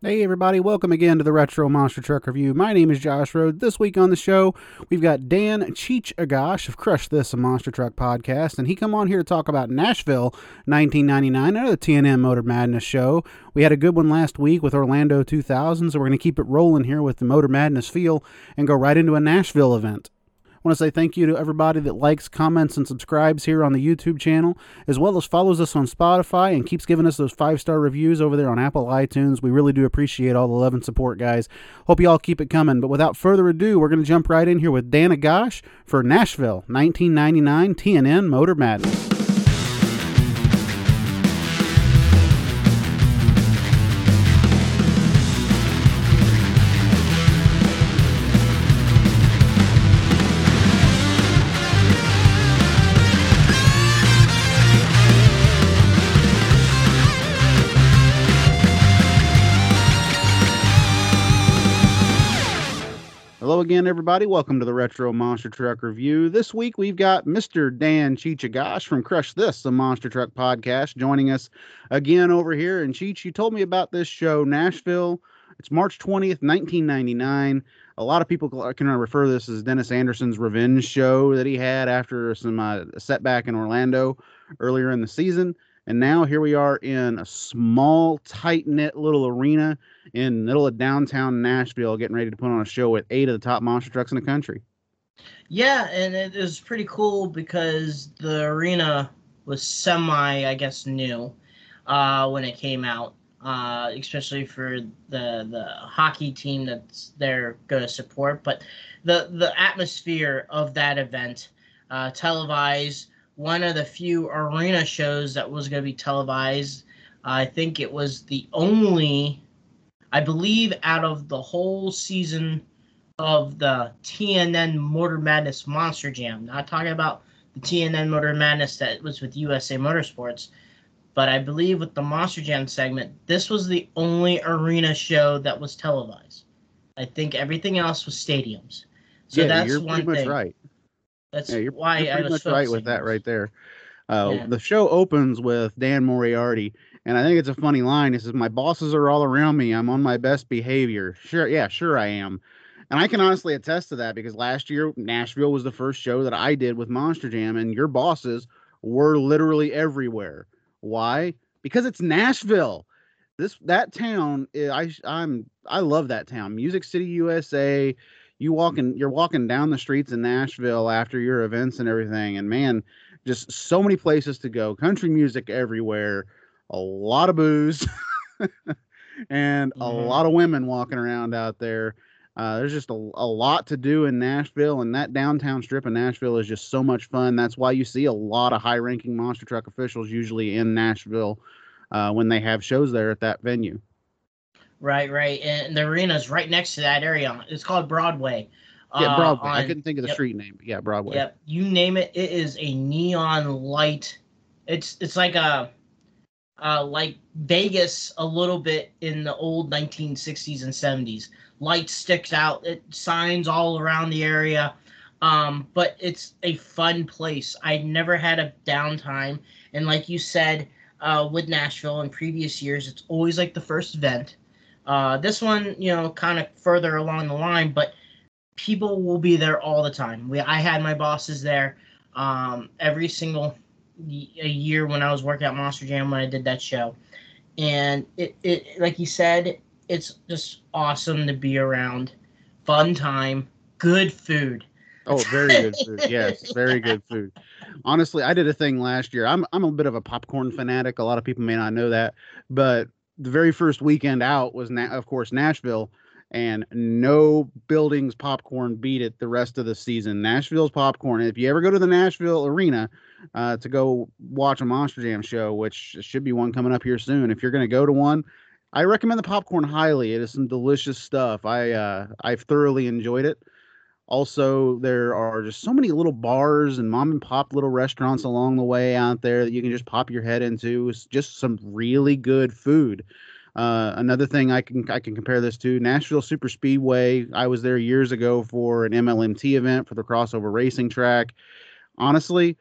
Hey everybody, welcome again to the Retro Monster Truck Review. My name is Josh Road. This week on the show, we've got Dan Cheech Agash of Crush This, a Monster Truck podcast, and he come on here to talk about Nashville 1999, another TNN Motor Madness show. We had a good one last week with Orlando 2000, so we're going to keep it rolling here with the Motor Madness feel and go right into a Nashville event. I want to say thank you to everybody that likes, comments, and subscribes here on the YouTube channel, as well as follows us on Spotify and keeps giving us those five star reviews over there on Apple iTunes. We really do appreciate all the love and support, guys. Hope you all keep it coming. But without further ado, we're going to jump right in here with Dan Agash for Nashville 1999 TNN Motor Madness. Again, everybody. Welcome to the Retro Monster Truck Review. This week we've got Mr. Dan Cheech from Crush This, the Monster Truck podcast, joining us again over here. And Cheech, you told me about this show, Nashville. It's March 20th, 1999. A lot of people can refer to this as Dennis Anderson's revenge show that he had after some uh, setback in Orlando earlier in the season. And now here we are in a small, tight knit little arena in middle of downtown Nashville, getting ready to put on a show with eight of the top monster trucks in the country. Yeah, and it was pretty cool because the arena was semi, I guess, new uh, when it came out, uh, especially for the the hockey team that's they're going to support. But the the atmosphere of that event, uh, televised, one of the few arena shows that was going to be televised. I think it was the only I believe out of the whole season of the TNN Motor Madness Monster Jam, not talking about the TNN Motor Madness that was with USA Motorsports, but I believe with the Monster Jam segment, this was the only arena show that was televised. I think everything else was stadiums. So yeah, that's you're one pretty thing. much right. That's yeah, you're, why you're pretty I was much right with that right there. Uh, Yeah. The show opens with Dan Moriarty, and I think it's a funny line. It says, "My bosses are all around me. I'm on my best behavior." Sure, yeah, sure I am, and I can honestly attest to that because last year Nashville was the first show that I did with Monster Jam, and your bosses were literally everywhere. Why? Because it's Nashville. This that town, eh, I I'm I love that town. Music City, USA. You walking, you're walking down the streets in Nashville after your events and everything, and man, just so many places to go. Country music everywhere, a lot of booze, and a Mhm. lot of women walking around out there. Uh, there's just a, a lot to do in Nashville, and that downtown strip of Nashville is just so much fun. That's why you see a lot of high ranking monster truck officials usually in Nashville uh, when they have shows there at that venue. Right, right, and the arena's right next to that area. It's called Broadway. Yeah, uh, Broadway. I couldn't think of the yep. street name, but yeah, Broadway. Yep, you name it. It is a neon light. It's it's like a, uh, like Vegas a little bit in the old 1960s and 70s. Light sticks out. It signs all around the area. Um, but it's a fun place. I never had a downtime, and like you said, uh, with Nashville in previous years, it's always like the first event. Uh, this one, you know, kind of further along the line, but people will be there all the time. We I had my bosses there um, every single a year when I was working at Monster Jam when I did that show, and it, it like you said, it's just awesome to be around. Fun time, good food. Oh, very good food. Yes, very good food. Honestly, I did a thing last year. I'm I'm a bit of a popcorn fanatic. A lot of people may not know that, but the very first weekend out was, na- of course, Nashville, and no buildings popcorn beat it the rest of the season. Nashville's popcorn. If you ever go to the Nashville Arena uh, to go watch a Monster Jam show, which should be one coming up here soon, if you're going to go to one, I recommend the popcorn highly. It is some delicious stuff. I uh, I've thoroughly enjoyed it. Also, there are just so many little bars and mom and pop little restaurants along the way out there that you can just pop your head into. It's just some really good food. Uh, another thing I can I can compare this to Nashville Super Speedway. I was there years ago for an MLMT event for the crossover racing track. Honestly,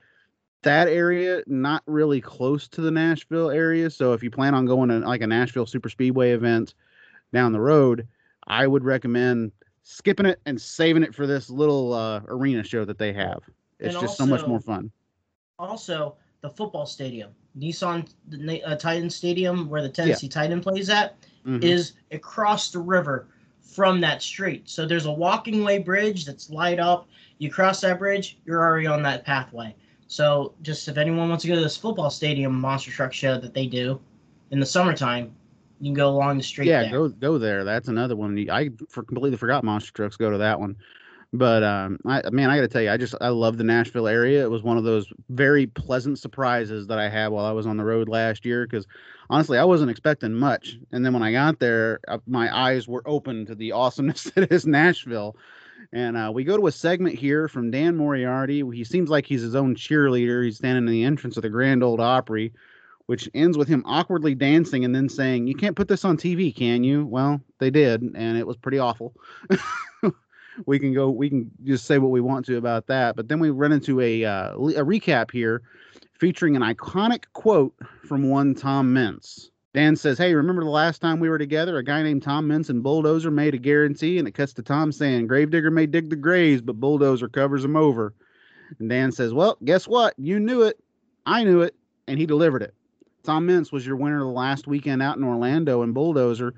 that area not really close to the Nashville area. So if you plan on going to like a Nashville Super Speedway event, down the road, I would recommend skipping it and saving it for this little uh, arena show that they have. It's And just so much more fun. Also, the football stadium, Nissan uh, Titan Stadium, where the Tennessee Titan plays at, is Mhm. across the river from that street. So there's a walking way bridge that's light up. You cross that bridge, you're already on that pathway. So just if anyone wants to go to this football stadium monster truck show that they do in the summertime, you can go along the street. yeah, there. go go there. That's another one. I for, completely forgot monster trucks. Go to that one. But um, I man, I got to tell you, I just I love the Nashville area. It was one of those very pleasant surprises that I had while I was on the road last year. Because honestly, I wasn't expecting much, and then when I got there, uh, my eyes were open to the awesomeness that is Nashville. And uh, we go to a segment here from Dan Moriarty. He seems like he's his own cheerleader. He's standing in the entrance of the Grand Ole Opry which ends with him awkwardly dancing and then saying, "You can't put this on TV, can you?" Well, they did, and it was pretty awful. we can go, we can just say what we want to about that, but then we run into a uh, a recap here featuring an iconic quote from one Tom Meents. Dan says, "Hey, remember the last time we were together? A guy named Tom Meents and Bulldozer made a guarantee, and it cuts to Tom saying, "Gravedigger may dig the graves, but Bulldozer covers them over." And Dan says, "Well, guess what? You knew it, I knew it, and he delivered it." Tom Meents was your winner the last weekend out in Orlando and Bulldozer.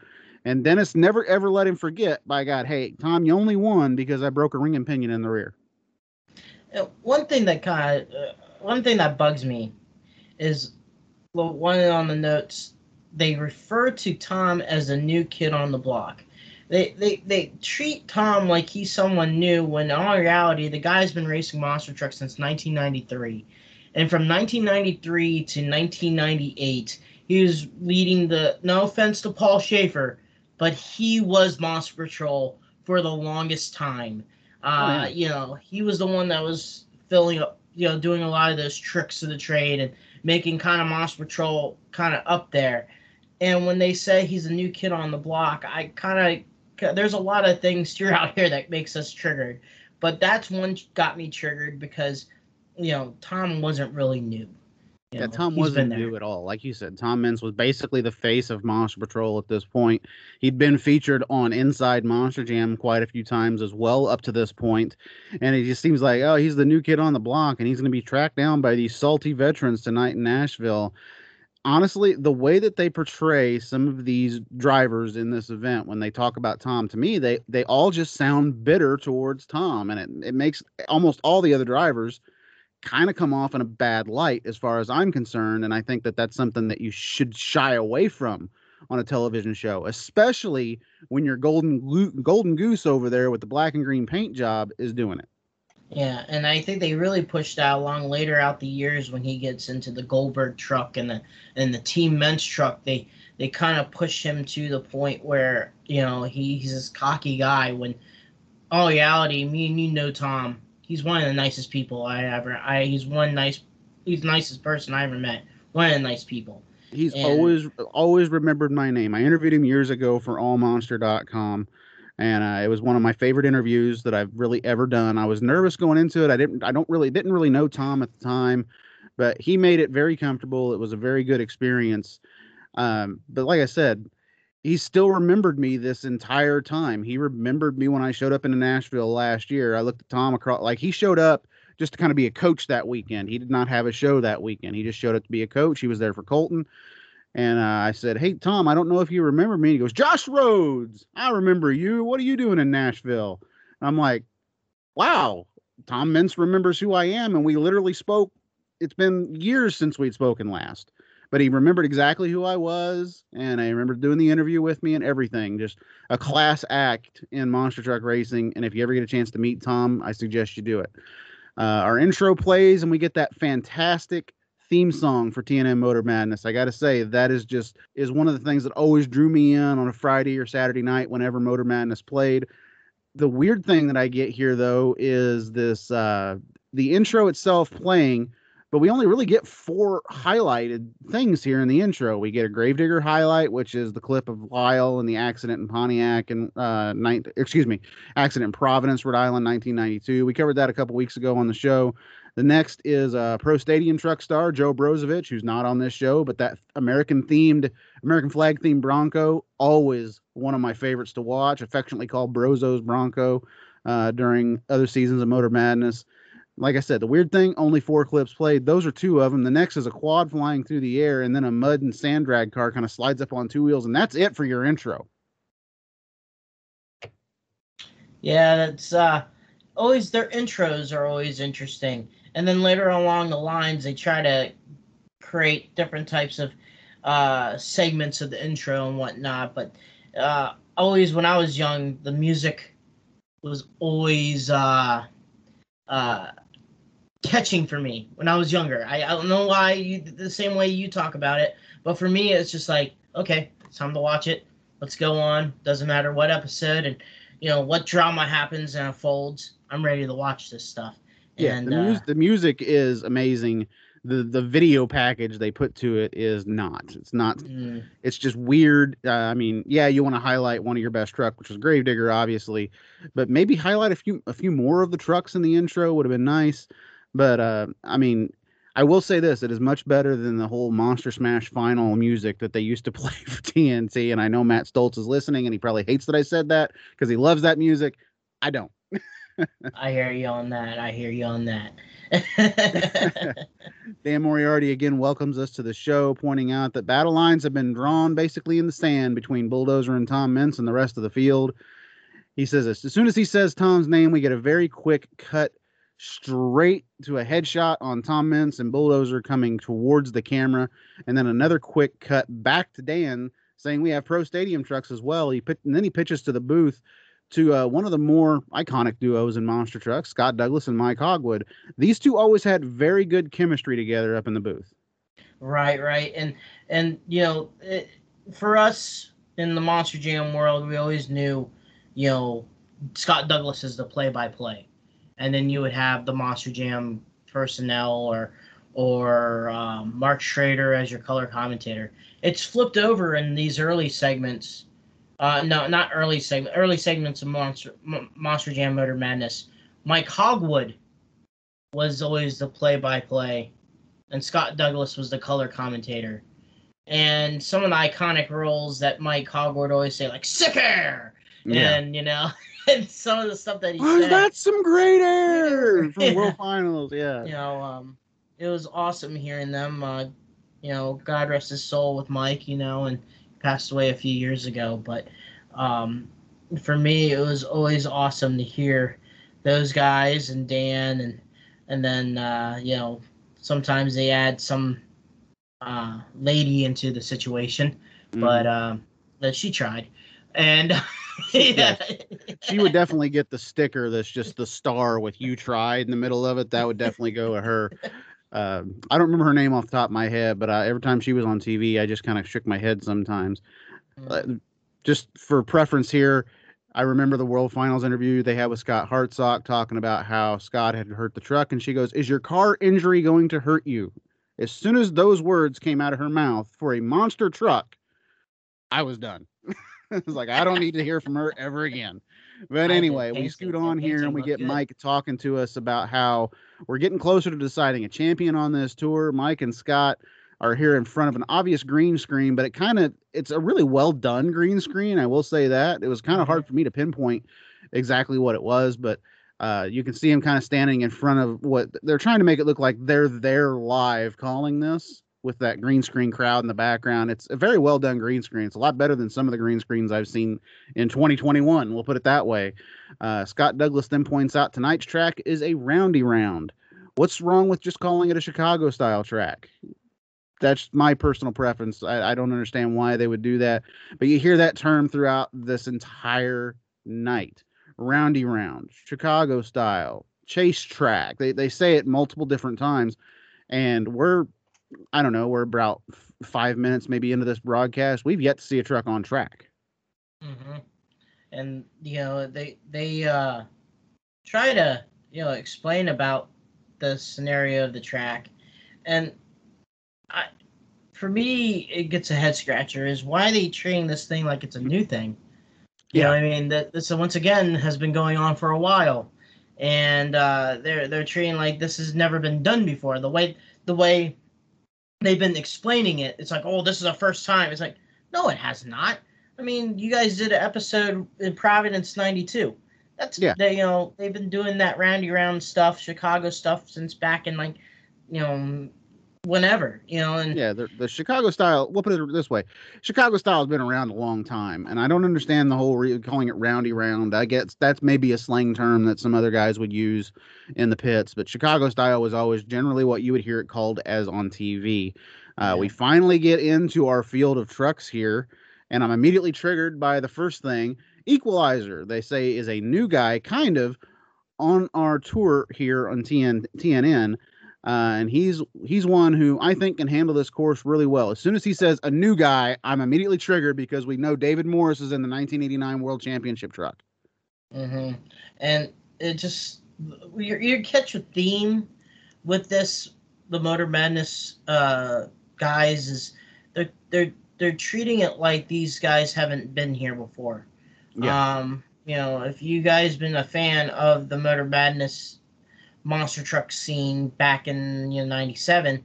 And Dennis never ever let him forget, by God, hey, Tom, you only won because I broke a ring and pinion in the rear. Uh, one thing that kind of uh, one thing that bugs me is well, one on the notes they refer to Tom as a new kid on the block. They they they treat Tom like he's someone new when in all reality the guy's been racing monster trucks since 1993. And from 1993 to 1998, he was leading the no offense to Paul Schaefer, but he was Monster Patrol for the longest time. Uh, yeah. You know, he was the one that was filling up, you know, doing a lot of those tricks of the trade and making kind of Monster Patrol kind of up there. And when they say he's a new kid on the block, I kind of there's a lot of things throughout here that makes us triggered, but that's one got me triggered because you know Tom wasn't really new. You Yeah, know, Tom wasn't new at all. Like you said, Tom Meents was basically the face of Monster Patrol at this point. He'd been featured on Inside Monster Jam quite a few times as well up to this point, and it just seems like oh, he's the new kid on the block, and he's going to be tracked down by these salty veterans tonight in Nashville. Honestly, the way that they portray some of these drivers in this event when they talk about Tom, to me, they they all just sound bitter towards Tom, and it it makes almost all the other drivers kind of come off in a bad light as far as I'm concerned. And I think that that's something that you should shy away from on a television show, especially when your golden golden goose over there with the black and green paint job is doing it. Yeah, and I think they really pushed that along later out the years when he gets into the Goldberg truck and the and the Team Meents truck. They they kind of push him to the point where you know he, he's this cocky guy. When all reality, me and you know Tom. He's one of the nicest people I ever. I he's one nice. He's the nicest person I ever met. One of the nice people. He's And- always always remembered my name. I interviewed him years ago for allmonster.com and uh, it was one of my favorite interviews that I've really ever done. I was nervous going into it. I didn't I don't really didn't really know Tom at the time, but he made it very comfortable. It was a very good experience. Um, but like I said, he still remembered me this entire time. He remembered me when I showed up in Nashville last year. I looked at Tom across like he showed up just to kind of be a coach that weekend. He did not have a show that weekend. He just showed up to be a coach. He was there for Colton. And uh, I said, Hey, Tom, I don't know if you remember me. He goes, Josh Rhodes, I remember you. What are you doing in Nashville? And I'm like, Wow, Tom Meents remembers who I am. And we literally spoke. It's been years since we'd spoken last, but he remembered exactly who I was. And I remember doing the interview with me and everything. Just a class act in monster truck racing. And if you ever get a chance to meet Tom, I suggest you do it. Uh, our intro plays, and we get that fantastic theme song for TNN Motor Madness. I got to say that is just is one of the things that always drew me in on a Friday or Saturday night whenever Motor Madness played. The weird thing that I get here though is this uh the intro itself playing, but we only really get four highlighted things here in the intro. We get a Gravedigger highlight, which is the clip of Lyle and the accident in Pontiac and uh nine, excuse me, accident in Providence, Rhode Island, 1992. We covered that a couple weeks ago on the show. The next is uh, Pro Stadium truck star Joe Brozovich, who's not on this show, but that American themed, American flag themed Bronco, always one of my favorites to watch, affectionately called Brozo's Bronco uh, during other seasons of Motor Madness. Like I said, the weird thing, only four clips played. Those are two of them. The next is a quad flying through the air, and then a mud and sand drag car kind of slides up on two wheels, and that's it for your intro. Yeah, that's uh, always their intros are always interesting, and then later along the lines they try to create different types of uh, segments of the intro and whatnot. But uh, always when I was young, the music was always uh, uh, catching for me when I was younger. I, I don't know why you the same way you talk about it, but for me it's just like okay, it's time to watch it. Let's go on. Doesn't matter what episode and you know what drama happens and unfolds. I'm ready to watch this stuff. Yeah, and, the, mu- uh, the music is amazing. The the video package they put to it is not. It's not. mm, It's just weird. Uh, I mean, yeah, you want to highlight one of your best truck, which is Gravedigger, obviously, but maybe highlight a few a few more of the trucks in the intro would have been nice. But uh, I mean, I will say this: it is much better than the whole Monster Smash final music that they used to play for TNT. And I know Matt Stoltz is listening, and he probably hates that I said that because he loves that music. I don't. I hear you on that. I hear you on that. Dan Moriarty again welcomes us to the show, pointing out that battle lines have been drawn basically in the sand between Bulldozer and Tom Meents and the rest of the field. He says this as soon as he says Tom's name, we get a very quick cut straight to a headshot on Tom Meents and Bulldozer coming towards the camera, and then another quick cut back to Dan saying we have pro stadium trucks as well. He pit- and then he pitches to the booth to uh, one of the more iconic duos in monster trucks, Scott Douglas and Mike Hogewood. These two always had very good chemistry together up in the booth. Right, right, and and you know, it, for us in the Monster Jam world, we always knew, you know, Scott Douglas is the play-by-play, and then you would have the Monster Jam personnel or or um, Mark Schrader as your color commentator. It's flipped over in these early segments. Uh, no, not early segment. Early segments of Monster M- Monster Jam Motor Madness. Mike Hogewood was always the play-by-play and Scott Douglas was the color commentator. And some of the iconic roles that Mike Hogewood always say, like "sick air," and you know, and some of the stuff that he Was said, that some great air from Yeah. World Finals? Yeah. you know, um, it was awesome hearing them. Uh, you know, God rest his soul with Mike, you know, and passed away a few years ago. But um, for me, it was always awesome to hear those guys and Dan, and and then uh, you know, sometimes they add some uh, lady into the situation, Mhm. but um, she tried, and yeah, she would definitely get the sticker that's just the star with "You tried" in the middle of it. That would definitely go to her. Um, I don't remember her name off the top of my head, but uh, every time she was on TV, I just kind of shook my head sometimes. Uh, just for preference here, I remember the World Finals interview they had with Scott Hartsock talking about how Scott had hurt the truck, and she goes, "Is your car injury going to hurt you?" As soon as those words came out of her mouth for a monster truck, I was done. I was like, I don't need to hear from her ever again. But anyway, we scoot on here and we get. Mike talking to us about how we're getting closer to deciding a champion on this tour. Mike and Scott are here in front of an obvious green screen, but it kind of it's a really well done green screen. I will say that it was kind of hard for me to pinpoint exactly what it was, but uh, you can see him kind of standing in front of what they're trying to make it look like they're there live calling this with that green screen crowd in the background. It's a very well done green screen. It's a lot better than some of the green screens I've seen in 2021. We'll put it that way. Uh, Scott Douglas then points out tonight's track is a roundy round. What's wrong with just calling it a Chicago style track? That's my personal preference. I, I don't understand why they would do that, but you hear that term throughout this entire night. Roundy round, Chicago style, chase track. They they say it multiple different times, and we're I don't know, we're about f- five minutes maybe into this broadcast. We've yet to see a truck on track. hmm And you know they they uh, try to you know explain about the scenario of the track, and I for me it gets a head scratcher is why they treating this thing like it's a new thing. You know what I mean? That this once again has been going on for a while, and uh, they're they're treating like this has never been done before. The way the way they've been explaining it, it's like, oh, this is a first time. It's like, no, it has not. I mean, you guys did an episode in Providence '92. That's yeah. They, you know, they've been doing that roundy round stuff, Chicago stuff since back in like, you know, whenever, you know. And yeah, the, the Chicago style. We'll put it this way: Chicago style has been around a long time, and I don't understand the whole re- calling it roundy round. I guess that's maybe a slang term that some other guys would use in the pits, but Chicago style was always generally what you would hear it called as on TV. Uh, yeah. We finally get into our field of trucks here, and I'm immediately triggered by the first thing. Equalizer, they say, is a new guy, kind of, on our tour here on TN, TNN uh, and he's he's one who I think can handle this course really well. As soon as he says a new guy, I'm immediately triggered because we know David Morris is in the 1989 World Championship truck. Mm-hmm. And it just you you catch a theme with this the Motor Madness uh, guys is they're they're they're treating it like these guys haven't been here before. Yeah. Um, you know, if you guys been a fan of the Motor Madness monster truck scene back in you know 97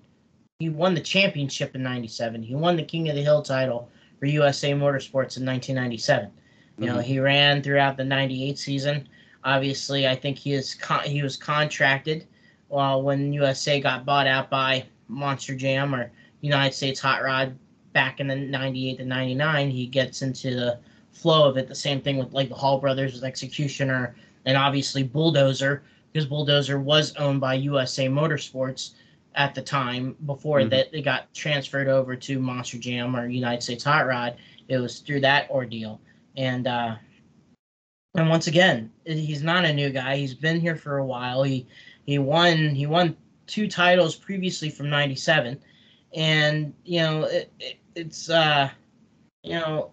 he won the championship in 97 he won the king of the hill title for usa motorsports in 1997 you mm-hmm. know he ran throughout the 98 season. Obviously i think he is con- he was contracted well, when usa got bought out by monster jam or united states hot rod back in the 98 to 99 he gets into the flow of it. The same thing with like the hall brothers with executioner and obviously bulldozer because Bulldozer was owned by USA Motorsports at the time before mm-hmm. that they got transferred over to Monster Jam or United States Hot Rod. It was through that ordeal, and uh, and once again, he's not a new guy. He's been here for a while. He he won he won two titles previously from '97, and you know it, it, it's uh you know,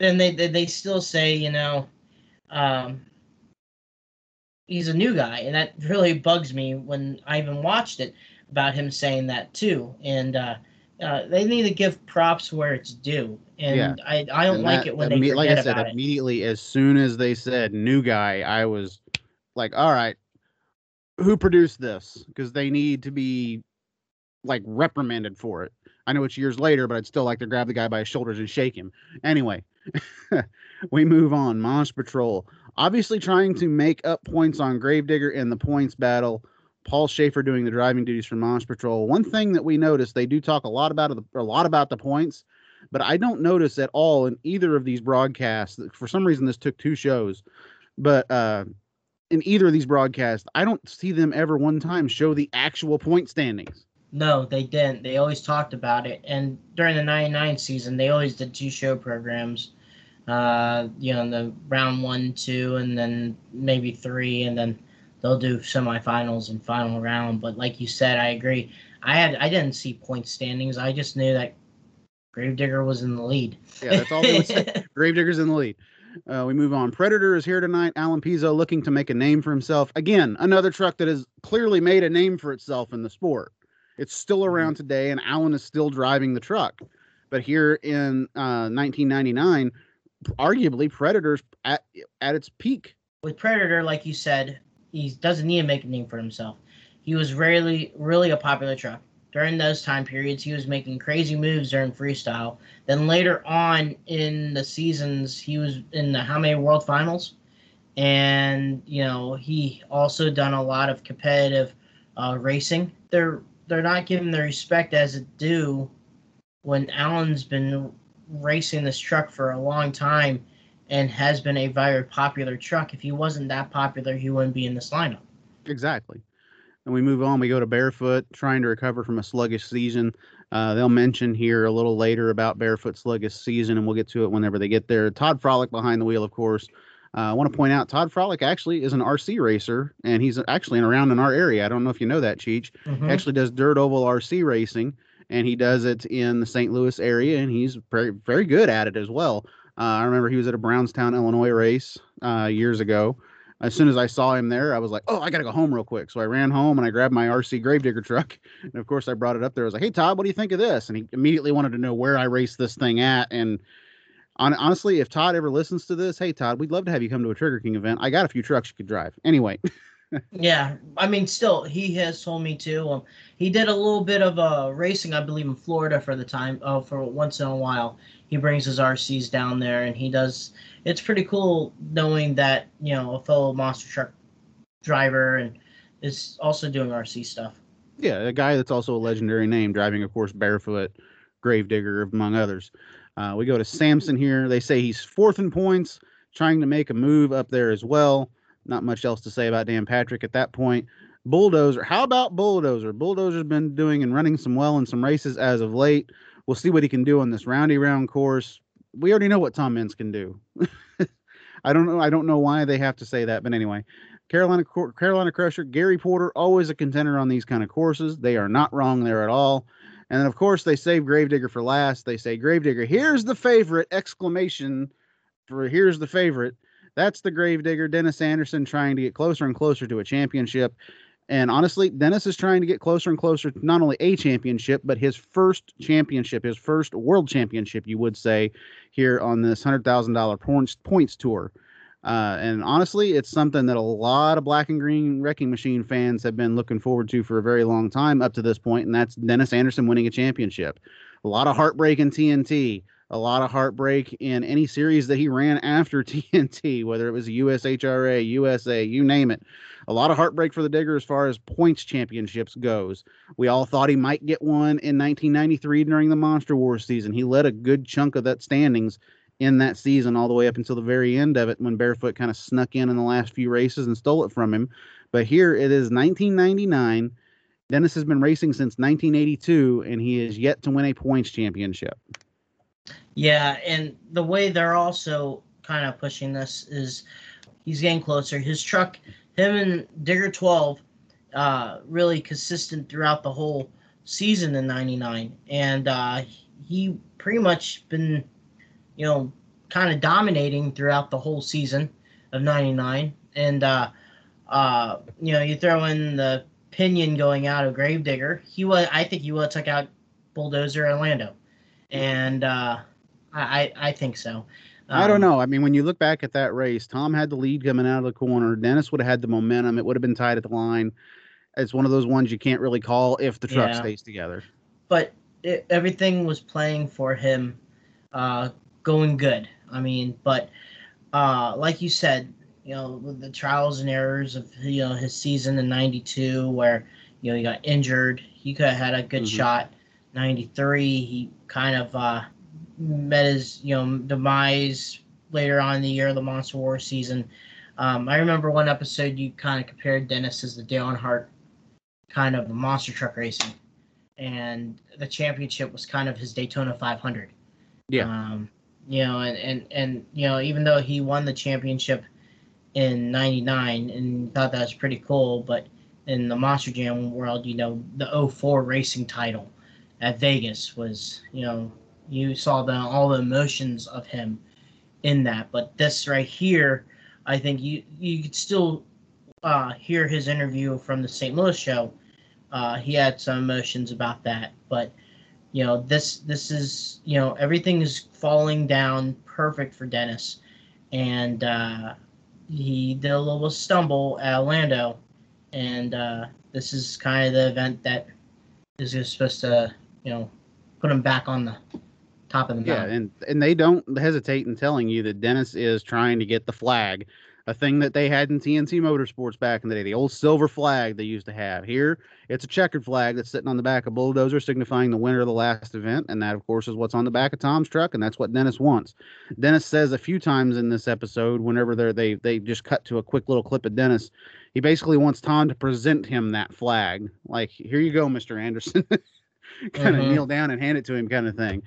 and they, they they still say you know um he's a new guy, and that really bugs me when I even watched it about him saying that too. And uh, uh, they need to give props where it's due, and yeah. I I don't and like that, it when they forget like I said, immediately it. as soon as they said new guy, I was like, all right, who produced this? Because they need to be like reprimanded for it. I know it's years later, but I'd still like to grab the guy by his shoulders and shake him. Anyway, we move on. Monster Patrol obviously trying to make up points on Gravedigger in the points battle. Paul Schaefer doing the driving duties for Monster Patrol. One thing that we noticed, they do talk a lot about the, a lot about the points, but I don't notice at all in either of these broadcasts. For some reason, this took two shows, but uh, in either of these broadcasts, I don't see them ever one time show the actual point standings. No, they didn't. They always talked about it, and during the '99 season, they always did two show programs uh, you know, the round one, two, and then maybe three, and then they'll do semifinals and final round. But like you said, I agree. I had I didn't see point standings. I just knew that Gravedigger was in the lead. Yeah, that's all they would say. Gravedigger's in the lead. Uh, we move on. Predator is here tonight. Alan Pezo looking to make a name for himself. Again, another truck that has clearly made a name for itself in the sport. It's still mm-hmm. around today, and Alan is still driving the truck. But here in uh, 1999, arguably Predator's at at its peak. With Predator, like you said, he doesn't need to make a name for himself. He was rarely really a popular truck. During those time periods, he was making crazy moves during freestyle. Then later on in the seasons, he was in the how many world finals? And you know, he also done a lot of competitive uh, racing. They're they're not giving the respect as it due when Alan's been racing this truck for a long time and has been a very popular truck. If he wasn't that popular, he wouldn't be in this lineup. Exactly. And we move on. We go to Barefoot, trying to recover from a sluggish season. Uh, they'll mention here a little later about Barefoot sluggish season, and we'll get to it whenever they get there. Todd Frolick behind the wheel, of course. Uh, I want to point out Todd Frolick actually is an RC racer, and he's actually around in our area. I don't know if you know that, Cheech. Mm-hmm. Actually, does dirt oval RC racing and he does it in the St. Louis area, and he's very very good at it as well. Uh, I remember he was at a Brownstown, Illinois race uh, years ago. As soon as I saw him there, I was like, "Oh, I gotta go home real quick." So I ran home and I grabbed my RC Gravedigger truck, and of course I brought it up there. I was like, "Hey Todd, what do you think of this?" And he immediately wanted to know where I raced this thing at, and On, honestly, if Todd ever listens to this, hey Todd, we'd love to have you come to a Trigger King event. I got a few trucks you could drive. Anyway. yeah, I mean, still, he has told me too. Um, he did a little bit of uh, racing, I believe, in Florida for the time, uh, for once in a while. He brings his RCs down there, and he does. It's pretty cool knowing that you know a fellow monster truck driver and is also doing RC stuff. Yeah, a guy that's also a legendary name, driving, of course, barefoot, Gravedigger, among others. Uh, we go to Samson here. They say he's fourth in points, trying to make a move up there as well. Not much else to say about Dan Patrick at that point. Bulldozer. How about Bulldozer? Bulldozer's been doing and running some well in some races as of late. We'll see what he can do on this roundy round course. We already know what Tom Meents can do. I don't know. I don't know why they have to say that, but anyway, Carolina Carolina Crusher, Gary Porter, always a contender on these kind of courses. They are not wrong there at all. And then of course they save Gravedigger for last. They say Gravedigger, here's the favorite! Exclamation for here's the favorite. That's the Gravedigger, Dennis Anderson, trying to get closer and closer to a championship. And honestly, Dennis is trying to get closer and closer to not only a championship, but his first championship, his first world championship, you would say, here on this $100,000 points, tour. Uh, and honestly, it's something that a lot of black and green wrecking machine fans have been looking forward to for a very long time up to this point, and that's Dennis Anderson winning a championship. A lot of heartbreak in TNT, a lot of heartbreak in any series that he ran after TNT, whether it was USHRA, USA, you name it. A lot of heartbreak for the Digger as far as points championships goes. We all thought he might get one in 1993 during the Monster Wars season. He led a good chunk of that standings in that season all the way up until the very end of it when Barefoot kind of snuck in in the last few races and stole it from him. But here it is 1999. Dennis has been racing since 1982 and he is yet to win a points championship. Yeah, and the way they're also kind of pushing this is he's getting closer. His truck, him and Digger 12, uh, really consistent throughout the whole season in 99. And uh, he pretty much been, you know, kind of dominating throughout the whole season of 99. And, uh, uh, you know, you throw in the pinion going out of Gravedigger, he was, I think he would have took out Bulldozer Orlando. And, uh, I, I think so. Um, I don't um, know. I mean, when you look back at that race, Tom had the lead coming out of the corner. Dennis would have had the momentum. It would have been tied at the line. It's one of those ones you can't really call if the truck yeah. stays together. But it, everything was playing for him, uh, going good. I mean, but uh, like you said, you know, the trials and errors of you know his season in '92, where you know he got injured, he could have had a good mm-hmm. shot. '93, he kind of uh, met his you know demise later on in the year of the Monster War season. Um, I remember one episode you kind of compared Dennis as the Dale Earnhardt kind of monster truck racing, and the championship was kind of his Daytona 500. Yeah. Um, you know, and, and and you know, even though he won the championship in '99 and thought that was pretty cool, but in the Monster Jam world, you know, the 04 racing title at Vegas was, you know, you saw the all the emotions of him in that. But this right here, I think you you could still uh, hear his interview from the St. Louis show. Uh, he had some emotions about that, but you know this this is you know everything is falling down perfect for Dennis, and uh, he did a little stumble at Orlando, and uh, this is kind of the event that is supposed to you know put him back on the top of the mountain. Yeah, and and they don't hesitate in telling you that Dennis is trying to get the flag, a thing that they had in TNT Motorsports back in the day, the old silver flag they used to have. Here, it's a checkered flag that's sitting on the back of Bulldozer, signifying the winner of the last event, and that, of course, is what's on the back of Tom's truck, and that's what Dennis wants. Dennis says a few times in this episode, whenever they're, they they just cut to a quick little clip of Dennis, he basically wants Tom to present him that flag, like, "Here you go, Mister Anderson." kind of mm-hmm. kneel down and hand it to him, kind of thing.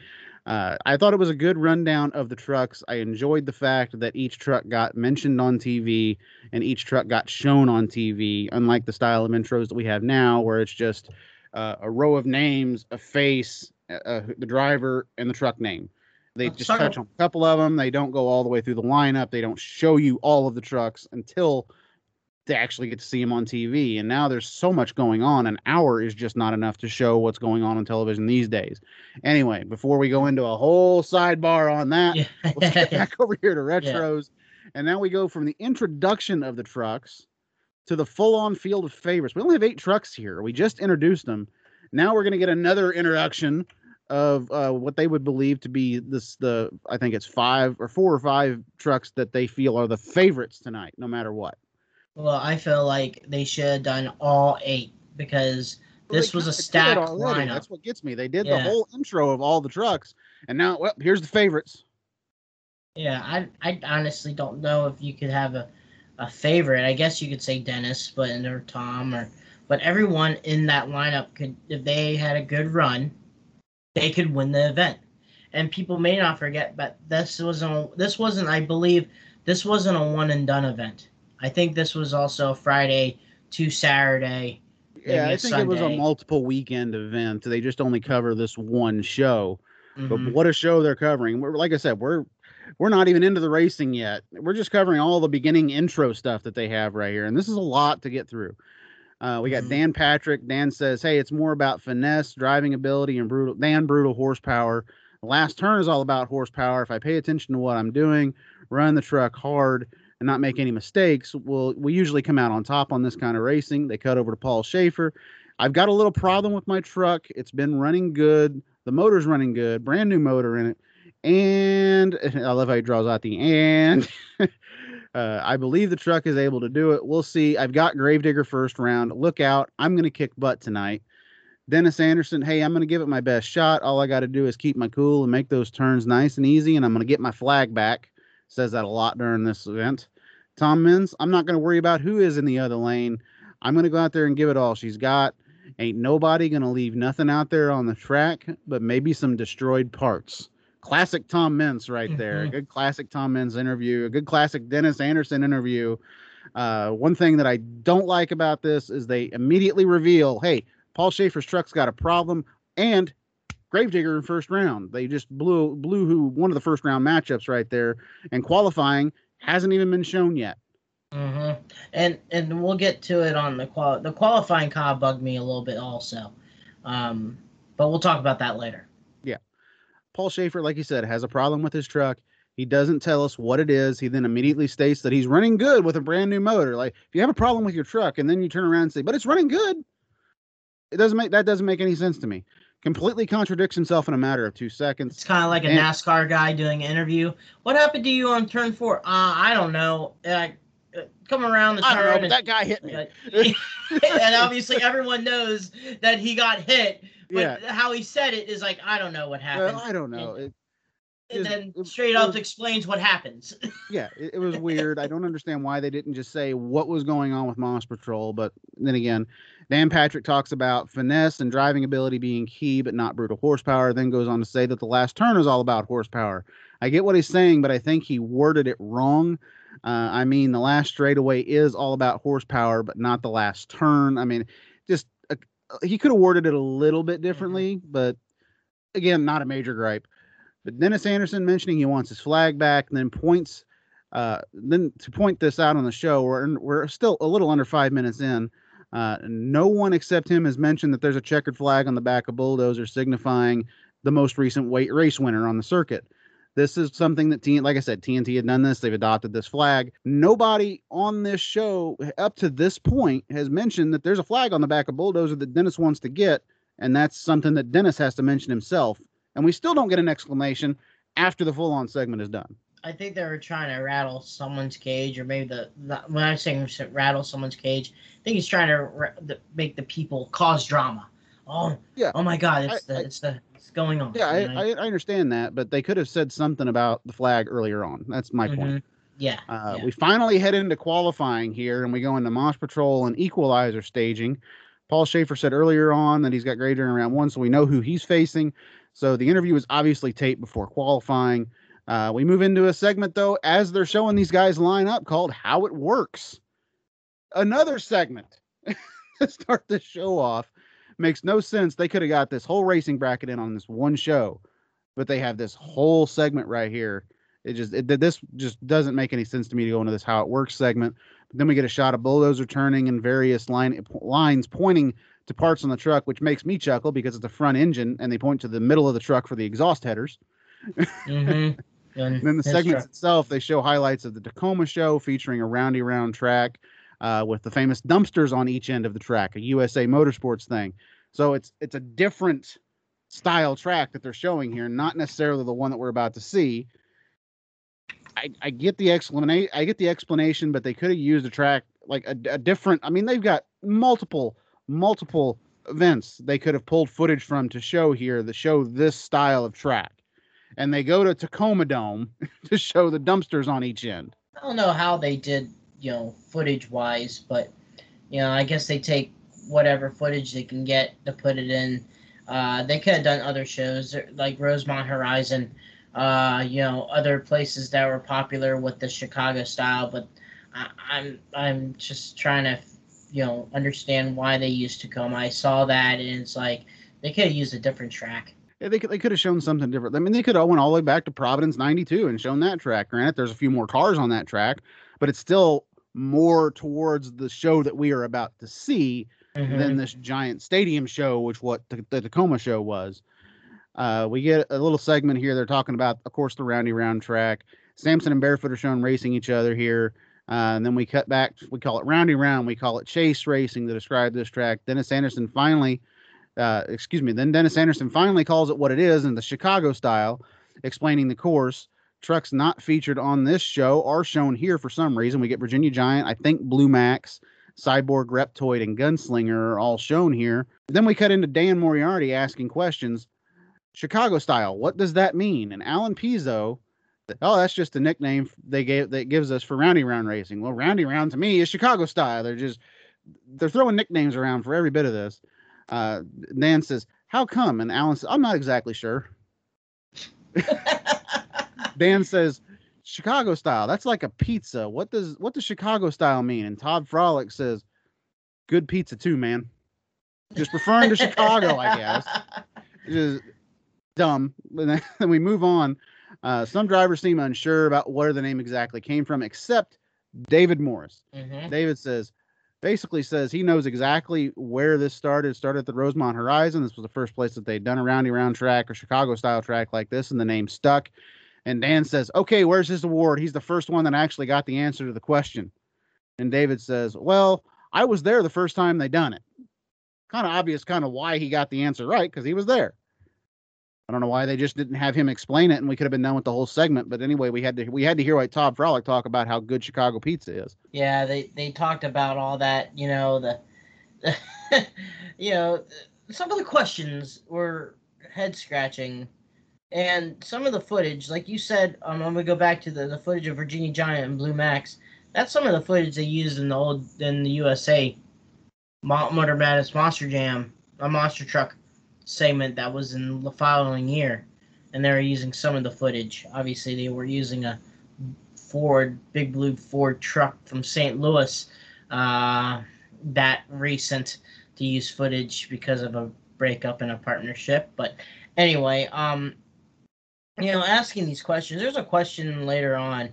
Uh, I thought it was a good rundown of the trucks. I enjoyed the fact that each truck got mentioned on TV and each truck got shown on TV, unlike the style of intros that we have now, where it's just uh, a row of names, a face, uh, the driver, and the truck name. They just touch on a couple of them. They don't go all the way through the lineup. They don't show you all of the trucks until to actually get to see him on TV. And now there's so much going on. An hour is just not enough to show what's going on on television these days. Anyway, before we go into a whole sidebar on that, Yeah. let's get back over here to retros. And now we go from the introduction of the trucks to the full on field of favorites. We only have eight trucks here. We just introduced them. Now we're going to get another introduction of uh, what they would believe to be this the I think it's five or four or five trucks that they feel are the favorites tonight, no matter what. Well, I feel like they should have done all eight because Well, this was a kinda did it stacked lineup. That's what gets me. They did the whole intro of all the trucks, and now well, here's the favorites. Yeah, I I honestly don't know if you could have a, a favorite. I guess you could say Dennis, but or Tom or but everyone in that lineup could if they had a good run, they could win the event. And people may not forget, but this wasn't a, this wasn't I believe this wasn't a one and done event. I think this was also Friday to Saturday. Yeah, I think it was a multiple weekend event. They just only cover this one show. But Mhm. what a show they're covering. We're like I said, we're we're not even into the racing yet. We're just covering all the beginning intro stuff that they have right here, and this is a lot to get through. Uh, we got Mhm. Dan Patrick. Dan says, "Hey, it's more about finesse, driving ability, and brutal than brutal horsepower. The last turn is all about horsepower. If I pay attention to what I'm doing, run the truck hard, and not make any mistakes, we'll we usually come out on top on this kind of racing." They cut over to Paul Schaefer. I've got a little problem with my truck. It's been running good. The motor's running good. Brand new motor in it. And I love how he draws out the and. uh, I believe the truck is able to do it. We'll see. I've got Gravedigger first round. Look out. I'm going to kick butt tonight. Dennis Anderson, hey, I'm going to give it my best shot. All I got to do is keep my cool and make those turns nice and easy, and I'm going to get my flag back. Says that a lot during this event. Tom Meents, I'm not going to worry about who is in the other lane. I'm going to go out there and give it all she's got. Ain't nobody going to leave nothing out there on the track, but maybe some destroyed parts. Classic Tom Meents right there. A Mhm. good classic Tom Meents interview. A good classic Dennis Anderson interview. Uh, one thing that I don't like about this is they immediately reveal, hey, Paul Schaefer's truck's got a problem, and Gravedigger in first round. They just blew blew who one of the first round matchups right there, and qualifying hasn't even been shown yet. hmm And and we'll get to it on the qual the qualifying kind of bugged me a little bit also, um, but we'll talk about that later. Yeah, Paul Schaefer, like you said, has a problem with his truck. He doesn't tell us what it is. He then immediately states that he's running good with a brand new motor. Like if you have a problem with your truck and then you turn around and say, "But it's running good," it doesn't make that doesn't make any sense to me. Completely contradicts himself in a matter of two seconds. It's kind of like a And- NASCAR guy doing an interview. What happened to you on turn four? Uh, I don't know. Uh, uh, come around the I don't know, turn. but that guy hit me. and, and obviously everyone knows that he got hit. But Yeah. how he said it is like I don't know what happened. Well, I don't know. It, and then it- straight it up was- explains what happens. yeah, it, it was weird. I don't understand why they didn't just say what was going on with Moss Patrol. But then again, Dan Patrick talks about finesse and driving ability being key, but not brutal horsepower. Then goes on to say that the last turn is all about horsepower. I get what he's saying, but I think he worded it wrong. Uh, I mean, the last straightaway is all about horsepower, but not the last turn. I mean, just uh, he could have worded it a little bit differently, but again, not a major gripe. But Dennis Anderson mentioning he wants his flag back, and then points, uh, then to point this out on the show, we're we're still a little under five minutes in. Uh, no one except him has mentioned that there's a checkered flag on the back of Bulldozer signifying the most recent weight race winner on the circuit. This is something that TNT, like I said, TNT had done this. They've adopted this flag. Nobody on this show up to this point has mentioned that there's a flag on the back of Bulldozer that Dennis wants to get, and that's something that Dennis has to mention himself. And we still don't get an exclamation after the full-on segment is done. I think they were trying to rattle someone's cage, or maybe the, the when I'm saying rattle someone's cage, I think he's trying to ra- the, make the people cause drama. Oh, Yeah. Oh my God, it's I- the I- it's the it's going on. Yeah, I. I, understand that, but they could have said something about the flag earlier on. That's my point. Mhm. Yeah. Uh, yeah. We finally head into qualifying here, and we go into Mosh Patrol and Equalizer staging. Paul Schaefer said earlier on that he's got great during round one, so we know who he's facing. So the interview was obviously taped before qualifying. Uh, we move into a segment though, as they're showing these guys line up, called "How It Works." Another segment to start the show off makes no sense. They could have got this whole racing bracket in on this one show, but they have this whole segment right here It just it, this just doesn't make any sense to me to go into this how it works segment. But then we get a shot of bulldozer turning and various line lines pointing to parts on the truck, which makes me chuckle because it's a front engine and they point to the middle of the truck for the exhaust headers. Mm-hmm. And then the segments itself, they show highlights of the Tacoma show featuring a roundy round track uh, with the famous dumpsters on each end of the track, a USA Motorsports thing. So it's it's a different style track that they're showing here, not necessarily the one that we're about to see. I, I get the explanation. I get the explanation, but they could have used a track like a, a different. I mean, they've got multiple multiple events they could have pulled footage from to show here that show this style of track and they go to Tacoma Dome to show the dumpsters on each end. I don't know how they did, you know, footage wise, but you know, I guess they take whatever footage they can get to put it in. Uh, they could have done other shows like Rosemont Horizon, uh, you know, other places that were popular with the Chicago style. But I, I'm I'm just trying to, you know, understand why they used Tacoma. I saw that and it's like they could have used a different track they could they could have shown something different. I mean, they could have went all the way back to Providence '92 and shown that track. Granted, there's a few more cars on that track, but it's still more towards the show that we are about to see mm-hmm. than this giant stadium show, which what the, the Tacoma show was. Uh, we get a little segment here. They're talking about, of course, the roundy round track. Samson and Barefoot are shown racing each other here. Uh, and then we cut back. We call it roundy round. We call it chase racing to describe this track. Dennis Anderson finally uh, excuse me, then Dennis Anderson finally calls it what it is in the Chicago style, explaining the course. Trucks not featured on this show are shown here for some reason. We get Virginia Giant, I think Blue Max, Cyborg, Reptoid, and Gunslinger are all shown here. Then we cut into Dan Moriarty asking questions. Chicago style, what does that mean? And Alan Pezo, oh, that's just a nickname they gave that gives us for roundy round racing. Well, roundy round to me is Chicago style. They're just they're throwing nicknames around for every bit of this uh, Nan says, How come? And Alan says, I'm not exactly sure. Dan says, Chicago style. That's like a pizza. What does what does Chicago style mean? And Todd Frolic says, Good pizza too, man. Just referring to Chicago, I guess. Just dumb. And then we move on. Uh, some drivers seem unsure about where the name exactly came from, except David Morris. Mm-hmm. David says, basically says he knows exactly where this started. Started at the Rosemont Horizon. This was the first place that they'd done a roundy round track or Chicago style track like this, and the name stuck. And Dan says, Okay, where's his award? He's the first one that actually got the answer to the question. And David says, Well, I was there the first time they done it. Kind of obvious, kind of why he got the answer right, because he was there. I don't know why they just didn't have him explain it, and we could have been done with the whole segment. But anyway, we had to we had to hear like Todd Frolic talk about how good Chicago pizza is. Yeah, they they talked about all that. You know the, you know, some of the questions were head scratching, and some of the footage, like you said, um, I'm gonna go back to the the footage of Virginia Giant and Blue Max. That's some of the footage they used in the old in the USA Motor Madness Monster Jam, a monster truck segment that was in the following year, and they were using some of the footage. Obviously, they were using a Ford, big blue Ford truck from St. Louis, uh, that recent to use footage because of a breakup in a partnership. But anyway, um, you know, asking these questions. There's a question later on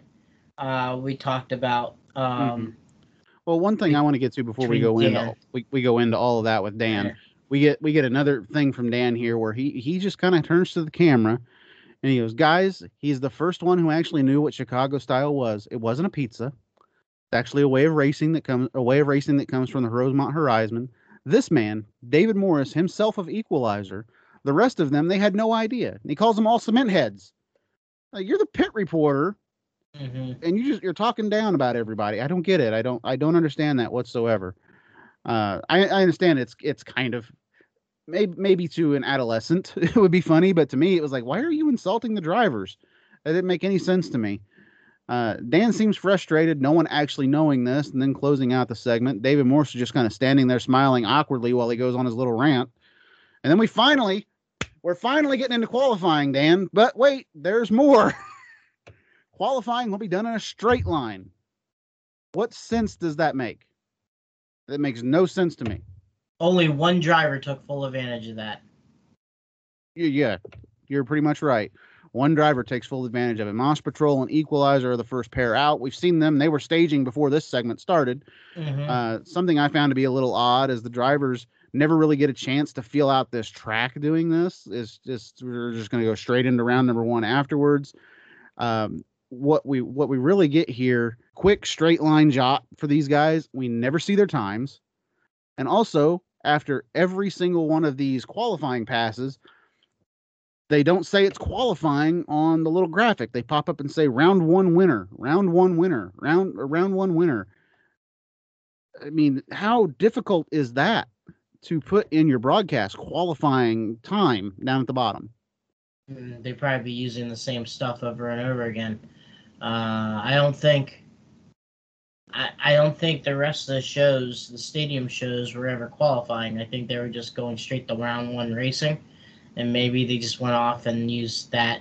uh, we talked about. Um, mm-hmm. Well, one thing I want to get to before we go into we, we go into all of that with Dan. We get we get another thing from Dan here where he he just kind of turns to the camera and he goes, "Guys, he's the first one who actually knew what Chicago style was. It wasn't a pizza. It's actually a way of racing that comes a way of racing that comes from the Rosemont Horizon. This man, David Morris, himself of Equalizer, the rest of them, they had no idea. And he calls them all cement heads. Like, you're the pit reporter, mm-hmm. and you just you're talking down about everybody. I don't get it. I don't I don't understand that whatsoever. Uh, I, I understand it's it's kind of maybe maybe to an adolescent it would be funny, but to me it was like, why are you insulting the drivers? It didn't make any sense to me. Uh, Dan seems frustrated, no one actually knowing this, and then closing out the segment. David Morris is just kind of standing there smiling awkwardly while he goes on his little rant. And then we finally, we're finally getting into qualifying, Dan. But wait, there's more. qualifying will be done in a straight line. What sense does that make? That makes no sense to me. Only one driver took full advantage of that. Yeah, you're pretty much right. One driver takes full advantage of it. Monster Patrol and Equalizer are the first pair out. We've seen them; they were staging before this segment started. Mhm. Uh, something I found to be a little odd is the drivers never really get a chance to feel out this track doing this. It's just we're just going to go straight into round number one afterwards. Um, what we what we really get here, quick straight line jot for these guys. We never see their times, and also after every single one of these qualifying passes, they don't say it's qualifying on the little graphic. They pop up and say round one winner, round one winner, round round one winner. I mean, how difficult is that to put in your broadcast qualifying time down at the bottom? Mm, They'd probably be using the same stuff over and over again. Uh, I don't think. I, I don't think the rest of the shows, the stadium shows, were ever qualifying. I think they were just going straight to round one racing, and maybe they just went off and used that.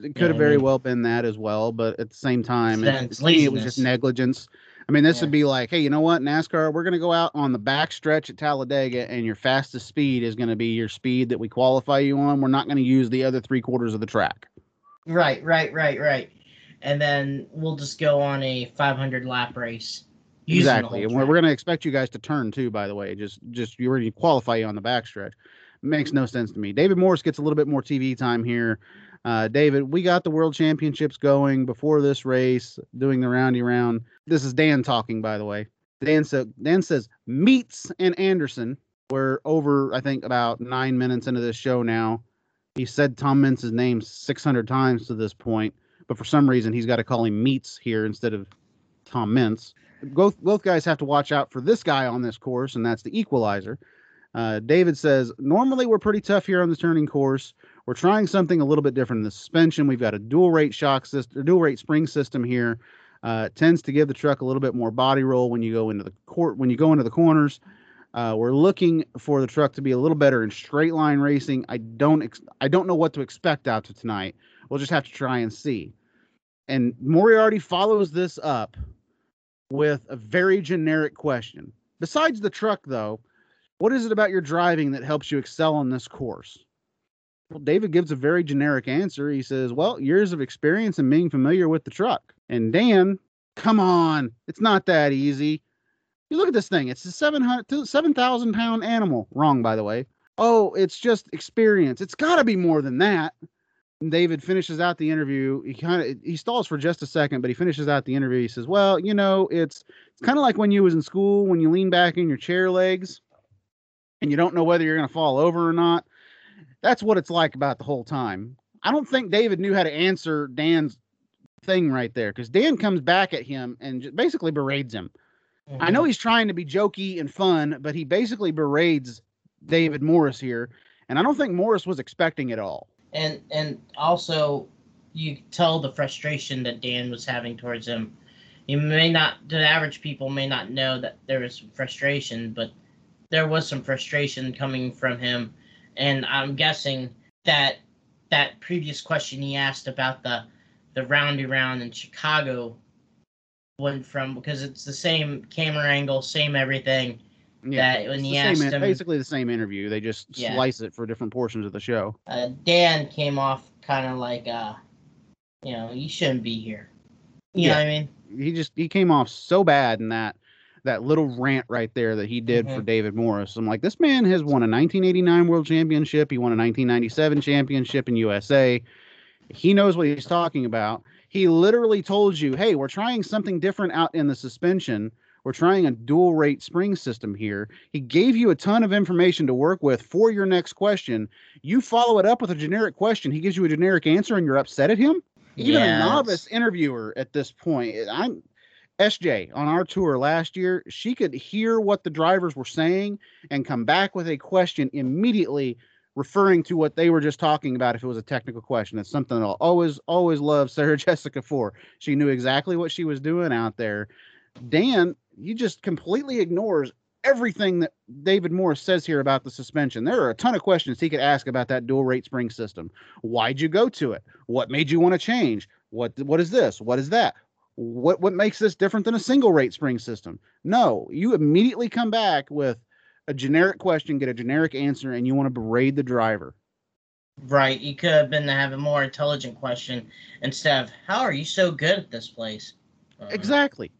It could have I very mean- well been that as well, but at the same time, it, it's to me, it was just negligence. I mean, this Yeah. would be like, hey, you know what, NASCAR, we're going to go out on the back stretch at Talladega, and your fastest speed is going to be your speed that we qualify you on. We're not going to use the other three quarters of the track. Right, right, right, right. And then we'll just go on a 500 lap race. exactly, and we're, we're going to expect you guys to turn too. By the way, just just you already qualify you on the back stretch. Makes no sense to me. David Morris gets a little bit more TV time here. Uh, David, we got the world championships going before this race, doing the roundy round. This is Dan talking, by the way. Dan so Dan says Meents and Anderson. We're over, I think, about nine minutes into this show now. He said Tom Meents's name 600 times to this point, but for some reason he's got to call him Meats here instead of Tom Meents. Both both guys have to watch out for this guy on this course, and that's the equalizer. Uh, David says normally we're pretty tough here on the turning course. We're trying something a little bit different in the suspension. We've got a dual rate shock system, dual rate spring system here. Uh, it tends to give the truck a little bit more body roll when you go into the court when you go into the corners. Uh, we're looking for the truck to be a little better in straight line racing. I don't ex- I don't know what to expect out of tonight. We'll just have to try and see. And Moriarty follows this up with a very generic question. Besides the truck, though, what is it about your driving that helps you excel on this course? Well, David gives a very generic answer. He says, Well, years of experience and being familiar with the truck. And Dan, come on, it's not that easy. You look at this thing, it's a 700 7,000 pound animal. Wrong, by the way. Oh, it's just experience. It's got to be more than that. David finishes out the interview. He kind of he stalls for just a second, but he finishes out the interview. He says, "Well, you know, it's it's kind of like when you was in school when you lean back in your chair legs and you don't know whether you're going to fall over or not. That's what it's like about the whole time. I don't think David knew how to answer Dan's thing right there because Dan comes back at him and basically berates him. I know Mhm. he's trying to be jokey and fun, but he basically berates David Morris here, and I don't think Morris was expecting it all. And and also you tell the frustration that Dan was having towards him. You may not, the average people may not know that there was some frustration, but there was some frustration coming from him, and I'm guessing that that previous question he asked about the the roundy round in Chicago went from because it's the same camera angle, same everything. That when he the asked same, him- basically the same interview. They just Yeah. slice it for different portions of the show. Uh, Dan came off kind of like, uh, you know, you shouldn't be here. You know what I mean? He just he came off so bad in that that little rant right there that he did for Mhm. David Morris. I'm like, this man has won a 1989 World Championship. He won a 1997 championship in USA. He knows what he's talking about. He literally told you, hey, we're trying something different out in the suspension. We're trying a dual rate spring system here. He gave you a ton of information to work with for your next question. You follow it up with a generic question. He gives you a generic answer and you're upset at him? Even Yeah, a novice interviewer at this point, eh, I'm SJ on our tour last year, she could hear what the drivers were saying and come back with a question immediately referring to what they were just talking about if it was a technical question. It's something that I'll always, always love Sarah Jessica for. She knew exactly what she was doing out there. Dan, he just completely ignores everything that David Morris says here about the suspension. There are a ton of questions he could ask about that dual rate spring system. Why'd you go to it? What made you want to change? What what is this? What is that? What what makes this different than a single rate spring system? No, you immediately come back with a generic question, get a generic answer, and you want to berate the driver. Right. You could have been to have a more intelligent question instead of how are you so good at this place? Uh, Exactly.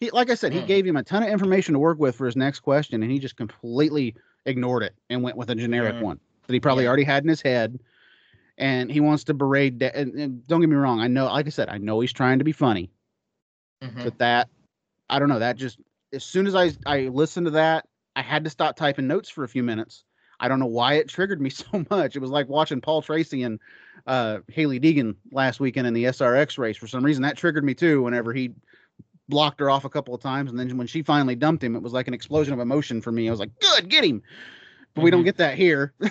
He, like I said, he Hmm. gave him a ton of information to work with for his next question, and he just completely ignored it and went with a generic Mhm. one that he probably Yeah. already had in his head. And he wants to berate. Da- and, and don't get me wrong, I know, like I said, I know he's trying to be funny, mhm. but that, I don't know, that just as soon as I I listened to that, I had to stop typing notes for a few minutes. I don't know why it triggered me so much. It was like watching Paul Tracy and uh, Hailie Deegan last weekend in the SRX race. For some reason, that triggered me too. Whenever he blocked her off a couple of times, and then when she finally dumped him, it was like an explosion of emotion for me. I was like, "Good, get him!" But we don't Mhm. get that here.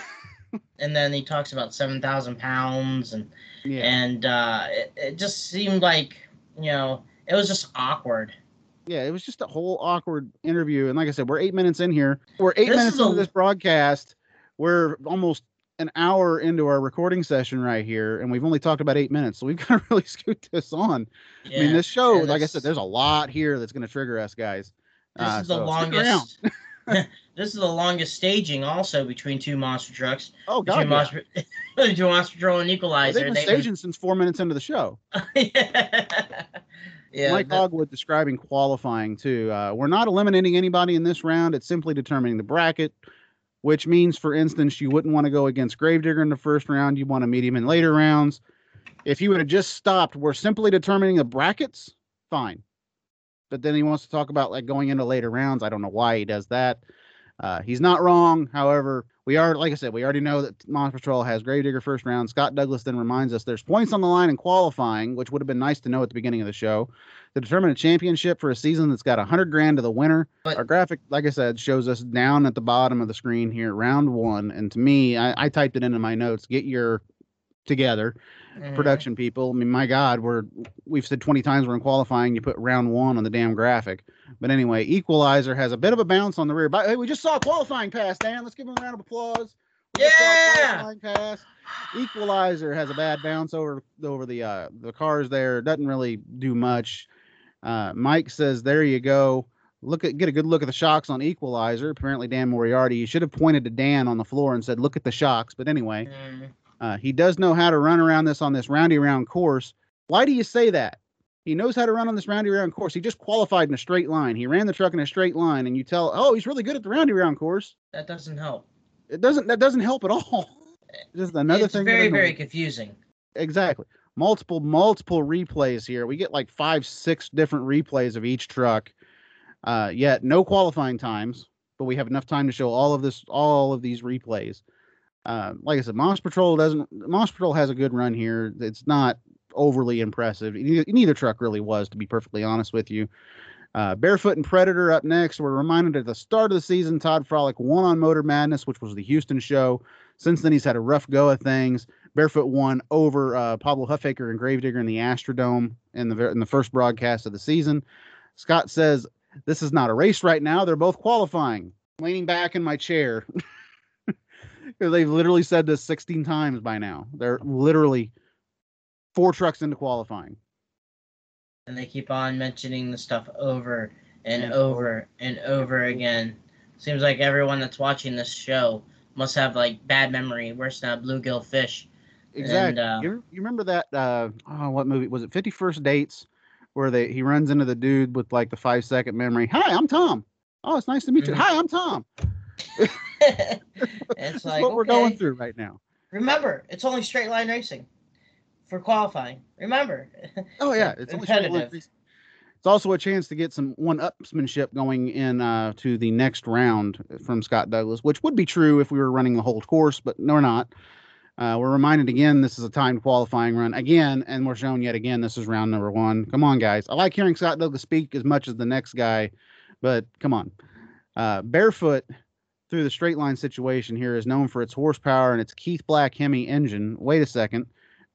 And then he talks about seven thousand pounds, and yeah, and uh, it, it just seemed like you know it was just awkward. yeah. It was just a whole awkward interview. And like I said, we're eight minutes in here. We're eight This minutes into a- this broadcast. We're almost an hour into our recording session right here, and we've only talked about eight minutes. So we've got to really scoot this on. Yeah. I mean, this show, and like I said, there's a lot here that's going to trigger us guys. This Uh, is the so longest. this is the longest staging, also between two monster trucks. Oh Between God, yeah. monster, between monster patrol and Well, equalizer. they've been They've staging since four minutes into the show. yeah, Mike but- Hogewood describing qualifying too. Uh, we're not eliminating anybody in this round. It's simply determining the bracket, which means, for instance, you wouldn't want to go against Gravedigger in the first round. You want to meet him in later rounds. If he would have just stopped, we're simply determining the brackets. Fine, but then he wants to talk about like going into later rounds. I don't know why he does that. Uh, he's not wrong. However, we are, like I said, we already know that Monster Patrol has Gravedigger first round. Scott Douglas then reminds us there's points on the line in qualifying, which would have been nice to know at the beginning of the show, to determine a championship for a season that's got a hundred grand to the winner. But- Our graphic, like I said, shows us down at the bottom of the screen here, round one. And to me, I, I typed it into my notes. Get your together Mhm. production people. I mean, my God, we're we've said 20 times we're in qualifying. You put round one on the damn graphic. But anyway, Equalizer has a bit of a bounce on the rear. But hey, we just saw a qualifying pass, Dan. Let's give him a round of applause. We just saw a Yeah! qualifying pass. Equalizer has a bad bounce over over the uh the cars there. Doesn't really do much. Uh, Mike says, "There you go. Look at get a good look at the shocks on Equalizer." Apparently, Dan Moriarty. You should have pointed to Dan on the floor and said, "Look at the shocks." But anyway, Mhm. Uh, he does know how to run around this on this roundy round course. Why do you say that? He knows how to run on this roundy round course. He just qualified in a straight line. He ran the truck in a straight line, and you tell, oh, he's really good at the roundy round course. That doesn't help. It doesn't. That doesn't help at all. Just another it's thing. very, very confusing. exactly. Multiple, multiple replays here. We get like five, six different replays of each truck. Uh, yet no qualifying times, but we have enough time to show all of this, all of these replays. Uh, like I said, Monster Patrol doesn't. Monster Patrol has a good run here. It's not overly impressive. Neither, neither truck really was, to be perfectly honest with you. Uh, Barefoot and Predator up next. We're reminded at the start of the season, Todd Frolic won on Motor Madness, which was the Houston show. Since then, he's had a rough go of things. Barefoot won over uh, Pablo Huffaker and Gravedigger in the Astrodome in the in the first broadcast of the season. Scott says this is not a race right now. They're both qualifying. Leaning back in my chair they've literally said this 16 times by now. They're literally four trucks into qualifying. And they keep on mentioning the stuff over and And over and over again. Seems like everyone that's watching this show must have like bad memory, worse than a bluegill fish. Exactly. uh, you, you remember that? Uh, oh, what movie was it? Fifty First Dates, where they he runs into the dude with like the five second memory. Hi, I'm Tom. Oh, it's nice to meet you. Mhm. Hi, I'm Tom. it's That's like what we're going through right now. Remember, it's only straight line racing for qualifying. Remember. Oh yeah, it's only straight line Competitive. racing. It's also a chance to get some one-upsmanship going in uh, to the next round from Scott Douglas, which would be true if we were running the whole course, but no, we're not. Uh, we're reminded again this is a timed qualifying run again, and we're shown yet again this is round number one. Come on, guys! I like hearing Scott Douglas speak as much as the next guy, but come on. Uh, barefoot through the straight line situation here is known for its horsepower and its Keith Black Hemi engine. Wait a second.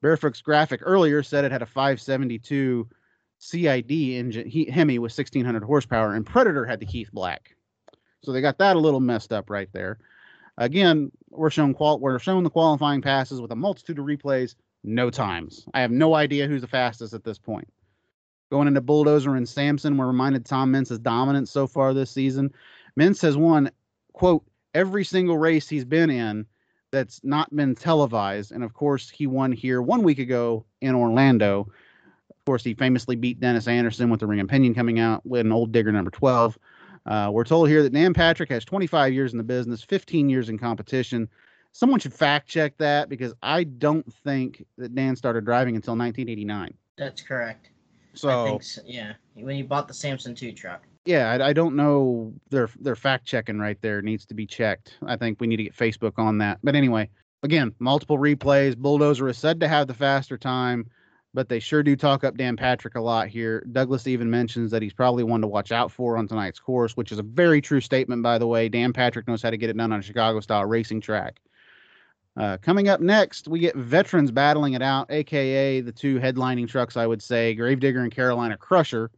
Barefoot's graphic earlier said it had a 572 CID engine he, Hemi with 1600 horsepower, and Predator had the Keith Black. So they got that a little messed up right there. Again, we're shown qual- we're shown the qualifying passes with a multitude of replays, no times. I have no idea who's the fastest at this point. Going into Bulldozer and Samson, we're reminded Tom Meents's dominance so far this season. Meents has won, quote, every single race he's been in, that's not been televised. And of course, he won here one week ago in Orlando. Of course, he famously beat Dennis Anderson with the Ring Opinion coming out with an old digger number 12. Uh, we're told here that Dan Patrick has 25 years in the business, 15 years in competition. Someone should fact check that because I don't think that Dan started driving until 1989. That's correct. So, I think so, yeah, when he bought the Samson 2 truck. Yeah, I, I don't know. Their their fact checking right there needs to be checked. I think we need to get Facebook on that. But anyway, again, multiple replays. Bulldozer is said to have the faster time, but they sure do talk up Dan Patrick a lot here. Douglas even mentions that he's probably one to watch out for on tonight's course, which is a very true statement, by the way. Dan Patrick knows how to get it done on a Chicago style racing track. Uh, coming up next, we get veterans battling it out, aka the two headlining trucks, I would say, Gravedigger and Carolina Crusher,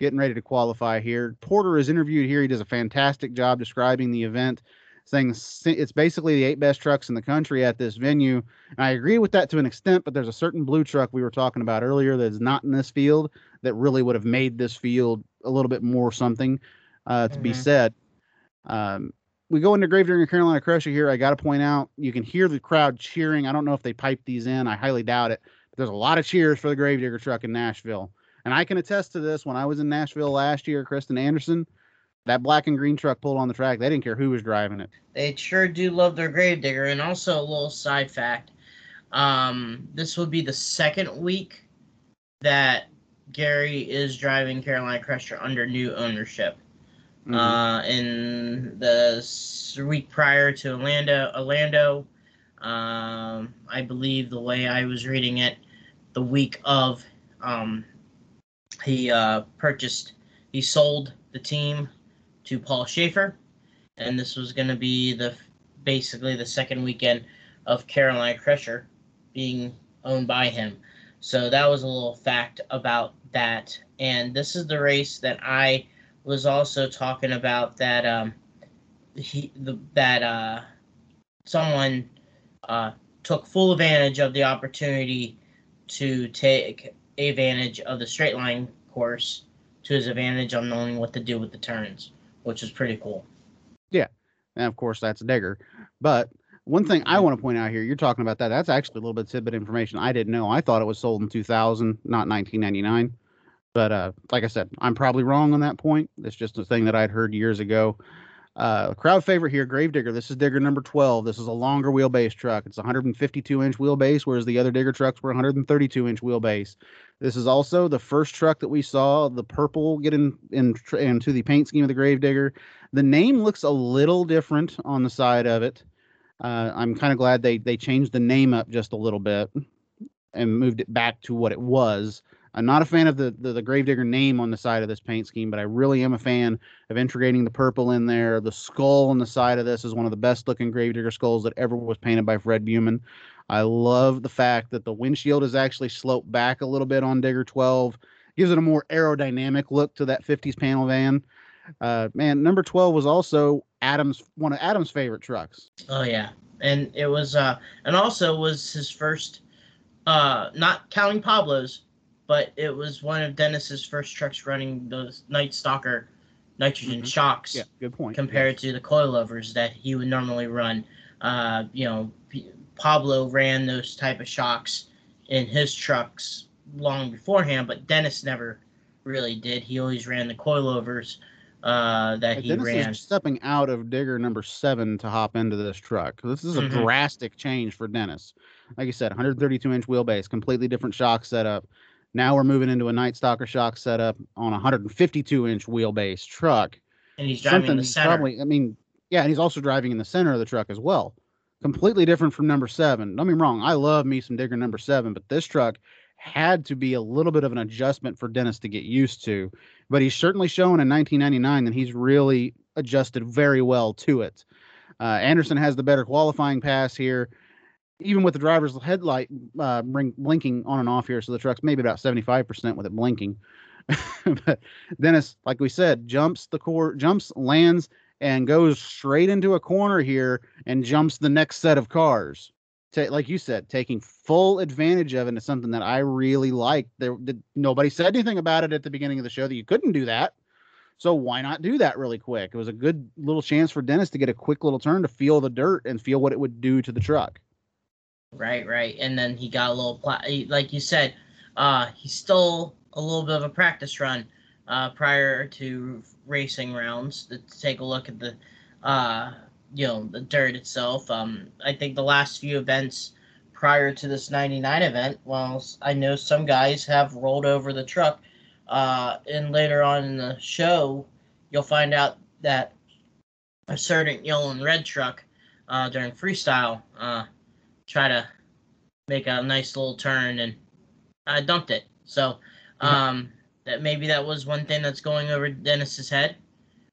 getting ready to qualify here. Porter is interviewed here. He does a fantastic job describing the event, saying it's basically the eight best trucks in the country at this venue. And I agree with that to an extent, but there's a certain blue truck we were talking about earlier that is not in this field that really would have made this field a little bit more something uh, to mm-hmm. be said. Um, we go into Gravedigger and Carolina Crusher here. I got to point out, you can hear the crowd cheering. I don't know if they piped these in. I highly doubt it. But there's a lot of cheers for the Gravedigger truck in Nashville. And I can attest to this. When I was in Nashville last year, Krysten Anderson, that black and green truck pulled on the track. They didn't care who was driving it. They sure do love their Gravedigger. And also a little side fact. Um, this will be the second week that Gary is driving Carolina Crusher under new ownership. Mm-hmm. Uh, in the week prior to Orlando, Orlando, um, I believe the way I was reading it, the week of, um, he uh, purchased, he sold the team to Paul Schaefer, and this was going to be the basically the second weekend of Carolina Crusher being owned by him. So that was a little fact about that. And this is the race that I was also talking about that um, he the, that uh, someone uh, took full advantage of the opportunity to take advantage of the straight line course to his advantage on knowing what to do with the turns, which is pretty cool. Yeah, and of course that's Digger. But one thing I want to point out here, you're talking about that. That's actually a little bit tidbit information I didn't know. I thought it was sold in 2000, not 1999. But uh, like I said, I'm probably wrong on that point. It's just a thing that I'd heard years ago. Uh, crowd favorite here, Gravedigger. This is Digger number 12. This is a longer wheelbase truck. It's 152 inch wheelbase, whereas the other Digger trucks were 132 inch wheelbase. This is also the first truck that we saw the purple get in, in into the paint scheme of the Gravedigger. The name looks a little different on the side of it. Uh, I'm kind of glad they they changed the name up just a little bit and moved it back to what it was. I'm not a fan of the, the, the Gravedigger name on the side of this paint scheme, but I really am a fan of integrating the purple in there. The skull on the side of this is one of the best looking Gravedigger skulls that ever was painted by Fred Buman. I love the fact that the windshield is actually sloped back a little bit on Digger 12. Gives it a more aerodynamic look to that 50s panel van. Uh, man, number 12 was also Adam's one of Adam's favorite trucks. Oh yeah. And it was uh and also was his first uh not counting Pablo's but it was one of Dennis's first trucks running those Night Stalker nitrogen mm-hmm. shocks. Yeah, good point. Compared yes. to the coilovers that he would normally run. Uh, you know, P- Pablo ran those type of shocks in his trucks long beforehand, but Dennis never really did. He always ran the coilovers uh, that he Dennis ran. Is stepping out of Digger number seven to hop into this truck. This is a mm-hmm. drastic change for Dennis. Like you said, 132 inch wheelbase, completely different shock setup. Now we're moving into a Night Stalker shock setup on a 152 inch wheelbase truck. And he's driving Something in the center. Probably, I mean, yeah, and he's also driving in the center of the truck as well. Completely different from number seven. Don't be wrong. I love me some Digger number seven, but this truck had to be a little bit of an adjustment for Dennis to get used to. But he's certainly shown in 1999 that he's really adjusted very well to it. Uh, Anderson has the better qualifying pass here even with the driver's headlight uh, blinking on and off here, so the truck's maybe about 75% with it blinking. but Dennis, like we said, jumps the core, jumps, lands, and goes straight into a corner here and jumps the next set of cars. Ta- like you said, taking full advantage of it is something that I really like. There, did, nobody said anything about it at the beginning of the show that you couldn't do that. So why not do that really quick? It was a good little chance for Dennis to get a quick little turn to feel the dirt and feel what it would do to the truck. Right, right. And then he got a little, like you said, uh, he stole a little bit of a practice run uh, prior to racing rounds to take a look at the, uh, you know, the dirt itself. Um, I think the last few events prior to this 99 event, well, I know some guys have rolled over the truck. Uh, and later on in the show, you'll find out that a certain yellow and red truck uh, during freestyle uh, try to make a nice little turn and I dumped it. So um, that maybe that was one thing that's going over Dennis's head.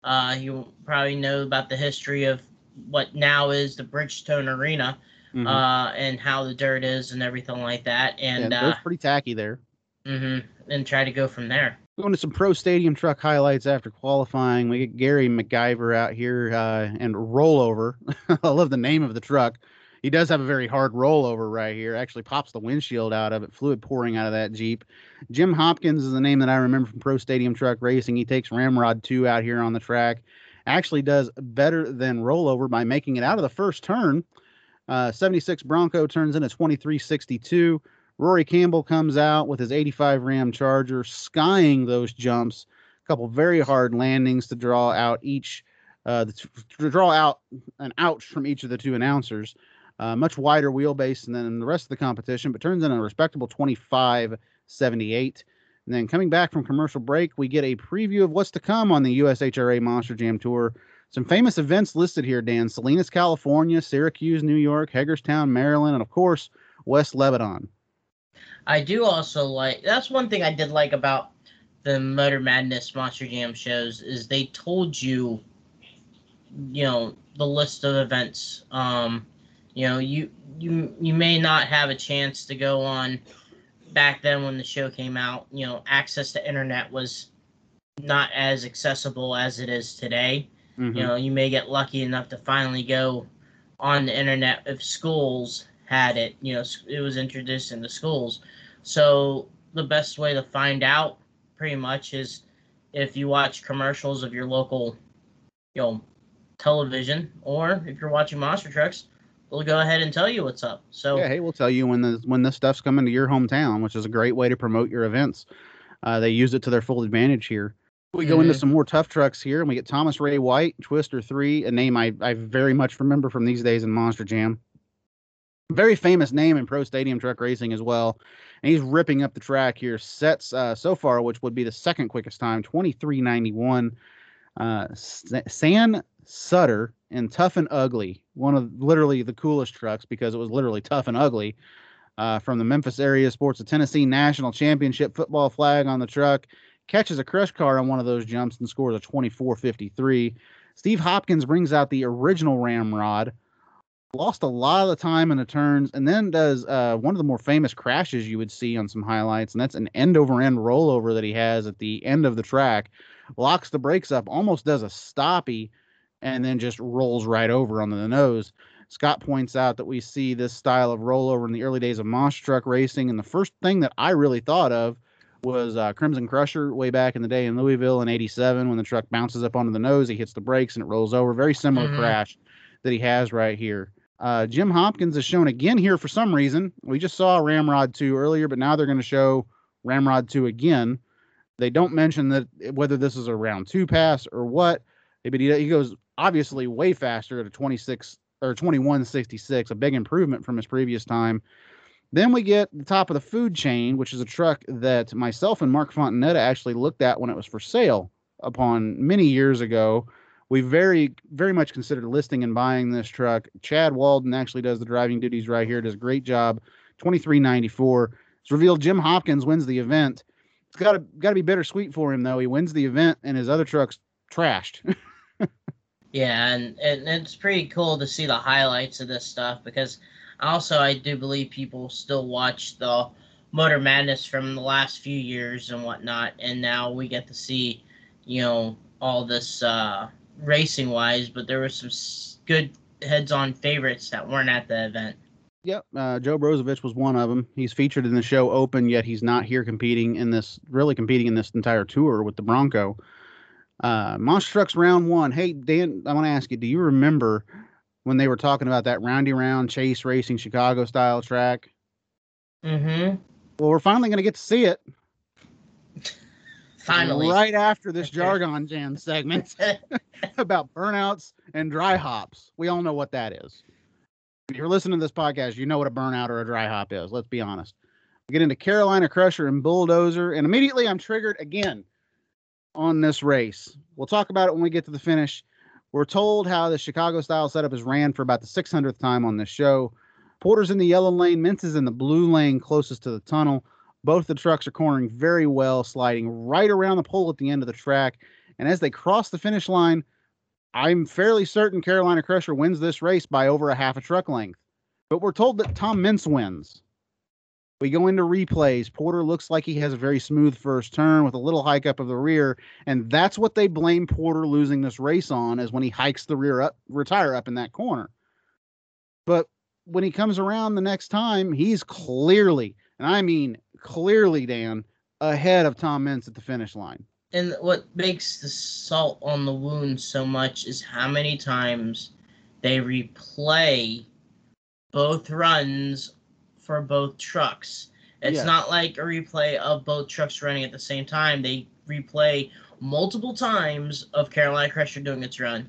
Uh, you probably know about the history of what now is the Bridgestone Arena mm-hmm. uh, and how the dirt is and everything like that. And yeah, uh, pretty tacky there. Mm-hmm. And try to go from there. Going to some pro stadium truck highlights after qualifying. We get Gary McGiver out here uh, and rollover. I love the name of the truck he does have a very hard rollover right here. Actually, pops the windshield out of it, fluid pouring out of that Jeep. Jim Hopkins is the name that I remember from Pro Stadium Truck Racing. He takes Ramrod 2 out here on the track. Actually, does better than rollover by making it out of the first turn. Uh, 76 Bronco turns in at 23.62. Rory Campbell comes out with his 85 Ram Charger, skying those jumps. A couple very hard landings to draw out each, uh, to draw out an ouch from each of the two announcers much wider wheelbase than the rest of the competition, but turns in a respectable 25.78. And then coming back from commercial break, we get a preview of what's to come on the USHRA Monster Jam Tour. Some famous events listed here, Dan. Salinas, California, Syracuse, New York, Hagerstown, Maryland, and of course, West Lebanon. I do also like that's one thing I did like about the Motor Madness Monster Jam shows is they told you, you know, the list of events. Um, you know you you you may not have a chance to go on back then when the show came out. You know access to internet was not as accessible as it is today. Mm-hmm. you know you may get lucky enough to finally go on the internet if schools had it. You know it was introduced into schools. So the best way to find out pretty much is if you watch commercials of your local you know television or if you're watching monster trucks we'll go ahead and tell you what's up. So yeah, hey, we'll tell you when the when this stuff's coming to your hometown, which is a great way to promote your events. Uh, they use it to their full advantage here. We go mm-hmm. into some more tough trucks here, and we get Thomas Ray White, Twister Three, a name I I very much remember from these days in Monster Jam. Very famous name in pro stadium truck racing as well. And he's ripping up the track here. Sets uh, so far, which would be the second quickest time, 23.91. Uh, San Sutter and Tough and Ugly, one of literally the coolest trucks because it was literally tough and ugly. Uh, from the Memphis area, sports a Tennessee National Championship football flag on the truck, catches a crush car on one of those jumps and scores a 24-53. Steve Hopkins brings out the original ramrod, lost a lot of the time in the turns, and then does uh, one of the more famous crashes you would see on some highlights, and that's an end over end rollover that he has at the end of the track. Locks the brakes up, almost does a stoppy, and then just rolls right over onto the nose. Scott points out that we see this style of rollover in the early days of monster truck racing, and the first thing that I really thought of was uh, Crimson Crusher way back in the day in Louisville in '87 when the truck bounces up onto the nose, he hits the brakes and it rolls over. Very similar mm-hmm. crash that he has right here. Uh, Jim Hopkins is shown again here for some reason. We just saw Ramrod 2 earlier, but now they're going to show Ramrod 2 again. They don't mention that whether this is a round two pass or what, but he, he goes obviously way faster at a 26 or 2166, a big improvement from his previous time. Then we get the top of the food chain, which is a truck that myself and Mark Fontanetta actually looked at when it was for sale upon many years ago. We very, very much considered listing and buying this truck. Chad Walden actually does the driving duties right here, does a great job. 2394. It's revealed Jim Hopkins wins the event. It's got to got to be bittersweet for him though. He wins the event and his other trucks trashed. Yeah, and, and it's pretty cool to see the highlights of this stuff because also I do believe people still watch the Motor Madness from the last few years and whatnot, and now we get to see, you know, all this uh, racing wise. But there were some good heads-on favorites that weren't at the event. Yep, uh, Joe Brozovich was one of them. He's featured in the show Open, yet he's not here competing in this, really competing in this entire tour with the Bronco. Uh, Monster Trucks round one. Hey Dan, I want to ask you, do you remember when they were talking about that roundy round chase racing Chicago style track? Mm-hmm. Well, we're finally going to get to see it. Finally. Right after this Jargon Jam segment about burnouts and dry hops. We all know what that is. If you're listening to this podcast, you know what a burnout or a dry hop is. Let's be honest. We get into Carolina Crusher and Bulldozer, and immediately I'm triggered again on this race. We'll talk about it when we get to the finish. We're told how the Chicago style setup is ran for about the 600th time on this show. Porter's in the yellow lane, Meents is in the blue lane closest to the tunnel. Both the trucks are cornering very well, sliding right around the pole at the end of the track. And as they cross the finish line, I'm fairly certain Carolina Crusher wins this race by over a half a truck length. But we're told that Tom Meents wins. We go into replays. Porter looks like he has a very smooth first turn with a little hike up of the rear, and that's what they blame Porter losing this race on is when he hikes the rear up, retire up in that corner. But when he comes around the next time, he's clearly, and I mean clearly, Dan, ahead of Tom Meents at the finish line. And what makes the salt on the wound so much is how many times they replay both runs for both trucks. It's Yes. not like a replay of both trucks running at the same time. They replay multiple times of Carolina Crusher doing its run.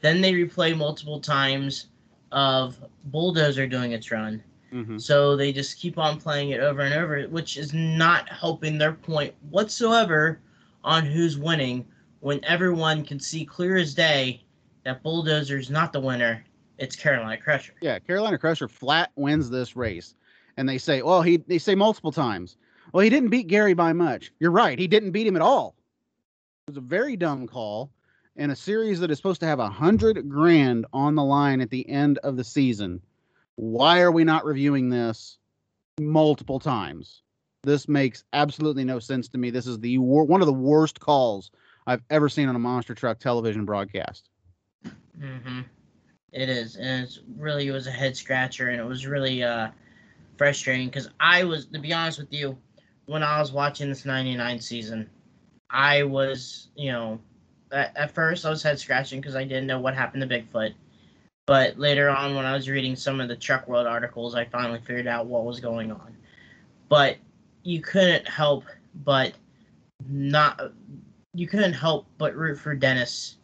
Then they replay multiple times of Bulldozer doing its run. Mm-hmm. So they just keep on playing it over and over, which is not helping their point whatsoever on who's winning when everyone can see clear as day that Bulldozer's not the winner. It's Carolina Crusher. Yeah, Carolina Crusher flat wins this race. And they say, well, he they say multiple times. Well, he didn't beat Gary by much. You're right. He didn't beat him at all. It was a very dumb call in a series that is supposed to have a hundred grand on the line at the end of the season. Why are we not reviewing this multiple times? This makes absolutely no sense to me. This is the wor- one of the worst calls I've ever seen on a monster truck television broadcast. Mm-hmm. It is, and it's really it was a head scratcher, and it was really uh, frustrating because I was, to be honest with you, when I was watching this '99 season, I was, you know, at, at first I was head scratching because I didn't know what happened to Bigfoot, but later on when I was reading some of the Truck World articles, I finally figured out what was going on. But you couldn't help but not, you couldn't help but root for Dennis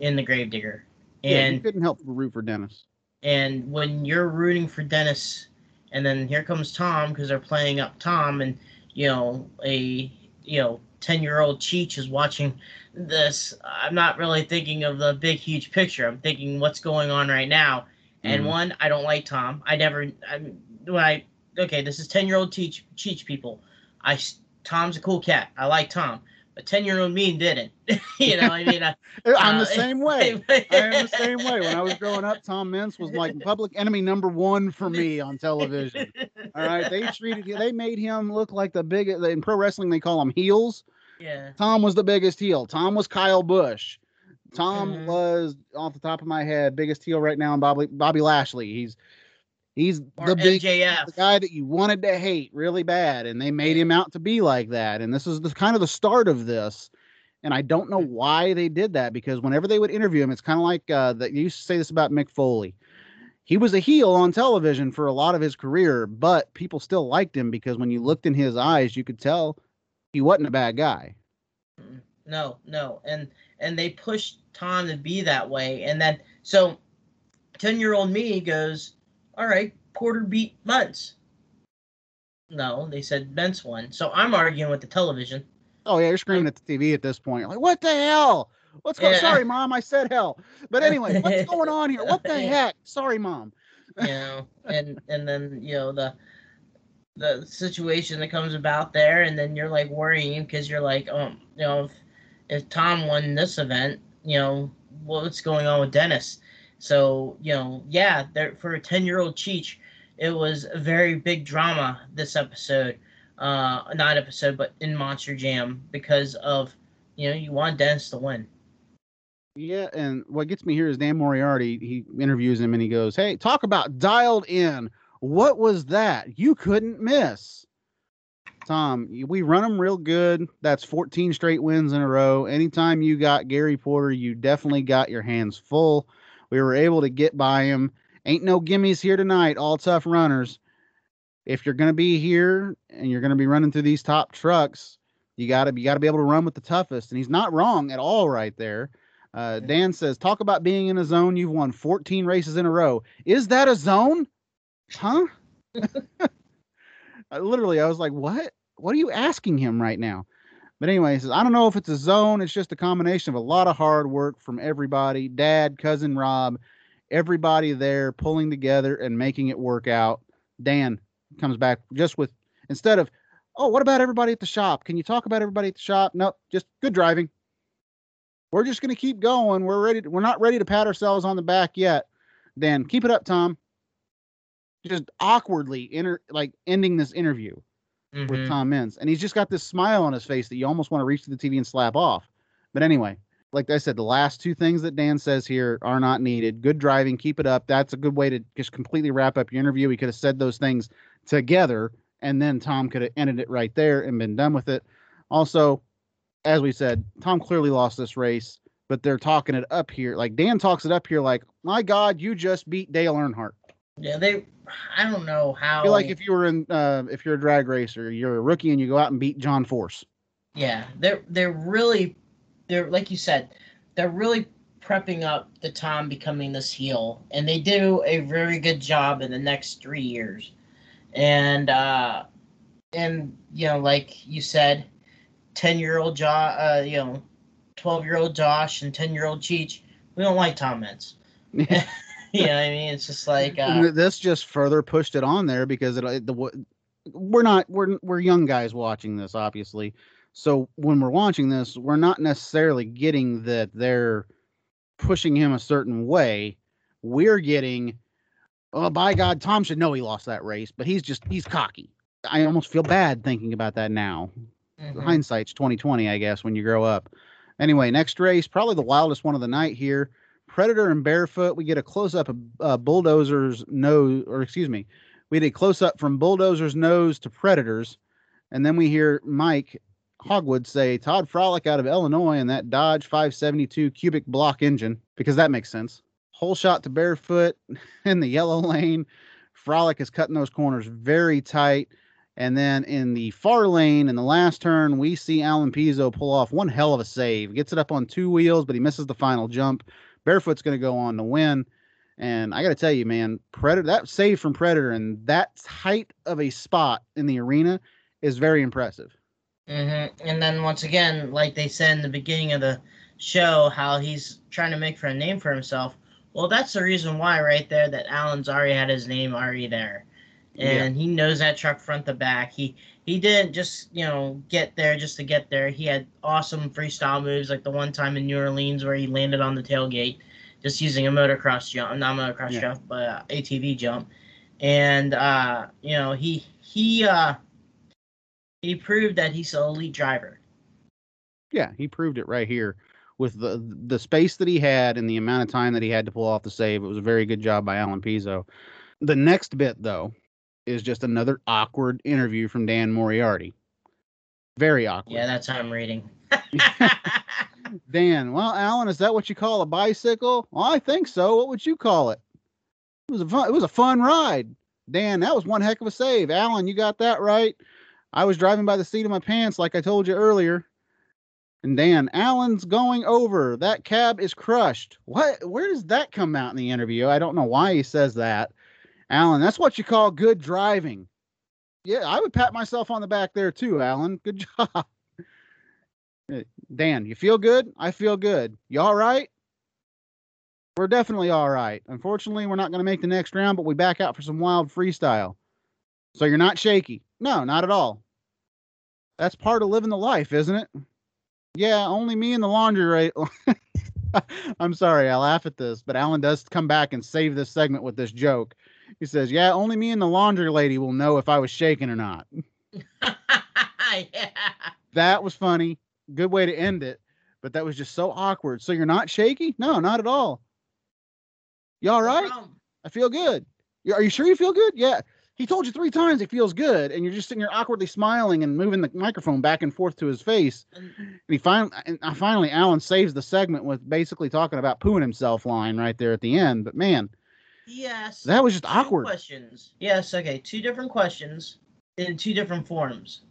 in the Gravedigger. yeah, you And couldn't help but root for Dennis. and when you're rooting for Dennis, and then here comes Tom because they're playing up Tom, and you know a you know ten year old Cheech is watching this. I'm not really thinking of the big huge picture. I'm thinking what's going on right now. And Mhm. one, I don't like Tom. I never. I when I okay, this is ten year old teach teach people. I Tom's a cool cat. I like Tom. But ten year old me didn't. you know, I mean, I, I'm uh, the same way. I am the same way. When I was growing up, Tom Meents was like public enemy number one for me on television. All right, they treated they made him look like the big in pro wrestling. They call him heels. yeah. Tom was the biggest heel. Tom was Kyle Busch. Tom Mhm. was off the top of my head biggest heel right now. And Bobby Bobby Lashley. He's he's Or the big MJF. the guy that you wanted to hate really bad, and they made him out to be like that. And this is the kind of the start of this. And I don't know why they did that because whenever they would interview him, it's kind of like uh, that. You used to say this about Mick Foley. He was a heel on television for a lot of his career, but people still liked him because when you looked in his eyes, you could tell he wasn't a bad guy. No, no, and and they pushed Tom to be that way, and then so ten year old me goes, all right, Porter beat Meents. No, they said Bentz won. So I'm arguing with the television. Oh yeah, you're screaming at the TV at this point, like what the hell? What's going? Yeah. Sorry, mom, I said hell. But anyway, what's going on here? What the heck? Sorry, mom. you know, and and then you know the the situation that comes about there, and then you're like worrying because you're like, um, you know, if, if Tom won this event, you know, what's going on with Dennis? So you know, yeah, there for a ten year old Cheech, it was a very big drama this episode, uh, not episode, but in Monster Jam because of you know you want Dennis to win. Yeah, and what gets me here is Dan Moriarty. He interviews him and he goes, "Hey, talk about dialed in. What was that? You couldn't miss." Tom, we run them real good. That's 14 straight wins in a row. Anytime you got Gary Porter, you definitely got your hands full. We were able to get by him. Ain't no gimmies here tonight, all tough runners. If you're going to be here and you're going to be running through these top trucks, you got to you got to be able to run with the toughest. And he's not wrong at all right there. Uh, Dan says, talk about being in a zone. You've won 14 races in a row. Is that a zone? Huh? I, literally, I was like, what? What are you asking him right now? But anyway, he says, I don't know if it's a zone. It's just a combination of a lot of hard work from everybody dad, cousin Rob, everybody there pulling together and making it work out. Dan comes back just with, instead of, oh, what about everybody at the shop? Can you talk about everybody at the shop? No, just good driving. We're just going to keep going. We're ready. To, we're not ready to pat ourselves on the back yet. Dan, keep it up, Tom. Just awkwardly inter, like ending this interview mm-hmm. with Tom Meents. And he's just got this smile on his face that you almost want to reach to the TV and slap off. But anyway, like I said, the last two things that Dan says here are not needed. Good driving, keep it up. That's a good way to just completely wrap up your interview. He could have said those things together, and then Tom could have ended it right there and been done with it. Also, as we said, Tom clearly lost this race, but they're talking it up here. Like Dan talks it up here, like, my God, you just beat Dale Earnhardt. Yeah, they I don't know how. I feel like if you were in, uh, if you're a drag racer, you're a rookie and you go out and beat John Force. Yeah, they're they're really, they're like you said, they're really prepping up the Tom becoming this heel, and they do a very good job in the next three years, and uh, and you know, like you said, ten year old Josh, uh, you know, twelve year old Josh and ten year old Cheech, we don't like Tom Meents. you know, I mean, it's just like uh, this just further pushed it on there because it, it the we're not we're we're young guys watching this, obviously. So when we're watching this, we're not necessarily getting that they're pushing him a certain way. We're getting, oh, by God, Tom should know he lost that race, but he's just he's cocky. I almost feel bad thinking about that now. Mm-hmm. Hindsight's twenty twenty, I guess, when you grow up. Anyway, next race, probably the wildest one of the night here. Predator and Barefoot, we get a close up of uh, Bulldozer's nose, or excuse me, we get a close up from Bulldozer's nose to Predator's, and then we hear Mike Hogewood say Todd Frolick out of Illinois and that Dodge 572 cubic block engine, because that makes sense. Whole shot to Barefoot in the yellow lane. Frolick is cutting those corners very tight. And then in the far lane, in the last turn, we see Alan Pezo pull off one hell of a save. Gets it up on two wheels, but he misses the final jump. Barefoot's going to go on to win. And I got to tell you, man, Predator that save from Predator and that height of a spot in the arena is very impressive. Mm-hmm. And then once again, like they said in the beginning of the show, how he's trying to make for a name for himself. Well, that's the reason why, right there, that Alan's already had his name already there, and yeah. he knows that truck front to back. He he didn't just you know get there just to get there. He had awesome freestyle moves, like the one time in New Orleans where he landed on the tailgate, just using a motocross jump, not motocross yeah. jump, but uh, ATV jump. And uh, you know he he uh, he proved that he's an elite driver. Yeah, he proved it right here with the the space that he had and the amount of time that he had to pull off the save. It was a very good job by Alan Pezo. The next bit though is just another awkward interview from Dan Moriarty. Very awkward. Yeah, that's how I'm reading. Dan, well, Alan, is that what you call a bicycle? Well, I think so. What would you call it? It was a fun, it was a fun ride. Dan, that was one heck of a save. Alan, you got that right. I was driving by the seat of my pants, like I told you earlier. And Dan, Alan's going over. That cab is crushed. What? Where does that come out in the interview? I don't know why he says that. Alan, that's what you call good driving. Yeah, I would pat myself on the back there too, Alan. Good job. Dan, you feel good? I feel good. You all right? We're definitely all right. Unfortunately, we're not going to make the next round, but we back out for some wild freestyle. So you're not shaky? No, not at all. That's part of living the life, isn't it? Yeah, only me in the laundry. I'm sorry, I laugh at this, but Alan does come back and save this segment with this joke. He says, "Yeah, only me and the laundry lady will know if I was shaking or not." yeah. That was funny. Good way to end it, but that was just so awkward. So you're not shaky? No, not at all. You all right? I feel good. Are you sure you feel good? Yeah. He told you three times he feels good, and you're just sitting there awkwardly smiling and moving the microphone back and forth to his face. And- he finally, and finally, Alan saves the segment with basically talking about pooing himself line right there at the end. But man, Yes. that was just two awkward. Questions. Yes. Okay. Two different questions in two different forms.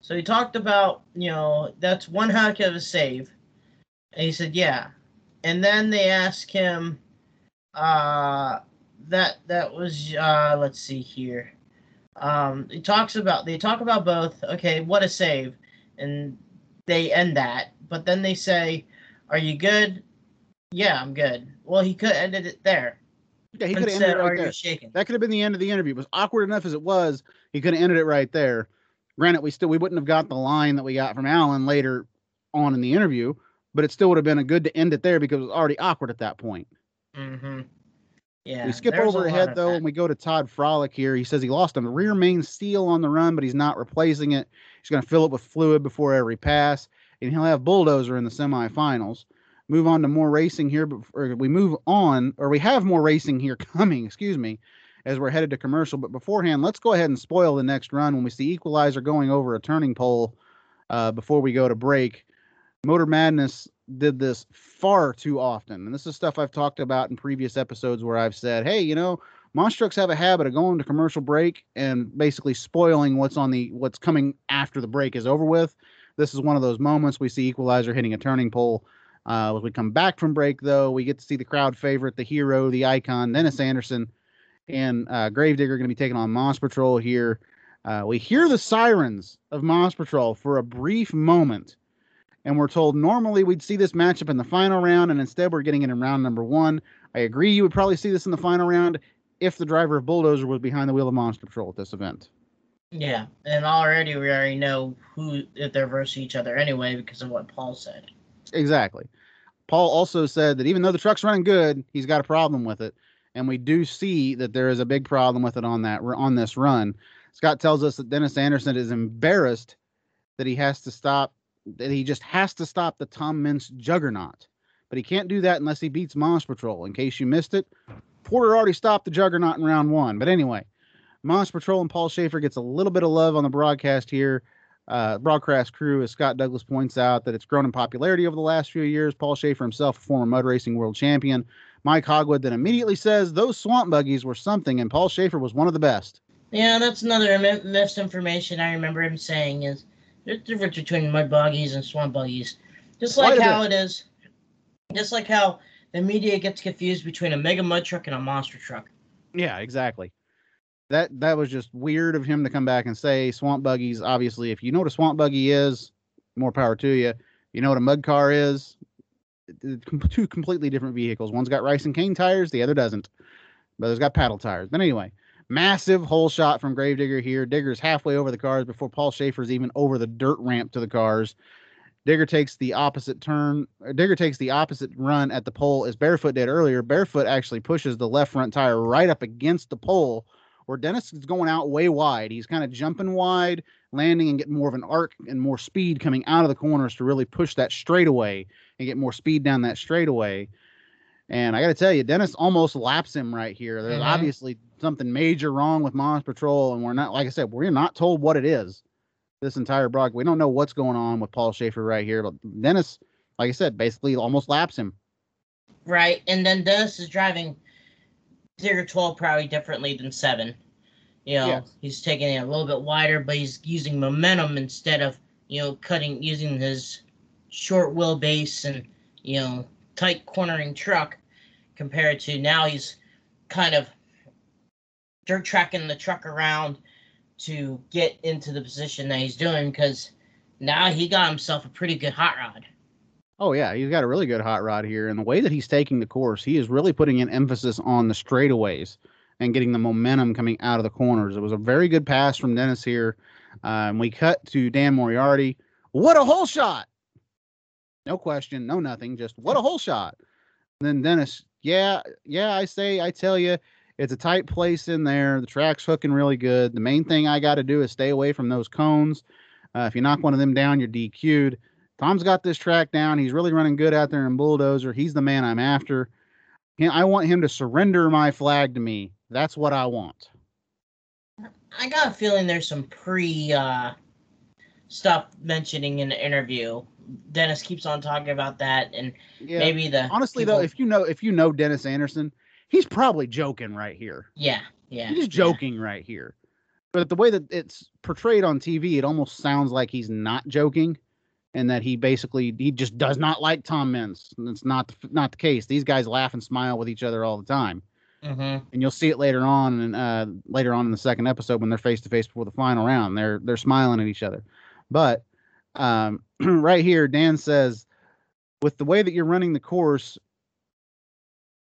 So he talked about, you know, that's one heck of a save, and he said, yeah. And then they asked him, uh, that that was, uh, let's see here. Um, he talks about they talk about both. Okay, what a save, and they end that. But then they say, "Are you good?" Yeah, I'm good. Well, he could ended it there. Yeah, he could have ended it right there. That could have been the end of the interview. It was awkward enough as it was. He could have ended it right there. Granted, we still we wouldn't have got the line that we got from Alan later on in the interview, but it still would have been a good to end it there because it was already awkward at that point. Mm-hmm. Yeah. we skip over ahead though, and we go to Todd Frolic here. He says he lost a rear main seal on the run, but he's not replacing it. He's going to fill it with fluid before every pass, and he'll have bulldozer in the semifinals. Move on to more racing here, but we move on, or we have more racing here coming. Excuse me, as we're headed to commercial. But beforehand, let's go ahead and spoil the next run when we see Equalizer going over a turning pole uh, before we go to break. Motor Madness did this far too often. And this is stuff I've talked about in previous episodes where I've said, hey, you know, monster trucks have a habit of going to commercial break and basically spoiling what's on the what's coming after the break is over with. This is one of those moments we see Equalizer hitting a turning pole. Uh, as we come back from break, though, we get to see the crowd favorite, the hero, the icon, Dennis Anderson, and uh, Gravedigger going to be taking on Moss Patrol here. Uh, we hear the sirens of Moss Patrol for a brief moment and we're told normally we'd see this matchup in the final round, and instead we're getting it in round number one. I agree you would probably see this in the final round if the driver of Bulldozer was behind the wheel of Monster Patrol at this event. Yeah, and already we already know who if they're versus each other anyway because of what Paul said. Exactly. Paul also said that even though the truck's running good, he's got a problem with it, and we do see that there is a big problem with it on that on this run. Scott tells us that Dennis Anderson is embarrassed that he has to stop that he just has to stop the Tom Meents juggernaut. But he can't do that unless he beats Monster Patrol. In case you missed it, Porter already stopped the juggernaut in round one. But anyway, Monster Patrol and Paul Schaefer gets a little bit of love on the broadcast here. Uh, broadcast crew, as Scott Douglas points out, that it's grown in popularity over the last few years. Paul Schaefer himself, a former mud racing world champion. Mike Hogewood then immediately says those swamp buggies were something, and Paul Schaefer was one of the best. Yeah, that's another misinformation I remember him saying is there's a difference between mud buggies and swamp buggies. Just like how it is, just like how the media gets confused between a mega mud truck and a monster truck. Yeah, exactly. That that was just weird of him to come back and say swamp buggies. Obviously, if you know what a swamp buggy is, more power to you. You know what a mud car is. Two completely different vehicles. One's got rice and cane tires, the other doesn't. But it's got paddle tires. But anyway, massive hole shot from Gravedigger here. Digger's halfway over the cars before Paul Schaefer's even over the dirt ramp to the cars. Digger takes the opposite turn. Digger takes the opposite run at the pole as Barefoot did earlier. Barefoot actually pushes the left front tire right up against the pole, where Dennis is going out way wide. He's kind of jumping wide, landing and getting more of an arc and more speed coming out of the corners to really push that straightaway and get more speed down that straightaway. And I got to tell you, Dennis almost laps him right here. There's Mhm. obviously something major wrong with Mons Patrol, and we're not, like I said, we're not told what it is this entire broadcast. We don't know what's going on with Paul Schaefer right here, but Dennis, like I said, basically almost laps him. Right, and then Dennis is driving Digger 12 probably differently than 7. You know, Yes. he's taking it a little bit wider, but he's using momentum instead of, you know, cutting, using his short wheelbase and, you know, tight cornering truck compared to now he's kind of dirt tracking the truck around to get into the position that he's doing because now he got himself a pretty good hot rod. Oh yeah, he's got a really good hot rod here, and the way that he's taking the course, he is really putting an emphasis on the straightaways and getting the momentum coming out of the corners. It was a very good pass from Dennis here. Um, we cut to Dan Moriarty. What a hole shot! No question, no nothing, just what a hole shot. And then Dennis, yeah, yeah, I say, I tell you, it's a tight place in there. The track's hooking really good. The main thing I got to do is stay away from those cones. Uh, if you knock one of them down, you're DQ'd. Tom's got this track down. He's really running good out there in Bulldozer. He's the man I'm after. And I want him to surrender my flag to me. That's what I want. I got a feeling there's some pre uh, stuff mentioning in the interview. Dennis keeps on talking about that, and Yeah. maybe the Honestly people- though, if you know if you know Dennis Anderson, he's probably joking right here. yeah, yeah, He's just yeah. joking right here. But the way that it's portrayed on TV, it almost sounds like he's not joking, and that he basically he just does not like Tom Meents. And it's not the, not the case. These guys laugh and smile with each other all the time, Mhm. and you'll see it later on and uh, later on in the second episode when they're face to face before the final round. They're they're smiling at each other. But um, right here, Dan says, with the way that you're running the course,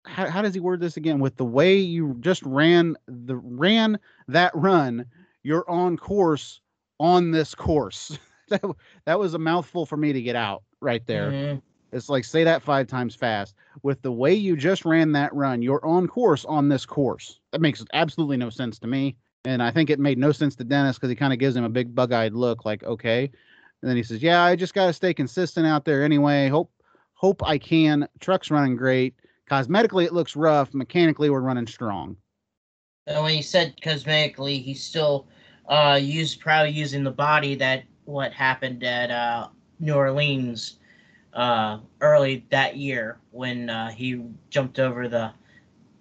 how, how does he word this again? With the way you just ran the ran that run, you're on course on this course. that, that was a mouthful for me to get out right there. Mhm. It's like say that five times fast. With the way you just ran that run, you're on course on this course. That makes absolutely no sense to me. And I think it made no sense to Dennis because he kind of gives him a big bug-eyed look, like, okay. And then he says, Yeah, I just gotta stay consistent out there anyway. Hope hope I can. Truck's running great. Cosmetically it looks rough. Mechanically we're running strong. And when he said cosmetically, he still uh used probably using the body that what happened at uh New Orleans uh early that year when uh he jumped over the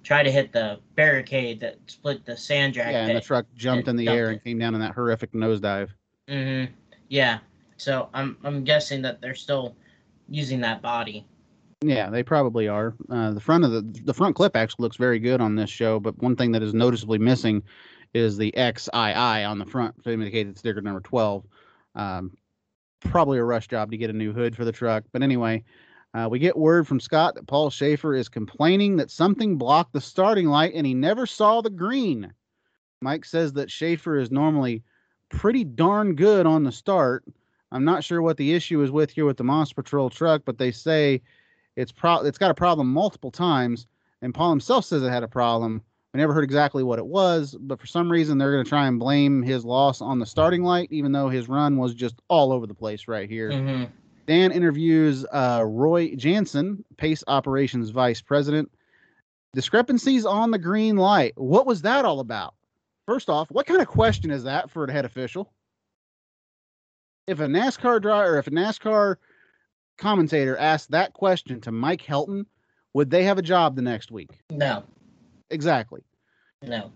tried to hit the barricade that split the sand jack yeah, and the truck jumped in the air it. and came down in that horrific nosedive. Mm-hmm. Yeah. So I'm I'm guessing that they're still using that body. Yeah, they probably are. Uh, the front of the the front clip actually looks very good on this show, but one thing that is noticeably missing is the XII on the front to indicate it's sticker number twelve. Um, probably a rush job to get a new hood for the truck, but anyway, uh, we get word from Scott that Paul Schaefer is complaining that something blocked the starting light and he never saw the green. Mike says that Schaefer is normally pretty darn good on the start. I'm not sure what the issue is with here with the Monster Patrol truck, but they say it's pro it's got a problem multiple times, and Paul himself says it had a problem. We never heard exactly what it was, but for some reason they're going to try and blame his loss on the starting light, even though his run was just all over the place right here. hmm Dan interviews uh, Roy Jansen, Pace Operations Vice President. Discrepancies on the green light. What was that all about? First off, what kind of question is that for a head official? If a NASCAR driver if a NASCAR commentator asked that question to Mike Helton, would they have a job the next week? No, Exactly. no,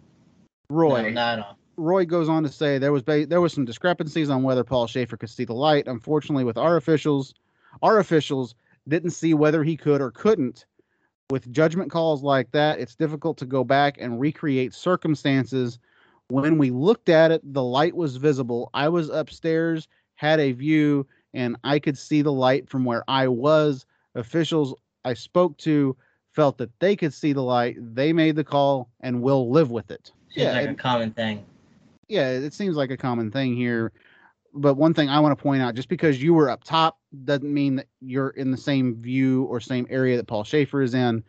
Roy. no, not at all. Roy goes on to say there was ba- there was some discrepancies on whether Paul Schaefer could see the light. Unfortunately, with our officials, our officials didn't see whether he could or couldn't. With judgment calls like that, it's difficult to go back and recreate circumstances. When we looked at it, the light was visible. I was upstairs, had a view, and I could see the light from where I was. Officials I spoke to felt that they could see the light. They made the call and will live with it. Seems like and- a common thing. yeah, it seems like a common thing here. But one thing I want to point out, just because you were up top doesn't mean that you're in the same view or same area that Paul Schaefer is in.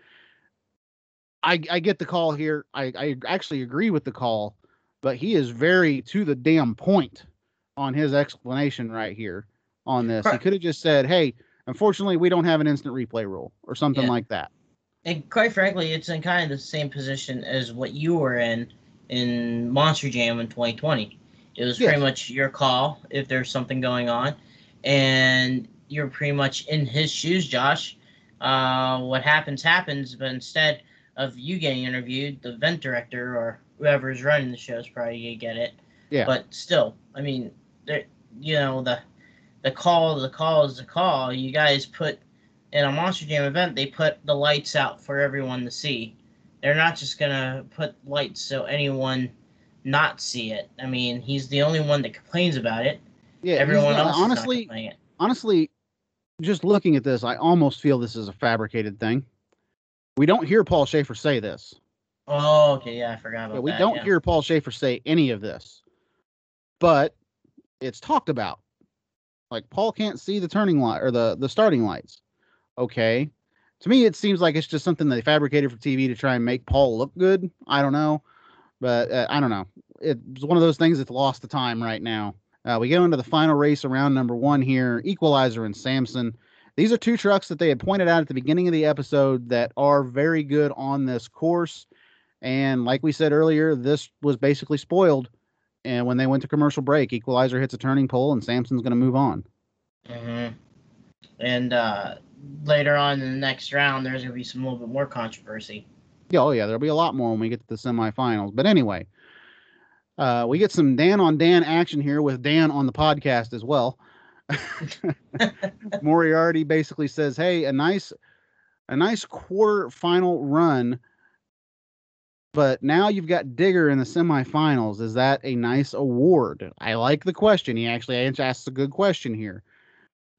I, I get the call here. I, I actually agree with the call, but he is very to the damn point on his explanation right here on this. He could have just said, hey, unfortunately, we don't have an instant replay rule or something Yeah. like that. And quite frankly, it's in kind of the same position as what you were in in Monster Jam in 2020. It was Yes. pretty much your call if there's something going on, and you're pretty much in his shoes, Josh. Uh, what happens happens, but instead of you getting interviewed, the event director or whoever is running the show is probably gonna get it. Yeah. But still, I mean, there, you know the the call, the call is the call. You guys put in a Monster Jam event, they put the lights out for everyone to see. They're not just gonna put lights so anyone not see it. I mean, he's the only one that complains about it. Yeah, Everyone not- else honestly, is not complaining. honestly, just looking at this, I almost feel this is a fabricated thing. We don't hear Paul Schaefer say this. Oh, okay, yeah, I forgot about Yeah, we that. don't yeah. hear Paul Schaefer say any of this, but it's talked about. Like Paul can't see the turning light or the the starting lights. Okay, to me it seems like it's just something they fabricated for TV to try and make Paul look good. I don't know, but uh, I don't know. It's one of those things that's lost the time right now. Uh, we get into the final race around number one here. Equalizer and Samson. These are two trucks that they had pointed out at the beginning of the episode that are very good on this course. And like we said earlier, this was basically spoiled And when they went to commercial break, Equalizer hits a turning pole, and Samson's going to move on. hmm And uh, later on in the next round, there's going to be some little bit more controversy. Yeah, oh yeah, there'll be a lot more when we get to the semifinals. But anyway, uh, we get some Dan on Dan action here with Dan on the podcast as well. Moriarty basically says, "Hey, a nice, a nice quarter final run, but now you've got Digger in the semifinals. Is that a nice award? I like the question. He actually asks a good question here."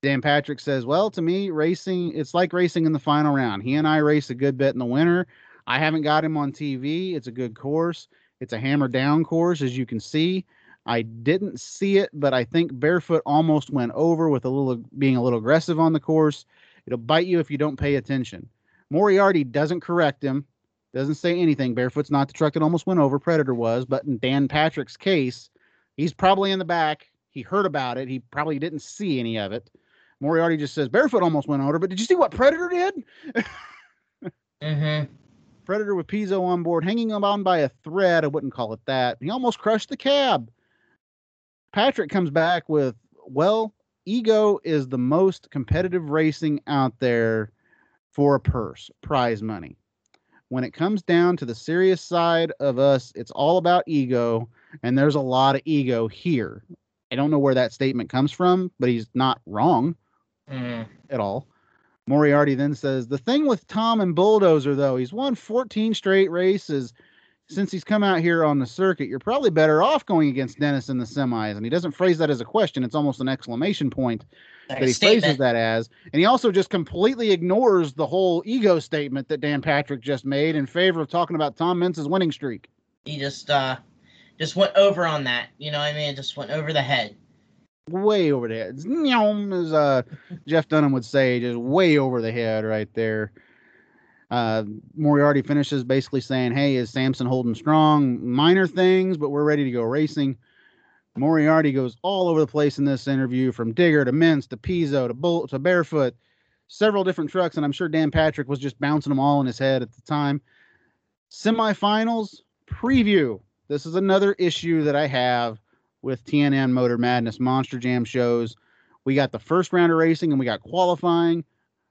Dan Patrick says, "Well, to me, racing it's like racing in the final round. He and I race a good bit in the winter. I haven't got him on TV. It's a good course. It's a hammer down course, as you can see." I didn't see it, but I think Barefoot almost went over with a little being a little aggressive on the course. It'll bite you if you don't pay attention. Moriarty doesn't correct him, doesn't say anything. Barefoot's not the truck that almost went over. Predator was, but in Dan Patrick's case, he's probably in the back. He heard about it. He probably didn't see any of it. Moriarty just says Barefoot almost went over, but did you see what Predator did? hmm Predator with Pezo on board, hanging him on by a thread. I wouldn't call it that. He almost crushed the cab. Patrick comes back with, well, ego is the most competitive racing out there for a purse, prize money. When it comes down to the serious side of us, it's all about ego, and there's a lot of ego here. I don't know where that statement comes from, but he's not wrong hmm at all. Moriarty then says the thing with Tom and Bulldozer though, he's won 14 straight races since he's come out here on the circuit. You're probably better off going against Dennis in the semis. And he doesn't phrase that as a question; it's almost an exclamation point that a he phrases that as. And he also just completely ignores the whole ego statement that Dan Patrick just made in favor of talking about Tom Meents's winning streak. He just uh, just went over on that. You know what I mean? Just went over the head. Way over the head, Nyom, as uh, Jeff Dunham would say, just way over the head right there. Uh, Moriarty finishes basically saying, "Hey, is Samson holding strong? Minor things, but we're ready to go racing." Moriarty goes all over the place in this interview, from Digger to Meents to Pezo to Bull to Barefoot, several different trucks, and I'm sure Dan Patrick was just bouncing them all in his head at the time. Semifinals preview. This is another issue that I have with TNN Motor Madness Monster Jam shows. We got the first round of racing and we got qualifying,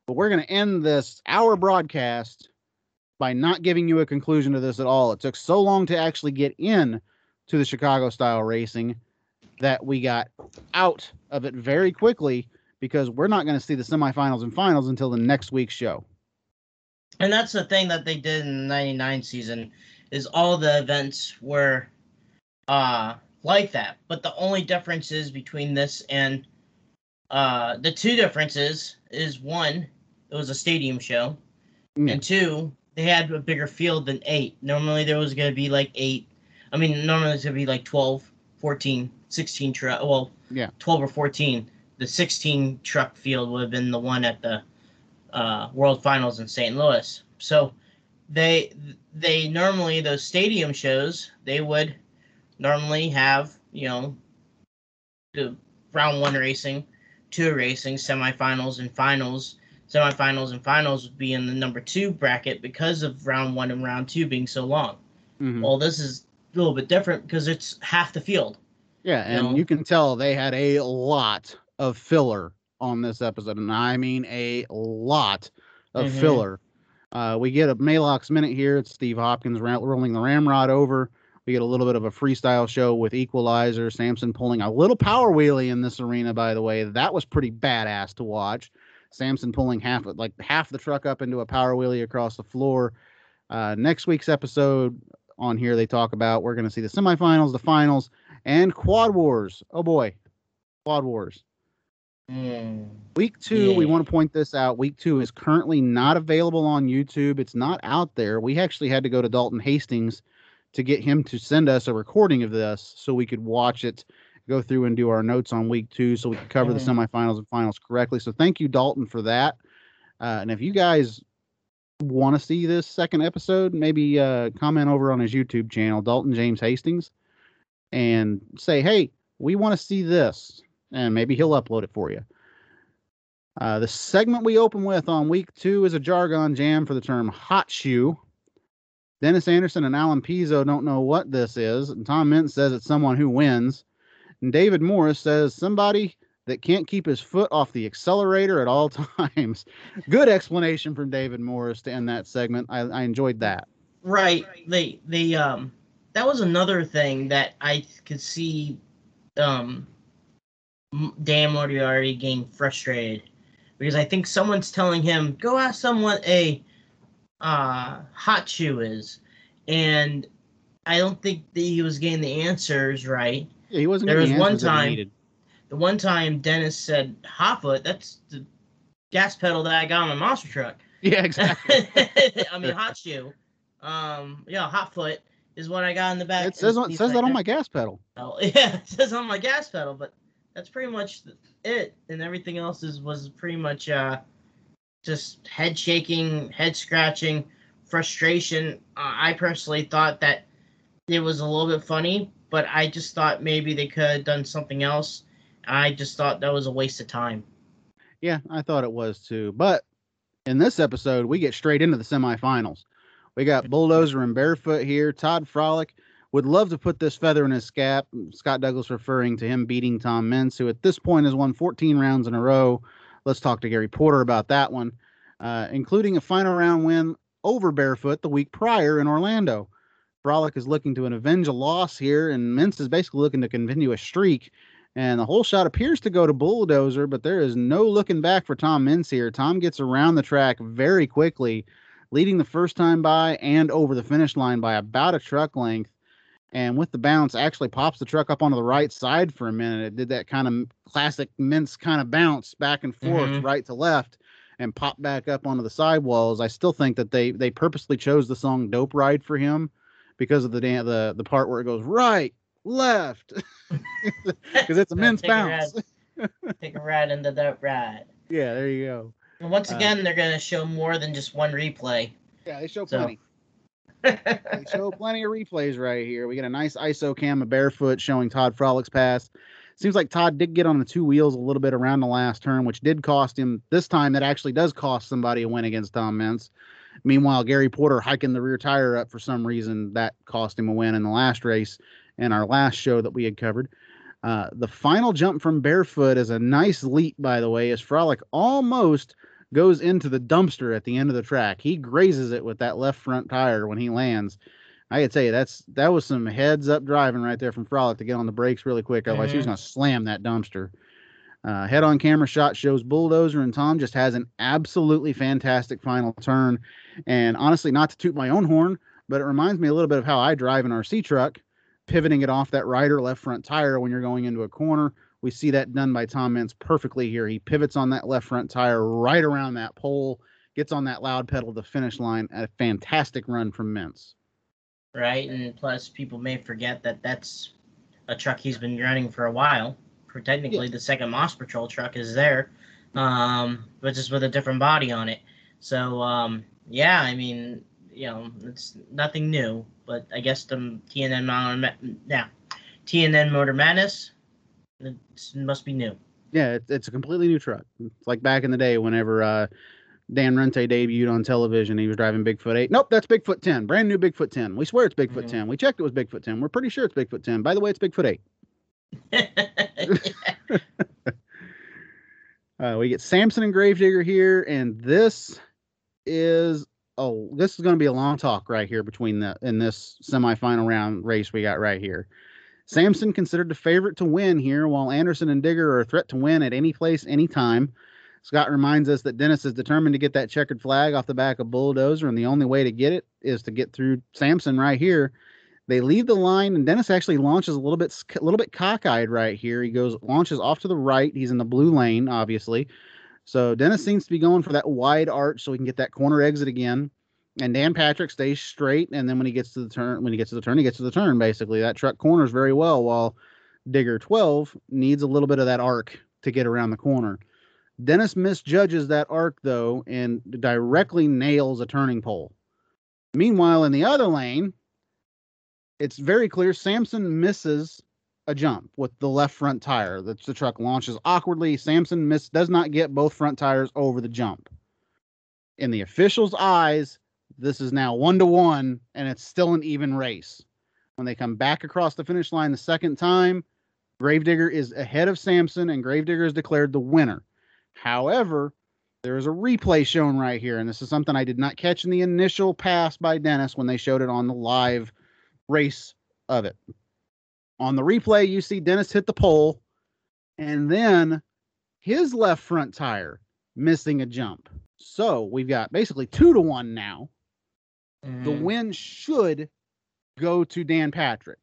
but we're going to end this hour broadcast by not giving you a conclusion to this at all. It took so long to actually get in to the Chicago style racing that we got out of it very quickly because we're not going to see the semifinals and finals until the next week's show. And that's the thing that they did in the 99 season is all the events were uh like that. But the only difference is between this and uh the two differences is one, it was a stadium show. Yeah. And two, they had a bigger field than eight. Normally there was gonna be like eight. I mean normally it's gonna be like 12, 14, 16 truck well Yeah. 12 or 14. The 16 truck field would have been the one at the uh, World Finals in St. Louis. So they they normally those stadium shows they would normally have you know the round one racing, two racing, semifinals and finals. Semifinals and finals would be in the number two bracket because of round one and round two being so long. Mhm. Well, this is a little bit different because it's half the field. Yeah, and know? you can tell they had a lot of filler on this episode, and I mean a lot of Mhm. filler. Uh, we get a Maalox minute here. It's Steve Hopkins rolling the ramrod over. We get a little bit of a freestyle show with Equalizer. Samson pulling a little power wheelie in this arena, by the way. That was pretty badass to watch. Samson pulling half of like half the truck up into a power wheelie across the floor. Uh, next week's episode on here, they talk about we're going to see the semifinals, the finals, and Quad Wars. Oh boy, Quad Wars. Mm. Week two, we want to point this out. Week two is currently not available on YouTube. It's not out there. We actually had to go to Dalton Hastings to get him to send us a recording of this so we could watch it, go through and do our notes on week two so we could cover Mhm. the semifinals and finals correctly. So thank you, Dalton, for that. Uh, and if you guys want to see this second episode, maybe uh, comment over on his YouTube channel, Dalton James Hastings, and say, hey, we want to see this. And maybe he'll upload it for you. Uh, the segment we open with on week two is a jargon jam for the term hot shoe. Dennis Anderson and Alan Pezo don't know what this is. And Tom Meents says it's someone who wins. And David Morris says somebody that can't keep his foot off the accelerator at all times. Good explanation from David Morris to end that segment. I, I enjoyed that. Right. The the um that was another thing that I could see um Dan Moriarty getting frustrated because I think someone's telling him go ask someone a uh hot shoe is and I don't think that he was getting the answers right. Yeah, he wasn't. There was the one answers that he time- The one time Dennis said hot foot, that's the gas pedal that I got on my monster truck. Yeah, exactly. I mean hot shoe. Um yeah, hot foot is what I got in the back. it says on, says like, that on my gas pedal. Oh, yeah, it says on my gas pedal, but that's pretty much it. And everything else is was pretty much uh, just head shaking, head scratching, frustration. Uh, I personally thought that it was a little bit funny, but I just thought maybe they could have done something else. I just thought that was a waste of time. Yeah, I thought it was too. But in this episode, we get straight into the semifinals. We got Bulldozer and Barefoot here. Todd Frolic would love to put this feather in his cap. Scott Douglas referring to him beating Tom Meents, who at this point has won 14 rounds in a row. Let's talk to Gary Porter about that one, uh, including a final round win over Barefoot the week prior in Orlando. Frolic is looking to avenge a loss here, and Meents is basically looking to continue a streak. And the whole shot appears to go to Bulldozer, but there is no looking back for Tom Meents here. Tom gets around the track very quickly, leading the first time by and over the finish line by about a truck length. And with the bounce, actually pops the truck up onto the right side for a minute. It did that kind of classic Meents kind of bounce back and forth, Mhm. right to left, and popped back up onto the sidewalls. I still think that they they purposely chose the song "Dope Ride" for him because of the dan- the the part where it goes right, left, because it's a Yeah, Mintz take a ride. bounce. Take a ride into that ride. Yeah, there you go. And once Uh, again, they're going to show more than just one replay. Yeah, they show So- plenty. They show plenty of replays right here. We get a nice ISO cam of barefoot showing Todd Frolic's pass. Seems like Todd did get on the two wheels a little bit around the last turn, which did cost him this time. That actually does cost somebody a win against Tom Meents. Meanwhile, Gary Porter hiking the rear tire up for some reason that cost him a win in the last race and our last show that we had covered. Uh, the final jump from barefoot is a nice leap, by the way, as Frolic almost goes into the dumpster at the end of the track. He grazes it with that left front tire when he lands. I could tell you that's that was some heads up driving right there from Frolic to get on the brakes really quick. Otherwise, he was going to slam that dumpster. Uh, head on camera shot shows Bulldozer and Tom just has an absolutely fantastic final turn. And honestly, not to toot my own horn, but it reminds me a little bit of how I drive an RC truck, pivoting it off that right or left front tire when you're going into a corner. We see that done by Tom Meents perfectly here. He pivots on that left front tire right around that pole, gets on that loud pedal to finish line. A fantastic run from Meents. right? And plus, people may forget that that's a truck he's been running for a while. For technically, the second Moss Patrol truck is there, um, but just with a different body on it. So, um, yeah, I mean, you know, it's nothing new. But I guess the TNN Motor, yeah, TNN Motor Madness, it must be new. Yeah, it, it's a completely new truck. It's like back in the day whenever uh, Dan Runte debuted on television. He was driving Bigfoot 8. Nope, that's Bigfoot 10. Brand new Bigfoot 10. We swear it's Bigfoot Mhm. 10. We checked it was Bigfoot 10. We're pretty sure it's Bigfoot 10. By the way, it's Bigfoot 8. Uh, we get Samson and Gravedigger here, and this is oh, this is going to be a long talk right here between the in this semifinal round race we got right here. Samson considered the favorite to win here, while Anderson and Digger are a threat to win at any place, any time. Scott reminds us that Dennis is determined to get that checkered flag off the back of Bulldozer, and the only way to get it is to get through Samson right here. They leave the line, and Dennis actually launches a little bit, a little bit cockeyed right here. He goes launches off to the right. He's in the blue lane, obviously. So Dennis seems to be going for that wide arch so he can get that corner exit again. And Dan Patrick stays straight, and then when he gets to the turn, when he gets to the turn, he gets to the turn. Basically, that truck corners very well, while Digger 12 needs a little bit of that arc to get around the corner. Dennis misjudges that arc though and directly nails a turning pole. Meanwhile, in the other lane, it's very clear Samson misses a jump with the left front tire. The, the truck launches awkwardly. Samson miss does not get both front tires over the jump. In the official's eyes, this is now one to one, and it's still an even race. When they come back across the finish line the second time, Gravedigger is ahead of Samson, and Gravedigger is declared the winner. However, there is a replay shown right here, and this is something I did not catch in the initial pass by Dennis when they showed it on the live race of it. On the replay, you see Dennis hit the pole, and then his left front tire missing a jump. So we've got basically two to one now. Mm-hmm. The win should go to Dan Patrick.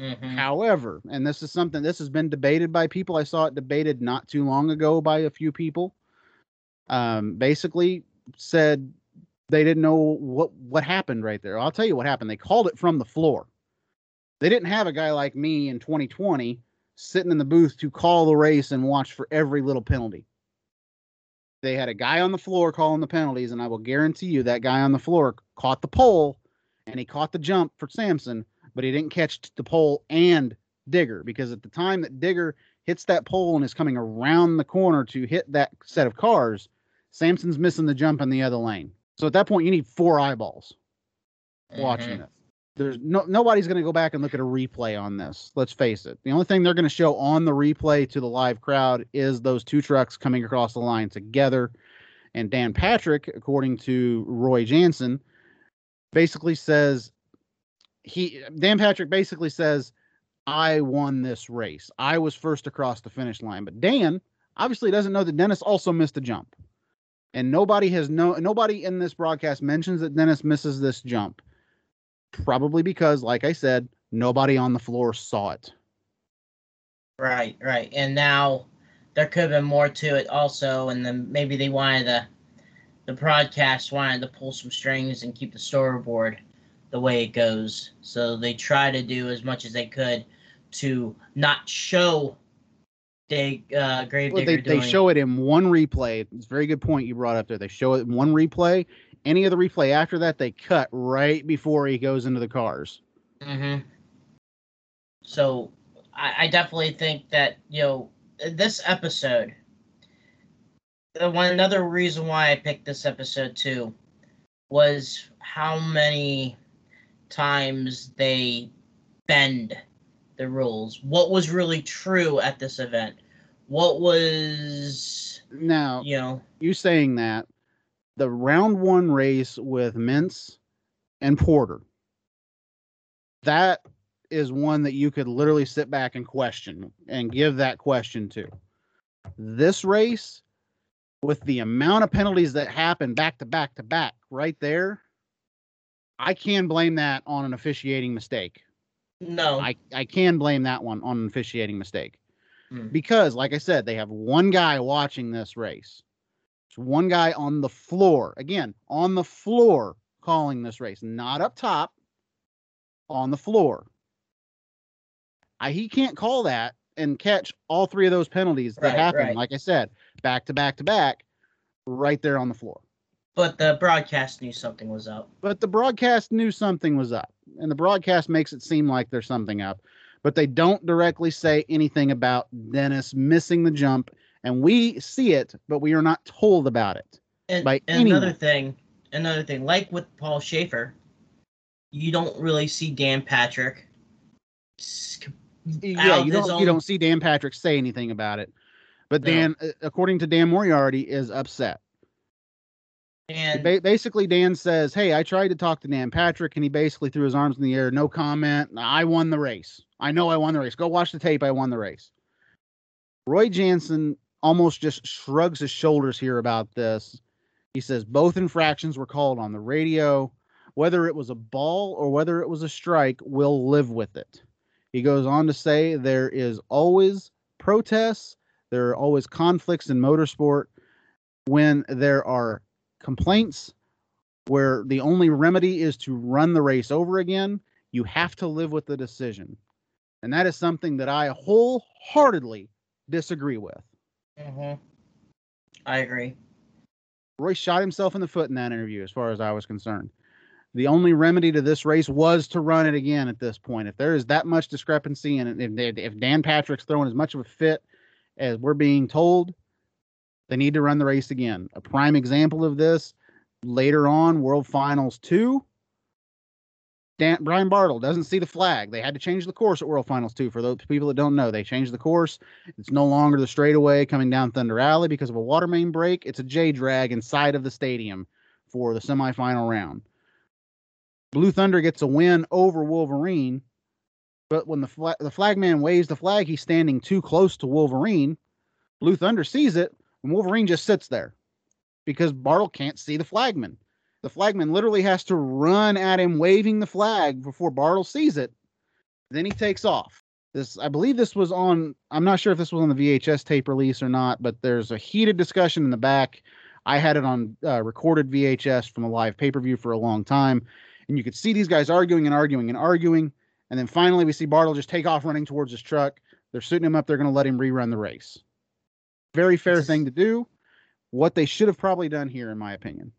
Mhm. However, and this is something this has been debated by people. I saw it debated not too long ago by a few people. Um, basically said they didn't know what what happened right there. I'll tell you what happened. They called it from the floor. They didn't have a guy like me in 2020 sitting in the booth to call the race and watch for every little penalty. They had a guy on the floor calling the penalties, and I will guarantee you that guy on the floor caught the pole and he caught the jump for Samson, but he didn't catch the pole and Digger because at the time that Digger hits that pole and is coming around the corner to hit that set of cars, Samson's missing the jump in the other lane. So at that point, you need four eyeballs watching Mhm. this. There's no nobody's going to go back and look at a replay on this. Let's face it. The only thing they're going to show on the replay to the live crowd is those two trucks coming across the line together. And Dan Patrick, according to Roy Jansen, basically says he Dan Patrick basically says I won this race. I was first across the finish line. But Dan obviously doesn't know that Dennis also missed a jump. And nobody has no nobody in this broadcast mentions that Dennis misses this jump. Probably because, like I said, nobody on the floor saw it. Right, right. And now there could have been more to it also, and then maybe they wanted the the broadcast wanted to pull some strings and keep the storyboard the way it goes. So they try to do as much as they could to not show they uh grave. Well, they, doing they show it in one replay. It's a very good point you brought up there. They show it in one replay. Any of the replay after that, they cut right before he goes into the cars. Mm-hmm. So I, I definitely think that you know this episode. The one another reason why I picked this episode too was how many times they bend the rules. What was really true at this event? What was Now, you know? you saying that the round one race with Meents and Porter, that is one that you could literally sit back and question and give that question to. This race, with the amount of penalties that happen back to back to back right there, I can blame that on an officiating mistake. No. I, I can blame that one on an officiating mistake. Hmm. Because, like I said, they have one guy watching this race. It's one guy on the floor. Again, on the floor calling this race, not up top, on the floor. I, he can't call that and catch all three of those penalties that Right, happen, right. like I said, back to back to back, right there on the floor. but the broadcast knew something was up. But the broadcast knew something was up, and the broadcast makes it seem like there's something up, but they don't directly say anything about Dennis missing the jump, and we see it, but we are not told about it. And, by and another thing, another thing, like with Paul Schaefer, you don't really see Dan Patrick. yeah, you don't own- you don't see Dan Patrick say anything about it, but No. Dan, uh, according to Dan Moriarty, is upset. And Ba- basically, Dan says, "Hey, I tried to talk to Dan Patrick, and he basically threw his arms in the air, no comment. I won the race. I know I won the race. Go watch the tape. I won the race." Roy Jansen almost just shrugs his shoulders here about this. He says both infractions were called on the radio. Whether it was a ball or whether it was a strike, we'll live with it. He goes on to say there is always protests, there are always conflicts in motorsport. When there are complaints where the only remedy is to run the race over again, you have to live with the decision. And that is something that I wholeheartedly disagree with. Mhm. I agree. Roy shot himself in the foot in that interview, as far as I was concerned. The only remedy to this race was to run it again at this point. If there is that much discrepancy and if, if Dan Patrick's throwing as much of a fit as we're being told, they need to run the race again. A prime example of this Later on, World Finals 2, Dan, Brian Bartle doesn't see the flag. They had to change the course at World Finals 2. For those people that don't know, they changed the course. It's no longer the straightaway coming down Thunder Alley because of a water main break. It's a J drag inside of the stadium for the semifinal round. Blue Thunder gets a win over Wolverine, but when the the flagman waves the flag, he's standing too close to Wolverine. Blue Thunder sees it, and Wolverine just sits there because Bartle can't see the flagman. The flagman literally has to run at him waving the flag before Bartle sees it. Then he takes off. This I believe this was on I'm not sure if this was on the VHS tape release or not, but there's a heated discussion in the back. I had it on uh, recorded VHS from a live pay-per-view for a long time, and you could see these guys arguing and arguing and arguing, and then finally we see Bartle just take off running towards his truck. They're suiting him up. They're going to let him rerun the race. Very fair thing to do. What they should have probably done here, in my opinion.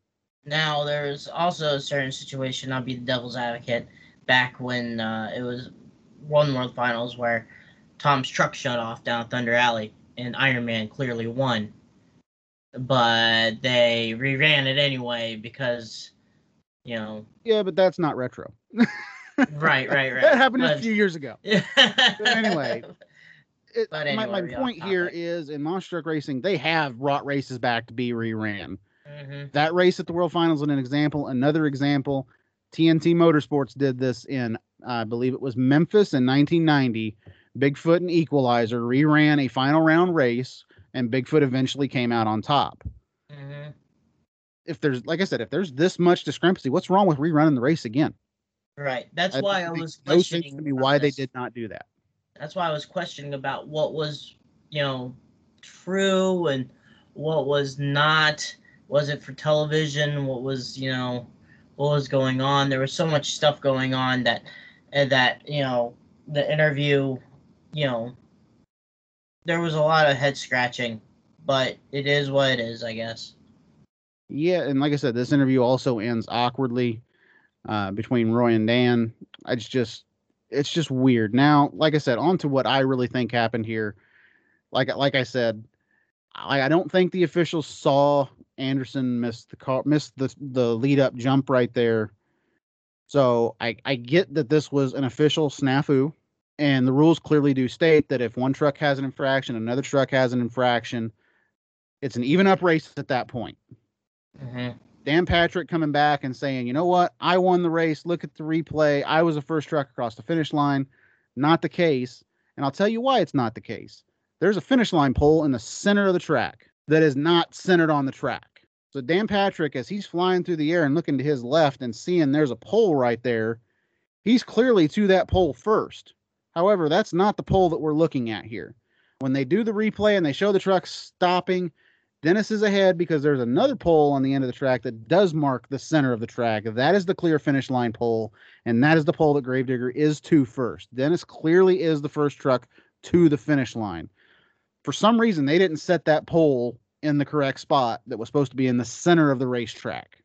Now, there's also a certain situation, I'll be the devil's advocate, back when uh, it was one World Finals where Tom's truck shut off down Thunder Alley and Iron Man clearly won. But they reran it anyway because, you know. Yeah, but that's not retro. right, right, right. that happened but, a few years ago. anyway, it, anyway, my, my point here is in Monster Truck Racing, they have brought races back to be reran. Mhm. That race at the World Finals is an example. Another example, TNT Motorsports did this in, I believe it was Memphis in 1990. Bigfoot and Equalizer reran a final round race, and Bigfoot eventually came out on top. Mhm. If there's, like I said, if there's this much discrepancy, what's wrong with rerunning the race again? Right. That's That why I was no questioning to me why they did not do that. that's why I was questioning about what was, you know, true and what was not. Was it for television? What was, you know, what was going on? There was so much stuff going on that, uh, that you know, the interview, you know, there was a lot of head scratching, but it is what it is, I guess. Yeah, and like I said, this interview also ends awkwardly uh, between Roy and Dan. It's just, it's just weird. Now, like I said, on to what I really think happened here. Like, like I said, I, I don't think the officials saw Anderson missed the car, missed the the lead up jump right there. So I I get that this was an official snafu, and the rules clearly do state that if one truck has an infraction, another truck has an infraction. It's an even up race at that point. hmm Dan Patrick coming back and saying, you know what? I won the race. Look at the replay. I was the first truck across the finish line. Not the case. And I'll tell you why it's not the case. There's a finish line pole in the center of the track that is not centered on the track. So Dan Patrick, as he's flying through the air and looking to his left and seeing there's a pole right there, he's clearly to that pole first. However, that's not the pole that we're looking at here. When they do the replay and they show the truck stopping, Dennis is ahead because there's another pole on the end of the track that does mark the center of the track. That is the clear finish line pole, and that is the pole that Gravedigger is to first. Dennis clearly is the first truck to the finish line. For some reason, they didn't set that pole in the correct spot that was supposed to be in the center of the racetrack.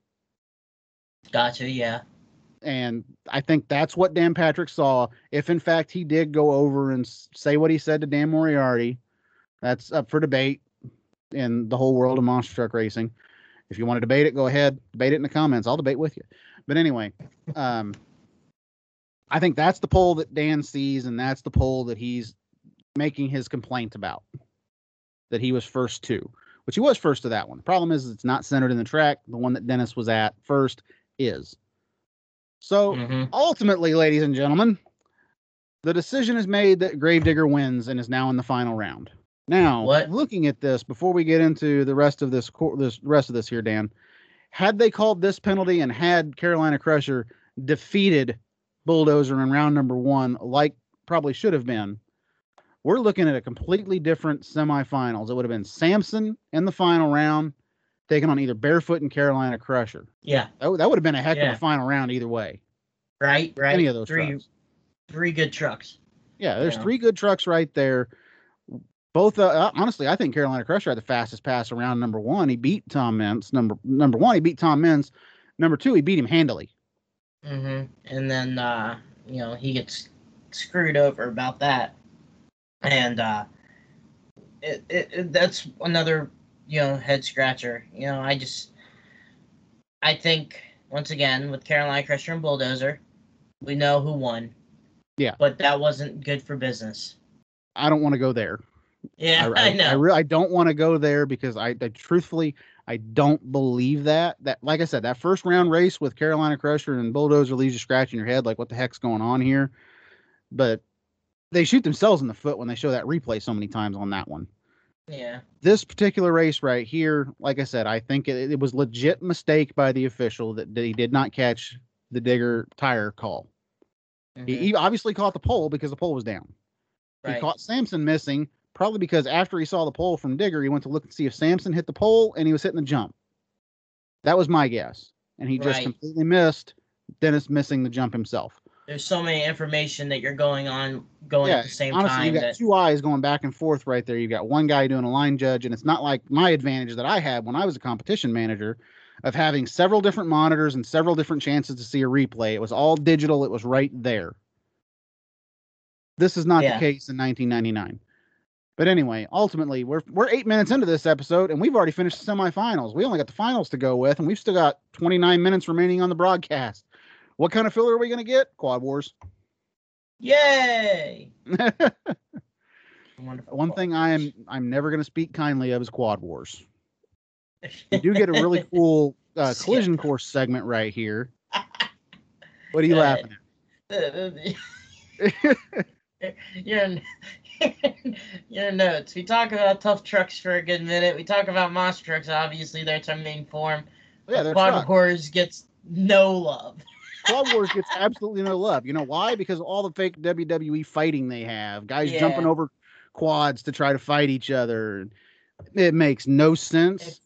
Gotcha. Yeah. And I think that's what Dan Patrick saw. If in fact he did go over and say what he said to Dan Moriarty, that's up for debate in the whole world of monster truck racing. If you want to debate it, go ahead, debate it in the comments. I'll debate with you. But anyway, um, I think that's the poll that Dan sees, and that's the poll that he's making his complaint about. That he was first to, which he was first to that one. The problem is it's not centered in the track. The one that Dennis was at first is. So hmm ultimately, ladies and gentlemen, the decision is made that Gravedigger wins and is now in the final round. Now, What? looking at this before we get into the rest of this, this rest of this here, Dan, had they called this penalty and had Carolina Crusher defeated Bulldozer in round number one, like probably should have been, we're looking at a completely different semifinals. It would have been Samson in the final round, taking on either Bearfoot and Carolina Crusher. Yeah. That, would- that would have been a heck of a final round either way. Right. Right. Any of those three, trucks. three good trucks. Yeah, there's Yeah. three good trucks right there. Both, uh, uh, honestly, I think Carolina Crusher had the fastest pass around number one. He beat Tom Meents. Number number one, he beat Tom Meents. Number two, he beat him handily. Mm-hmm. And then uh, you know he gets screwed over about that, and uh, it, it, it that's another you know head scratcher. You know I just I think once again with Carolina Crusher and Bulldozer, we know who won. Yeah. But that wasn't good for business. I don't want to go there. Yeah, I, I, know. I, re- I don't want to go there because I, I truthfully I don't believe that. That like I said, that first round race with Carolina Crusher and Bulldozer leaves you scratching your head like what the heck's going on here. But they shoot themselves in the foot when they show that replay so many times on that one. yeah. This particular race right here, like I said, I think it, it was legit mistake by the official that, that he did not catch the digger tire call. He, Mhm. he obviously caught the pole because the pole was down. He caught Samson missing, probably because after he saw the pole from Digger, he went to look and see if Samson hit the pole and he was hitting the jump. That was my guess. And he just Right. completely missed Dennis missing the jump himself. There's so many information that you're going on going yeah, at the same honestly, time you got that two eyes going back and forth right there. You've got one guy doing a line judge, and it's not like my advantage that I had when I was a competition manager of having several different monitors and several different chances to see a replay. It was all digital, it was right there. This is not Yeah. the case in 1999. But anyway, ultimately, we're we're eight minutes into this episode, and we've already finished the semifinals. We only got the finals to go with, and we've still got 29 minutes remaining on the broadcast. What kind of filler are we going to get? Quad Wars. Yay! Wonderful. One thing I am I'm never going to speak kindly of is Quad Wars. We do get a really cool uh, collision course segment right here. What are you Uh, laughing at? your your notes. We talk about tough trucks for a good minute. We talk about monster trucks. Obviously, that's our main form. yeah, Quad. Wars gets no love. Quad Wars gets absolutely no love. You know why? Because all the fake WWE fighting they have, guys Yeah. jumping over quads to try to fight each other. It makes no sense. If-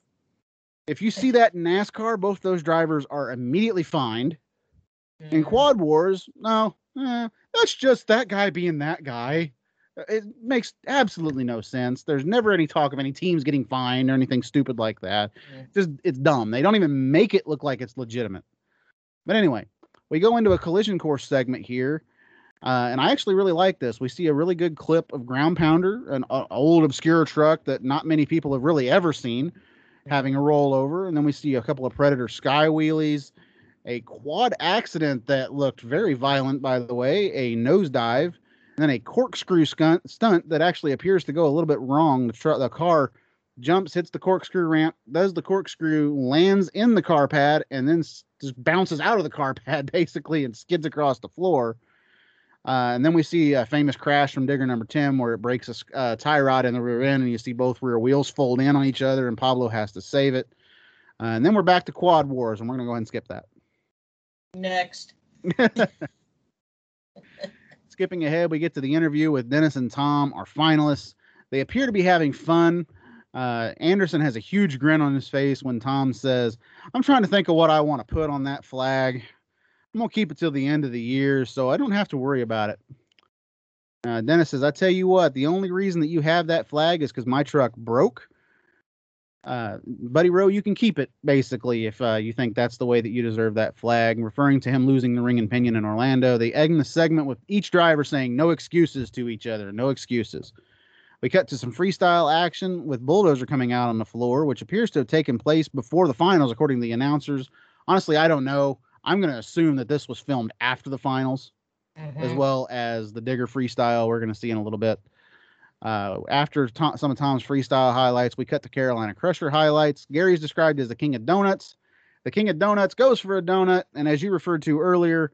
If you see that in NASCAR, both those drivers are immediately fined. In Mm, Quad Wars, no, eh, that's just that guy being that guy. It makes absolutely no sense. There's never any talk of any teams getting fined or anything stupid like that. Yeah. Just it's dumb. They don't even make it look like it's legitimate. But anyway, we go into a collision course segment here. Uh, and I actually really like this. We see a really good clip of Ground Pounder, an uh, old obscure truck that not many people have really ever seen, having a rollover. And then we see a couple of Predator sky wheelies, a quad accident that looked very violent, by the way, a nosedive, and then a corkscrew stunt, stunt that actually appears to go a little bit wrong. The, tr- the car jumps, hits the corkscrew ramp, does the corkscrew, lands in the car pad, and then just bounces out of the car pad basically and skids across the floor. Uh, and then we see a famous crash from Digger number 10 where it breaks a uh, tie rod in the rear end, and you see both rear wheels fold in on each other, and Pablo has to save it. Uh, and then we're back to Quad Wars, and we're going to go ahead and skip that. Next. Skipping ahead, we get to the interview with Dennis and Tom, our finalists. They appear to be having fun. Uh, Anderson has a huge grin on his face when Tom says, I'm trying to think of what I want to put on that flag. I'm going to keep it till the end of the year, so I don't have to worry about it. Uh, Dennis says, I tell you what, the only reason that you have that flag is because my truck broke. Uh, Buddy Rowe, you can keep it basically if uh, you think that's the way that you deserve that flag. Referring to him losing the ring and pinion in Orlando, they end the segment with each driver saying no excuses to each other, no excuses. We cut to some freestyle action with Bulldozer coming out on the floor, which appears to have taken place before the finals, according to the announcers. Honestly, I don't know. I'm going to assume that this was filmed after the finals as Mhm. well as the digger freestyle we're going to see in a little bit. Uh, after Tom, some of Tom's freestyle highlights, we cut to Carolina Crusher highlights. Gary's described as the king of donuts. The king of donuts goes for a donut, and as you referred to earlier,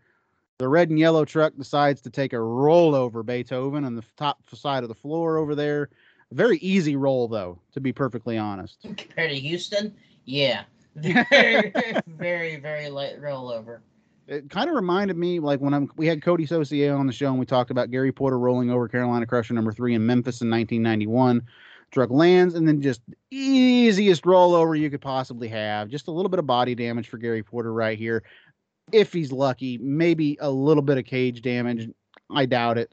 the red and yellow truck decides to take a roll over Beethoven on the top side of the floor over there. Very easy roll, though, to be perfectly honest. Compared to Houston, yeah. Very, very, very light rollover. it kind of reminded me like when I'm, we had Cody Saucier on the show and we talked about Gary Porter rolling over Carolina Crusher number three in Memphis in 1991. Truck lands and then just easiest rollover you could possibly have. Just a little bit of body damage for Gary Porter right here. If he's lucky, maybe a little bit of cage damage. I doubt it,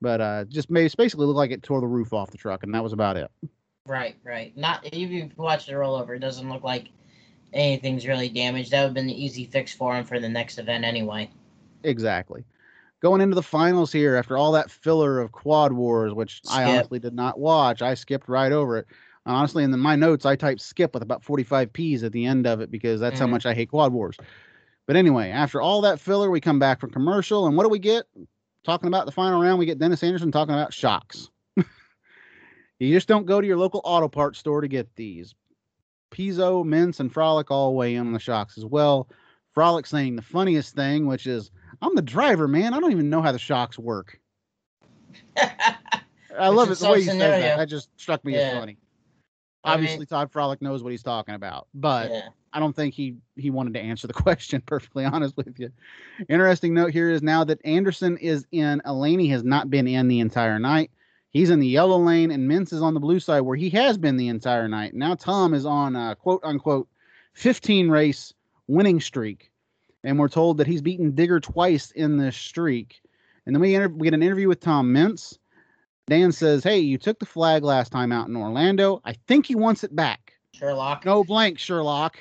but uh, just made basically look like it tore the roof off the truck, and that was about it. Right, right. Not if you watch the rollover, it doesn't look like anything's really damaged. That would have been the easy fix for him for the next event anyway. Exactly. Going into the finals here after all that filler of Quad Wars, which I honestly did not watch, I skipped right over it. Honestly, in the, my notes, I typed skip with about 45 P's at the end of it because that's how Mhm. much I hate Quad Wars. But anyway, after all that filler, we come back from commercial, and what do we get? Talking about the final round, we get Dennis Anderson talking about shocks. you just don't go to your local auto parts store to get these. Pezo, Meents, and Frolic all weigh in on the shocks as well. Frolic saying the funniest thing, which is, I'm the driver, man. I don't even know how the shocks work. I love it the way he says that. That just struck me as Yeah. funny. I mean- Obviously, Todd Frolic knows what he's talking about, but yeah. I don't think he he wanted to answer the question. Perfectly honest with you. Interesting note here is now that Anderson is in, Elaney has not been in the entire night. He's in the yellow lane, and Meents is on the blue side where he has been the entire night. Now Tom is on a quote unquote 15 race winning streak, and we're told that he's beaten Digger twice in this streak. And then we, inter- we get an interview with Tom Meents. Dan says, "Hey, you took the flag last time out in Orlando. I think he wants it back." Sherlock. No blank, Sherlock.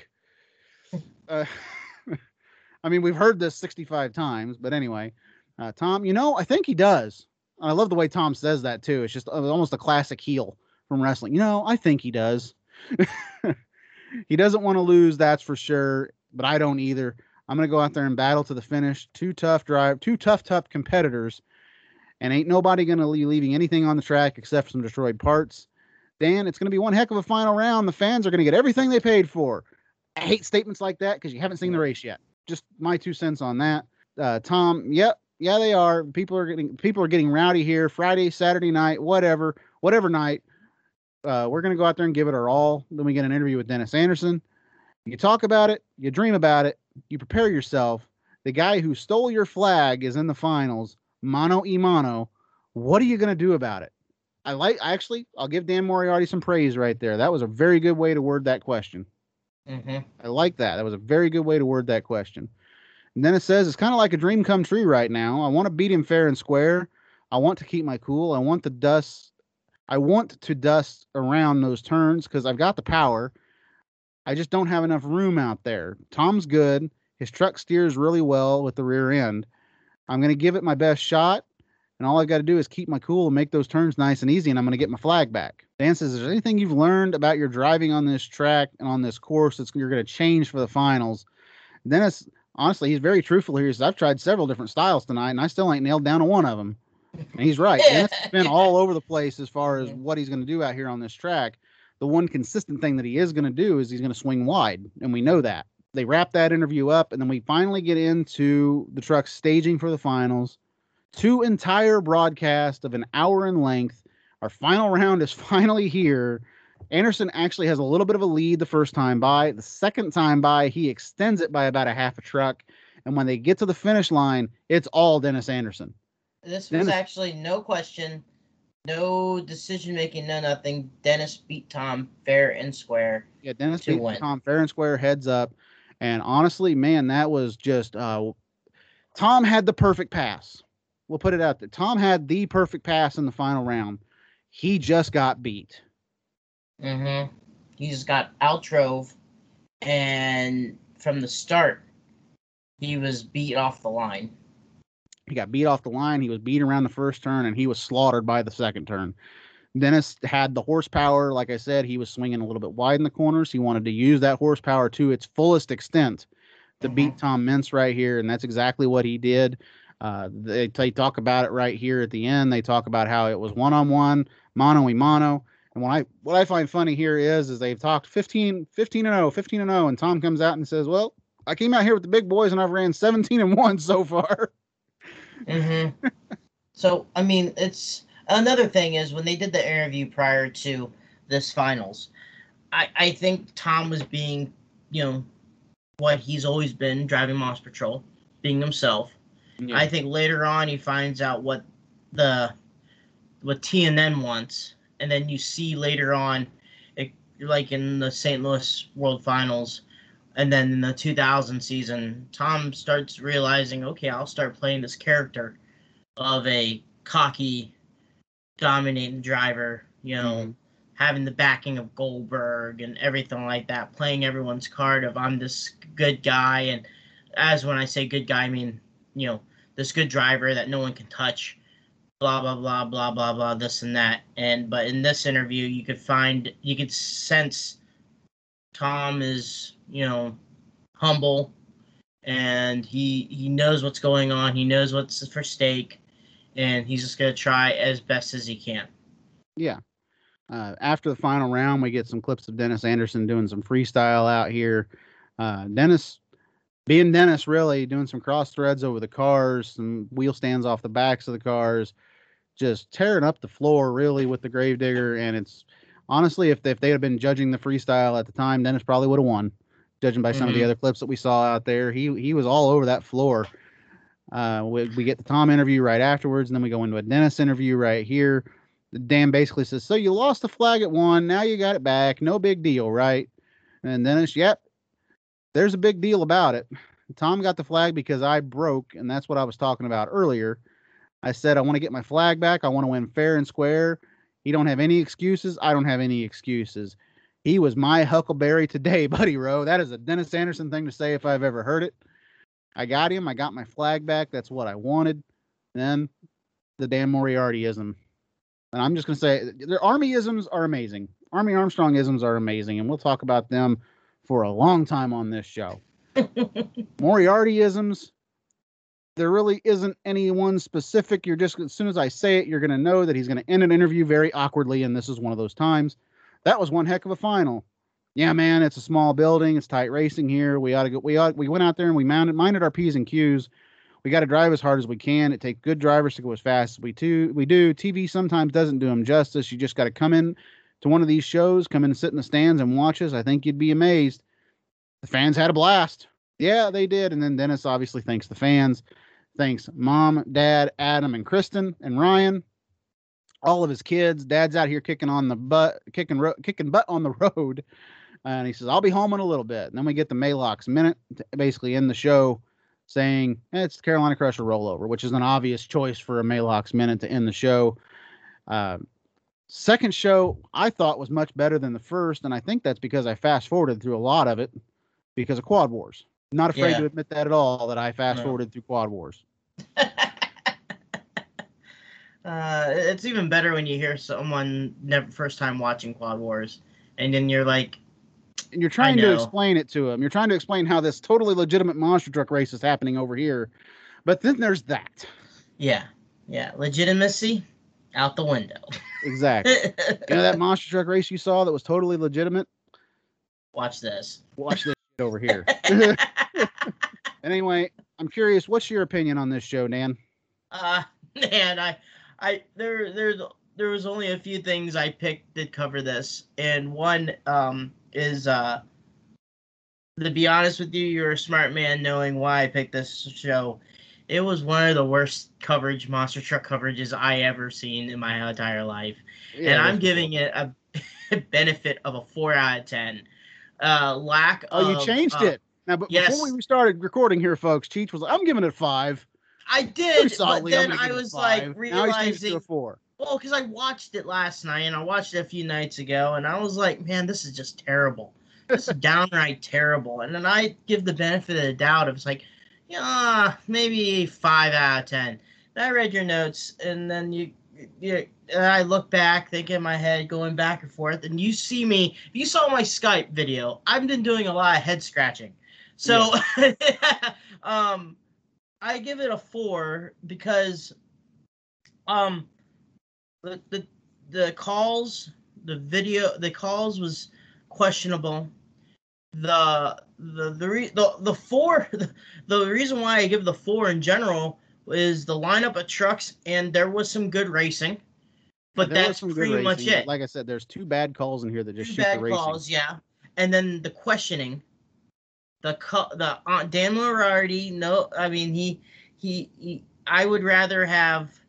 Uh, I mean, we've heard this 65 times, but anyway, uh, Tom, you know, I think he does. I love the way Tom says that too. It's just uh, almost a classic heel from wrestling. You know, I think he does. he doesn't want to lose, that's for sure, but I don't either. I'm gonna go out there and battle to the finish. Two tough drive, two tough, tough competitors, and ain't nobody gonna be leaving anything on the track except some destroyed parts. Dan, it's going to be one heck of a final round. The fans are going to get everything they paid for. I hate statements like that because you haven't seen the race yet. Just my two cents on that. Uh, Tom, yep, yeah, they are. People are getting people are getting rowdy here. Friday, Saturday night, whatever, whatever night. Uh, we're going to go out there and give it our all. Then we get an interview with Dennis Anderson. You talk about it, you dream about it, you prepare yourself. The guy who stole your flag is in the finals, mano y mano. What are you going to do about it? I like actually, I'll give Dan Moriarty some praise right there. That was a very good way to word that question. Hmm I like that. That was a very good way to word that question. And then it says it's kind of like a dream come true right now. I want to beat him fair and square. I want to keep my cool. I want the dust. I want to dust around those turns because I've got the power. I just don't have enough room out there. Tom's good. His truck steers really well with the rear end. I'm going to give it my best shot. And all I've got to do is keep my cool and make those turns nice and easy, and I'm going to get my flag back. Dan says, Is there anything you've learned about your driving on this track and on this course that you're going to change for the finals? Dennis, honestly, he's very truthful here. He says, I've tried several different styles tonight, and I still ain't nailed down to one of them. And he's right. Dennis has been all over the place as far as what he's going to do out here on this track. The one consistent thing that he is going to do is he's going to swing wide, and we know that. They wrap that interview up, and then we finally get into the truck staging for the finals two entire broadcasts of an hour in length. Our final round is finally here. Anderson actually has a little bit of a lead the first time by. The second time by, he extends it by about a half a truck. And when they get to the finish line, it's all Dennis Anderson. This was Dennis- actually no question, no decision making, no nothing. Dennis beat Tom fair and square. Yeah, Dennis beat win. Tom fair and square heads up. And honestly, man, that was just uh Tom had the perfect pass. We'll put it out there. Tom had the perfect pass in the final round. He just got beat. Mm-hmm. He just got outdrove, and from the start, he was beat off the line. He got beat off the line. He was beat around the first turn, and he was slaughtered by the second turn. Dennis had the horsepower. Like I said, he was swinging a little bit wide in the corners. He wanted to use that horsepower to its fullest extent to beat Tom Meents right here, and that's exactly what he did. Uh, they, they talk about it right here at the end. They talk about how it was one on one, mono y mono. And what I what I find funny here is is they've talked 15, 15 and 0, 15 and 0, and Tom comes out and says, "Well, I came out here with the big boys and I've ran 17 and 1 so far." Mm-hmm. so I mean, it's another thing is when they did the interview prior to this finals, I I think Tom was being, you know, what he's always been, driving Monster Patrol, being himself. I think later on he finds out what the what TNN wants, and then you see later on, it, like in the St. Louis World Finals, and then in the 2000 season, Tom starts realizing, okay, I'll start playing this character of a cocky, dominating driver, you know, mm-hmm. having the backing of Goldberg and everything like that, playing everyone's card of I'm this good guy, and as when I say good guy, I mean you know this good driver that no one can touch blah blah blah blah blah blah this and that. And but in this interview you could find you could sense tom is you know humble and he he knows what's going on. He knows what's for stake and he's just going to try as best as he can. Yeah. Uh, after the final round we get some clips of dennis anderson doing some freestyle out here. Uh, dennis being Dennis, really doing some cross threads over the cars, some wheel stands off the backs of the cars, just tearing up the floor really with the gravedigger. And it's honestly, if they, if they had been judging the freestyle at the time, Dennis probably would have won. Judging by some mm-hmm. of the mm-hmm. other clips that we saw out there, he he was all over that floor. Uh, we, we get the Tom interview right afterwards, and then we go into a Dennis interview right here. Dan basically says, "So you lost the flag at one, now you got it back, no big deal, right?" And Dennis, "Yep, there's a big deal about it. Tom got the flag because I broke, and that's what I was talking about earlier. I said I want to get my flag back. I want to win fair and square. He don't have any excuses. I don't have any excuses. He was my Huckleberry today, Buddy Rowe. That is a Dennis Anderson thing to say if I've ever heard it. I got him. I got my flag back. That's what I wanted. Then the Dan Moriartyism. And I'm just going to say their Army isms are amazing. Army Armstrong isms are amazing. And we'll talk about them for a long time on this show. Moriartyisms, there really isn't any one specific. You're just, as soon as I say it, you're going to know that he's going to end an interview very awkwardly. And this is one of those times. That was one heck of a final. Yeah, man, it's a small building. It's tight racing here. We ought to go. We ought, we went out there and we mounted, minded our P's and Q's. We got to drive as hard as we can. It takes good drivers to go as fast as we, do. we do. TV sometimes doesn't do them justice. You just got to come in to one of these shows, come in and sit in the stands and watch us. I think you'd be amazed the fans had a blast. Yeah, they did. And then Dennis obviously thanks the fans, thanks mom, dad, Adam, and Krysten and Ryan, all of his kids. Dad's out here kicking on the butt, kicking ro- kicking butt on the road. And he says, "I'll be home in a little bit." And then we get the Maalox minute, basically in the show, saying eh, it's the Carolina Crusher rollover, which is an obvious choice for a Maalox minute to end the show. Uh, second show I thought was much better than the first, and I think that's because I fast forwarded through a lot of it because of Quad Wars. Not afraid yeah. to admit that at all. That I fast forwarded no. through Quad Wars. uh, it's even better when you hear someone never first time watching Quad Wars, and then you're like, and you're trying to explain it to them. You're trying to explain how this totally legitimate monster truck race is happening over here, but then there's that. Yeah, yeah, legitimacy out the window. Exactly. you know that monster truck race you saw that was totally legitimate. Watch this. Watch this over here. and anyway, I'm curious, what's your opinion on this show, Dan? Uh man, I I there there's there was only a few things I picked that cover this, and one um is uh to be honest with you, you're a smart man knowing why I picked this show. It was one of the worst coverage monster truck coverages I ever seen in my entire life. Yeah, and I'm giving cool. it a benefit of a four out of ten uh, lack oh, you changed uh, it. Now, but yes. before we started recording here, folks, Cheech was like, I'm giving it five. I did, but then I was like realizing four. Well, because I watched it last night and I watched it a few nights ago, and I was like, man, this is just terrible. This is downright terrible. And then I give the benefit of the doubt. It was like, yeah, maybe five out of ten. And I read your notes, and then you you I look back, thinking in my head, going back and forth, and you see me. If you saw my Skype video, I've been doing a lot of head scratching. So, yeah. um, I give it a four because, um, the the the calls, the video, the calls was questionable. The the the re, the, the four the, the reason why I give the four in general is the lineup of trucks and there was some good racing but yeah, that's pretty much it. Like I said, there's two bad calls in here that just two shoot bad the racing. calls, yeah. And then the questioning, the the uh, Dan Moriarty. No, I mean he, he he. I would rather have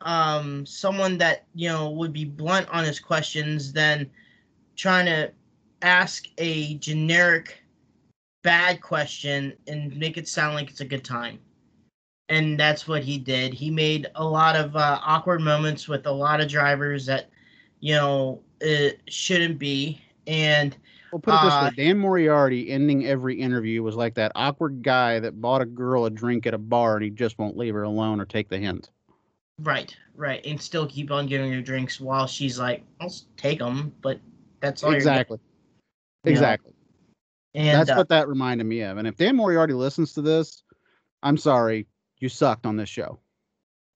um someone that you know would be blunt on his questions than trying to ask a generic bad question and make it sound like it's a good time and that's what he did. He made a lot of uh, awkward moments with a lot of drivers that, you know, it shouldn't be. And well, put it this uh, way: Dan Moriarty ending every interview was like that awkward guy that bought a girl a drink at a bar and he just won't leave her alone or take the hint. Right, right, and still keep on giving her drinks while she's like, "I'll take them," but that's all exactly, you know? exactly. And That's uh, what that reminded me of. And if Dan Moriarty listens to this, I'm sorry, you sucked on this show.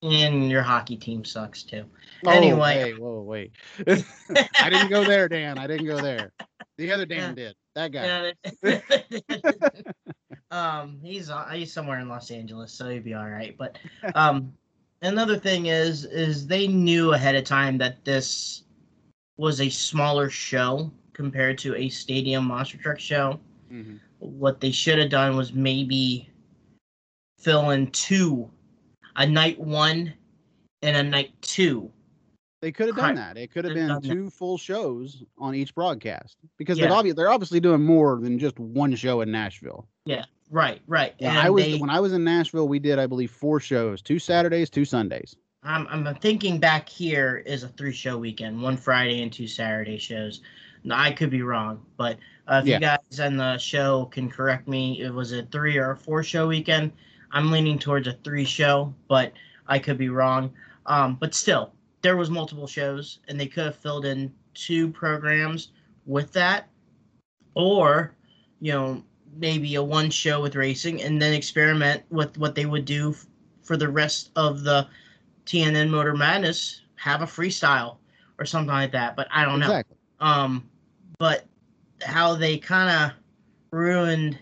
and your hockey team sucks too. Oh, Anyway. hey, whoa, wait. I didn't go there, Dan. I didn't go there. The other Dan did. That guy. Um, he's uh, he's somewhere in Los Angeles, so he'd be all right. But um, another thing is is they knew ahead of time that this was a smaller show compared to a stadium monster truck show. Mhm. What they should have done was maybe fill in two, a night one and a night two. They could have done that. It could have been done that. two full shows on each broadcast because Yeah. they're, obvi- they're obviously doing more than just one show in Nashville. Yeah, right, right. When I was they, when I was in Nashville, we did I believe four shows, two Saturdays, two Sundays. I'm I'm thinking back here is a three show weekend, one Friday and two Saturday shows. I could be wrong, but uh, if Yeah. you guys on the show can correct me, it was a three or a four show weekend. I'm leaning towards a three show, but I could be wrong. Um, but still, there was multiple shows, and they could have filled in two programs with that, or you know maybe a one show with racing, and then experiment with what they would do f- for the rest of the TNN Motor Madness have a freestyle or something like that. But I don't know. Exactly. Um, but how they kind of ruined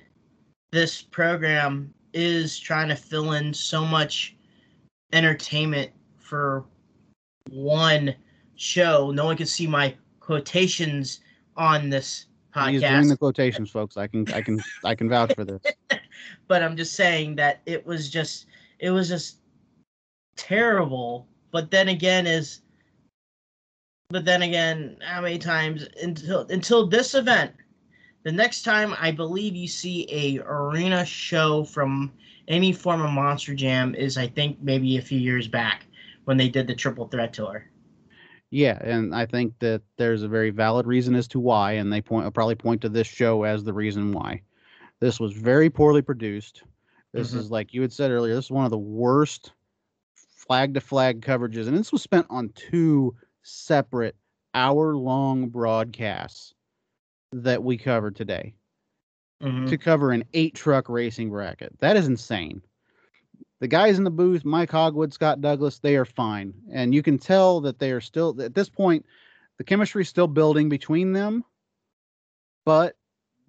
this program is trying to fill in so much entertainment for one show. No one can see my quotations on this podcast. He's doing the quotations, folks. I can I can I can vouch for this. but I'm just saying that it was just it was just terrible. But then again is but then again, how many times until until this event, the next time I believe you see a arena show from any form of Monster Jam is I think maybe a few years back when they did the Triple Threat tour. Yeah, and I think that there's a very valid reason as to why, and they point probably point to this show as the reason why. This was very poorly produced. This Mhm. is like you had said earlier. This is one of the worst flag to flag coverages, and this was spent on two separate hour long broadcasts that we covered today Mhm. to cover an eight truck racing bracket. That is insane. The guys in the booth, Mike Hogewood, Scott Douglas, they are fine. And you can tell that they are still, at this point, the chemistry is still building between them, but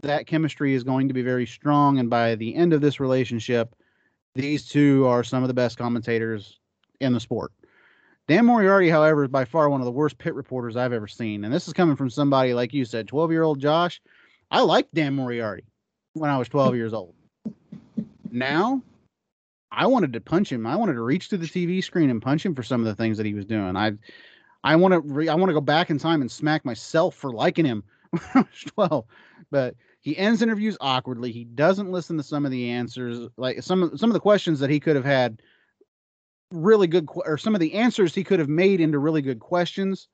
that chemistry is going to be very strong. And by the end of this relationship, these two are some of the best commentators in the sport. Dan Moriarty, however, is by far one of the worst pit reporters I've ever seen. And this is coming from somebody like you said, 12 year old Josh. I liked Dan Moriarty when I was 12 years old. Now, I wanted to punch him. I wanted to reach to the TV screen and punch him for some of the things that he was doing. I, I want to, re- I want to go back in time and smack myself for liking him when I was 12. But he ends interviews awkwardly. He doesn't listen to some of the answers, like some of some of the questions that he could have had really good, or some of the answers he could have made into really good questions.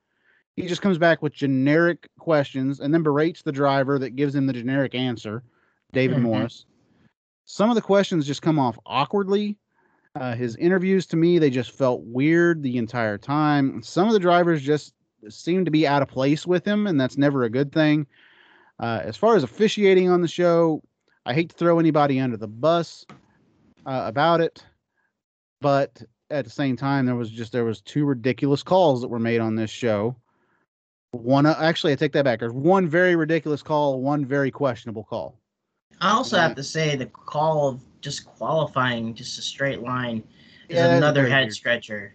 He just comes back with generic questions and then berates the driver that gives him the generic answer, David Mhm. Morris. Some of the questions just come off awkwardly. Uh, his interviews to me, they just felt weird the entire time. Some of the drivers just seem to be out of place with him, and that's never a good thing. Uh, as far as officiating on the show, I hate to throw anybody under the bus uh, about it, but at the same time, there was just there was two ridiculous calls that were made on this show. One, uh, actually, I take that back. There's one very ridiculous call, one very questionable call. I also have to say the call of just qualifying just a straight line is Yeah, another head weird. stretcher.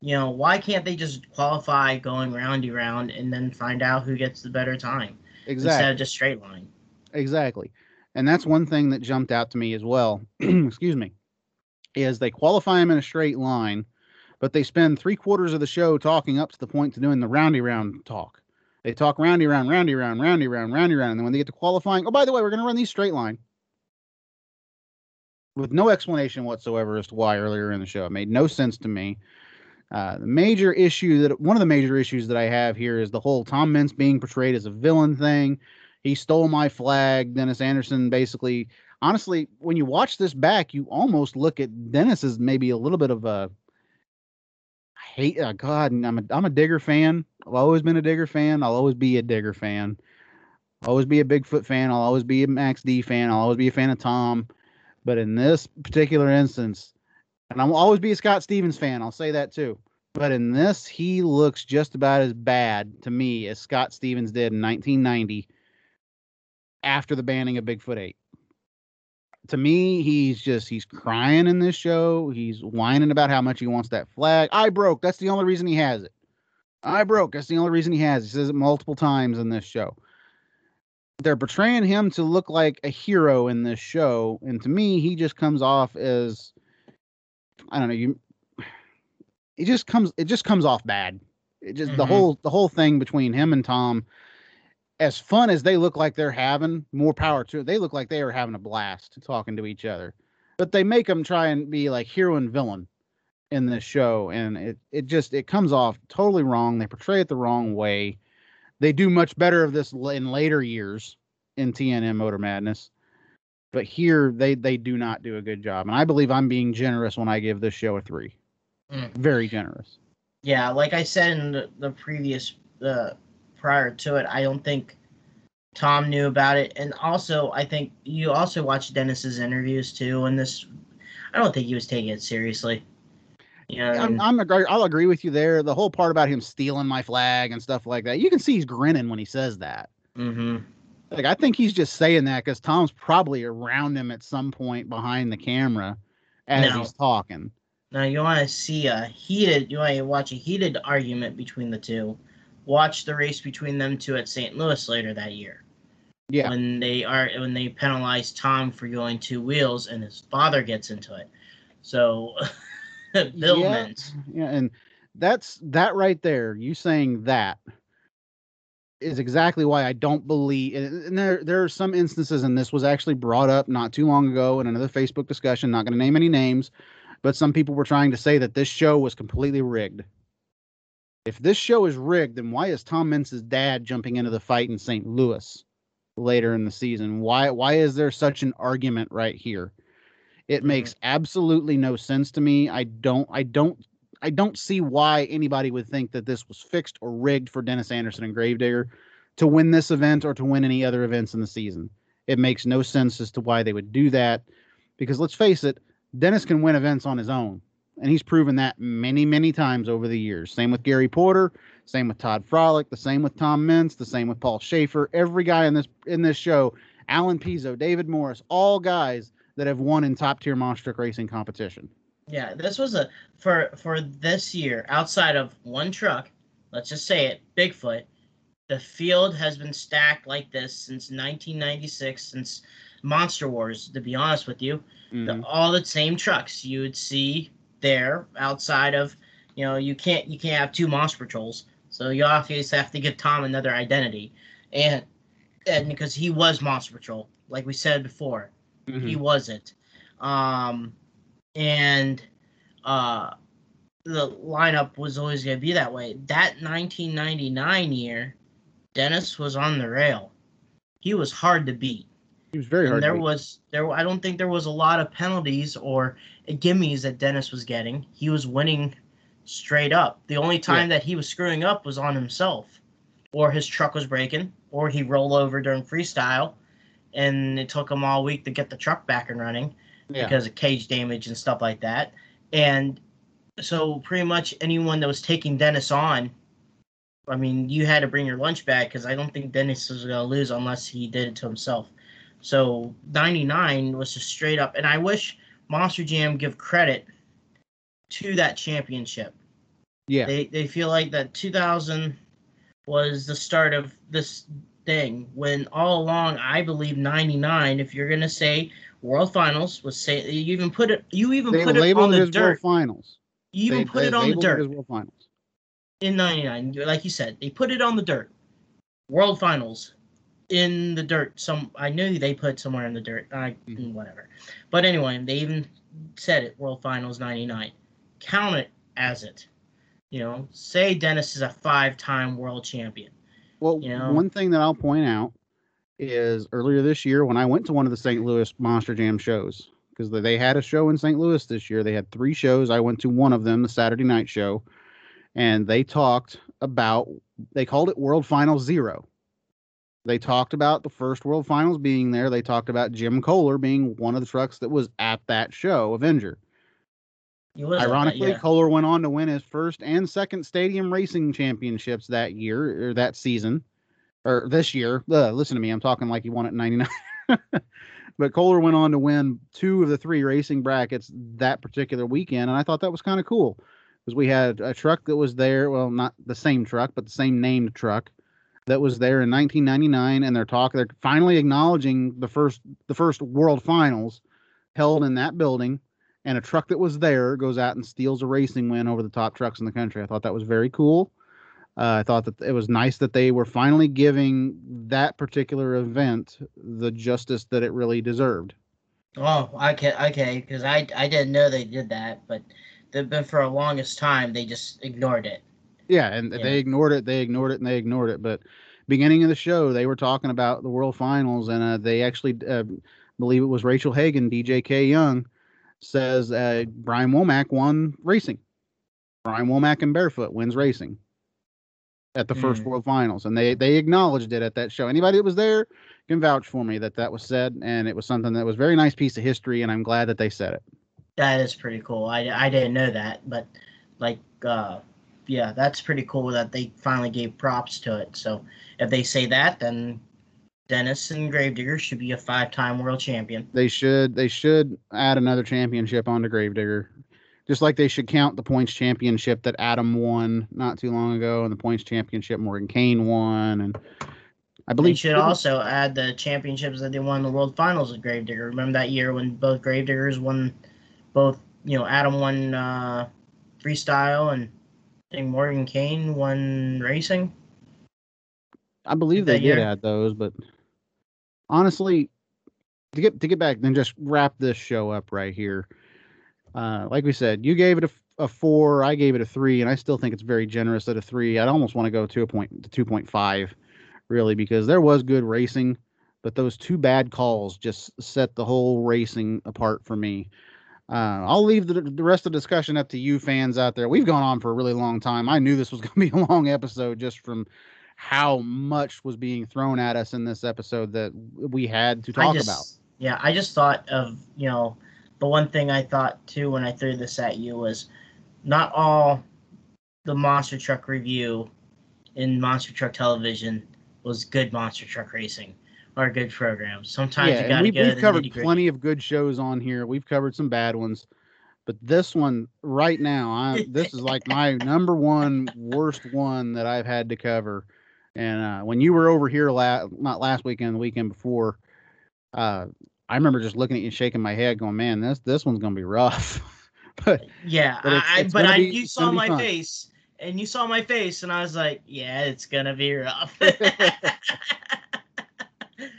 You know, why can't they just qualify going roundy round and then find out who gets the better time Exactly. instead of just straight line? Exactly. And that's one thing that jumped out to me as well. Excuse me. Is they qualify him in a straight line, but they spend three quarters of the show talking up to the point to doing the roundy round talk. They talk roundy round, roundy round, roundy round, roundy round, and then when they get to qualifying, oh by the way, we're going to run these straight line. With no explanation whatsoever as to why earlier in the show. It made no sense to me. Uh, the major issue that one of the major issues that I have here is the whole Tom Meents being portrayed as a villain thing. He stole my flag. Dennis Anderson basically, honestly, when you watch this back, you almost look at Dennis as maybe a little bit of a hate uh, God. I'm a I'm a Digger fan. I've always been a Digger fan. I'll always be a Digger fan. I'll always be a Bigfoot fan. I'll always be a Max D fan. I'll always be a fan of Tom. But in this particular instance, and I'll always be a Scott Stevens fan. I'll say that too. But in this, he looks just about as bad to me as Scott Stevens did in 1990 after the banning of Bigfoot 8. To me, he's just he's crying in this show. He's whining about how much he wants that flag. I broke. That's the only reason he has it. I broke. That's the only reason he has. It. He says it multiple times in this show. They're portraying him to look like a hero in this show, and to me, he just comes off as I don't know. You, it just comes. It just comes off bad. It just the Mhm. whole the whole thing between him and Tom. As fun as they look like they're having, more power to it. They look like they are having a blast talking to each other, but they make them try and be like hero and villain in this show, and it it just it comes off totally wrong. They portray it the wrong way. They do much better of this in later years in TNN Motor Madness but here they they do not do a good job and i believe i'm being generous when i give this show a three Mm. very generous Yeah, like I said in the, the previous uh, prior to it, I don't think Tom knew about it, and also I think you also watched Dennis's interviews too. And this, I don't think he was taking it seriously. You know, I I'm? I'm agree, i'll agree with you there the whole part about him stealing my flag and stuff like that you can see he's grinning when he says that Mhm. like i think he's just saying that because tom's probably around him at some point behind the camera as No. he's talking Now you want to see a heated, you want to watch a heated argument between the two. Watch the race between them two at St. Louis later that year. yeah when they are when they penalize Tom for going two wheels and his father gets into it. So Bill Yeah. Yeah and that's that right there you saying that is exactly why i don't believe and and there there are some instances and this was actually brought up not too long ago in another facebook discussion not going to name any names but some people were trying to say that this show was completely rigged if this show is rigged then why is tom meents's dad jumping into the fight in st louis later in the season why why is there such an argument right here it Mhm. makes absolutely no sense to me i don't i don't I don't see why anybody would think that this was fixed or rigged for Dennis Anderson and Gravedigger to win this event or to win any other events in the season. It makes no sense as to why they would do that because let's face it, Dennis can win events on his own. And he's proven that many, many times over the years. Same with Gary Porter, same with Todd Frolick, the same with Tom Meents, the same with Paul Schaefer. Every guy in this in this show, Alan Pezo, David Morris, all guys that have won in top tier monster truck racing competition. Yeah, this was a for for this year outside of one truck. Let's just say it, Bigfoot. The field has been stacked like this since 1996, since Monster Wars. To be honest with you, the, Mhm. all the same trucks you would see there outside of you know you can't you can't have two monster patrols. So you obviously have to give tom another identity. And and because he was monster patrol like we said before Mhm. he wasn't. Um and uh the lineup was always going to be that way. That 1999 year dennis was on the rail. He was hard to beat He was very hard. and there was there I don't think there was a lot of penalties or gimmies that Dennis was getting. He was winning straight up. The only time that he was screwing up was on himself. Or his truck was breaking, or he rolled over during freestyle and it took him all week to get the truck back and running yeah. because of cage damage and stuff like that. And so pretty much anyone that was taking Dennis on I mean, you had to bring your lunch bag because I don't think Dennis was going to lose unless he did it to himself. So 99 was just straight up. And I wish Monster Jam give credit to that championship. yeah. They, they feel like that 2000 was the start of this thing when all along I believe 99 if you're going to say World Finals was say you even put it you even they put it on labeled the it as World dirt. Finals. You even They- put they it on the dirt World Finals. in 99 like you said they put it on the dirt world finals in the dirt some i knew they put somewhere in the dirt i Mhm. whatever but anyway they even said it world finals 99 count it as it you know say dennis is a five-time world champion Well, You know? one thing that I'll point out is earlier this year when I went to one of the St. Louis Monster Jam shows because they had a show in St. Louis this year. They had three shows. I went to one of them, the Saturday night show, and they talked about they called it World Finals Zero. They talked about the first World Finals being there. They talked about Jim Koehler being one of the trucks that was at that show, Avenger. Ironically, yeah. Koehler went on to win his first and second stadium racing championships that year or that season or this year. Uh, listen to me, I'm talking like he won it in 99. but Kohler went on to win two of the three racing brackets that particular weekend. And I thought that was kind of cool because we had a truck that was there. Well, not the same truck, but the same named truck that was there in 1999. And they're talking, they're finally acknowledging the first, the first world finals held in that building and a truck that was there goes out and steals a racing win over the top trucks in the country. I thought that was very cool. Uh, I thought that it was nice that they were finally giving that particular event the justice that it really deserved. Oh, okay, okay, because I I didn't know they did that, but but for a longest time they just ignored it. Yeah, and yeah. they ignored it, they ignored it, and they ignored it. But beginning of the show, they were talking about the World Finals, and uh, they actually uh, believe it was Rachel Hagan, DJK Young, says uh, Brian Womack won racing. Brian Womack and Bearfoot wins racing at the mm. first World Finals, and they they acknowledged it at that show. Anybody that was there can vouch for me that that was said, and it was something that was very nice piece of history, and I'm glad that they said it. That is pretty cool. I, I didn't know that, but like uh, yeah, that's pretty cool that they finally gave props to it. So if they say that, then Dennis and Gravedigger should be a five-time world champion. They should. They should add another championship onto Gravedigger, just like they should count the points championship that Adam won not too long ago, and the points championship Morgan Kane won, and I believe they should also add the championships that they won in the World Finals with Gravedigger. Remember that year when both Gravediggers won, both you know Adam won uh, freestyle and think Morgan Kane won racing. I believe they did add those, but honestly, to get to get back, then just wrap this show up right here. Uh, like we said, you gave it a, a four, I gave it a three, and I still think it's very generous at a three. I'd almost want to go to a point to two point five, really, because there was good racing, but those two bad calls just set the whole racing apart for me. Uh, I'll leave the, the rest of the discussion up to you fans out there. We've gone on for a really long time. I knew this was going to be a long episode just from how much was being thrown at us in this episode that we had to talk just, about. Yeah, I just thought of, you know, the one thing I thought too when I threw this at you was not all the monster truck review in monster truck television was good monster truck racing or good programs. Sometimes yeah, you got to go. We've covered plenty of good shows on here. We've covered some bad ones, but this one right now, I, this is like my number one worst one that I've had to cover. And uh, when you were over here, la- not last weekend, the weekend before, uh, I remember just looking at you, shaking my head, going, "Man, this this one's gonna be rough." but yeah, but, it's, I, it's but I, be, you saw my fun. face, and you saw my face, and I was like, "Yeah, it's gonna be rough."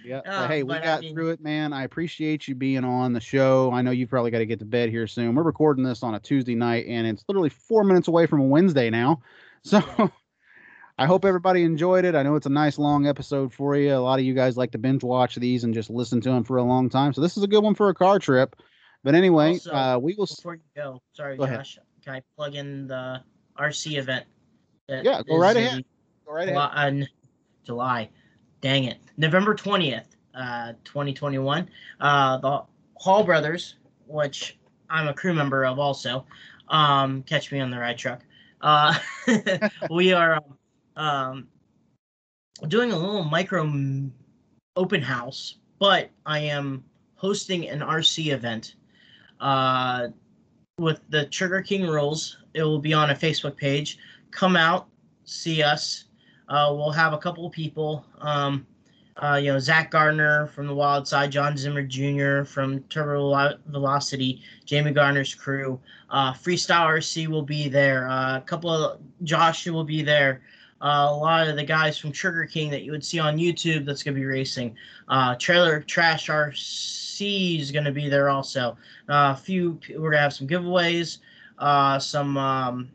yeah. Oh, hey, we got I mean, through it, man. I appreciate you being on the show. I know you've probably got to get to bed here soon. We're recording this on a Tuesday night, and it's literally four minutes away from a Wednesday now. So I hope everybody enjoyed it. I know it's a nice long episode for you. A lot of you guys like to binge watch these and just listen to them for a long time. So this is a good one for a car trip. But anyway, also, uh, we will. Before you go, sorry, go Josh, ahead. can I plug in the RC event? Yeah, go right ahead. Go right ahead. On July, dang it, November twentieth, uh, twenty twenty one. Uh, the Hall Brothers, which I'm a crew member of, also. Um, catch me on the ride truck. Uh, we are um, um, doing a little micro open house, but I am hosting an RC event uh, with the Trigger King rules. It will be on a Facebook page. Come out, see us. Uh, we'll have a couple of people. Um, uh, you know, Zach Gardner from the Wild Side, John Zimmer Jr. from Turbo Velocity, Jamie Gardner's crew. Uh, Freestyle RC will be there. Uh, a couple of Joshua will be there. Uh, a lot of the guys from Trigger King that you would see on YouTube that's going to be racing. Uh, Trailer Trash RC is going to be there also. Uh, a few, we're going to have some giveaways, some um,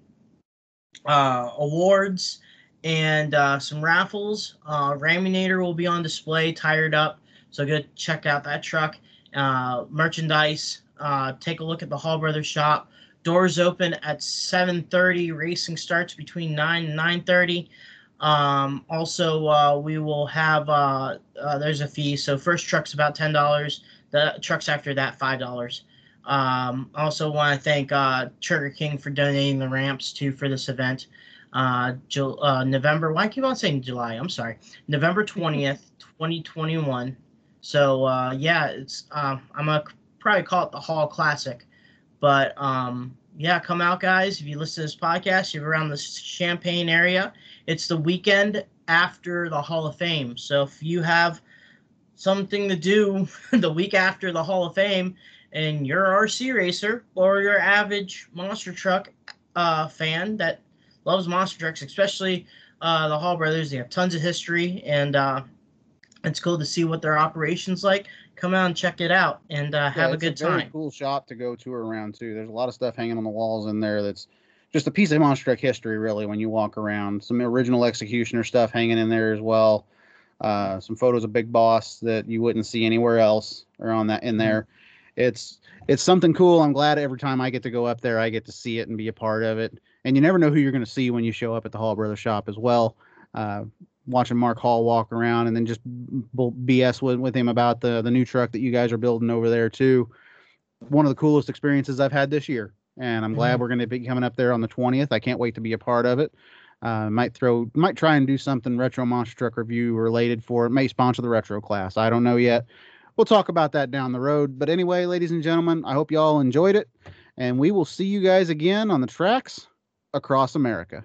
awards, and uh, some raffles. Uh, Raminator will be on display, tired up. So go check out that truck. merchandise. take a look at the Hall Brothers shop Doors open at 7:30. Racing starts between 9 and 9:30. Um, also, uh, we will have uh, uh, there's a fee. So first truck's about ten dollars. The trucks after that five dollars. Um, also want to thank uh, Trigger King for donating the ramps too for this event. Uh, Ju- uh, November. Why keep on saying July? I'm sorry. November twentieth, 2021. So uh, yeah, it's um, I'm gonna probably call it the Hall Classic, but um, yeah, come out, guys. If you listen to this podcast, you're around the Champaign area. It's the weekend after the Hall of Fame. So if you have something to do the week after the Hall of Fame, and you're a RC racer or you're average monster truck uh, fan that loves monster trucks, especially uh, the Hall brothers, they have tons of history and uh, it's cool to see what their operations like. Come out and check it out and uh, have Yeah, a good very time. cool shop to go tour around too. There's a lot of stuff hanging on the walls in there that's just a piece of monster truck history, really. When you walk around, some original executioner stuff hanging in there as well. Uh, some photos of Big Boss that you wouldn't see anywhere else are on that in there. It's it's something cool. I'm glad every time I get to go up there, I get to see it and be a part of it. And you never know who you're going to see when you show up at the Hall Brothers shop as well. Uh, watching Mark Hall walk around and then just BS with, with him about the the new truck that you guys are building over there too. One of the coolest experiences I've had this year, and I'm glad we're going to be coming up there on the 20th. I can't wait to be a part of it. Uh, might throw, might try and do something retro monster truck review related for it. May sponsor the retro class. I don't know yet. We'll talk about that down the road. But anyway, ladies and gentlemen, I hope you all enjoyed it, and we will see you guys again on the tracks across America.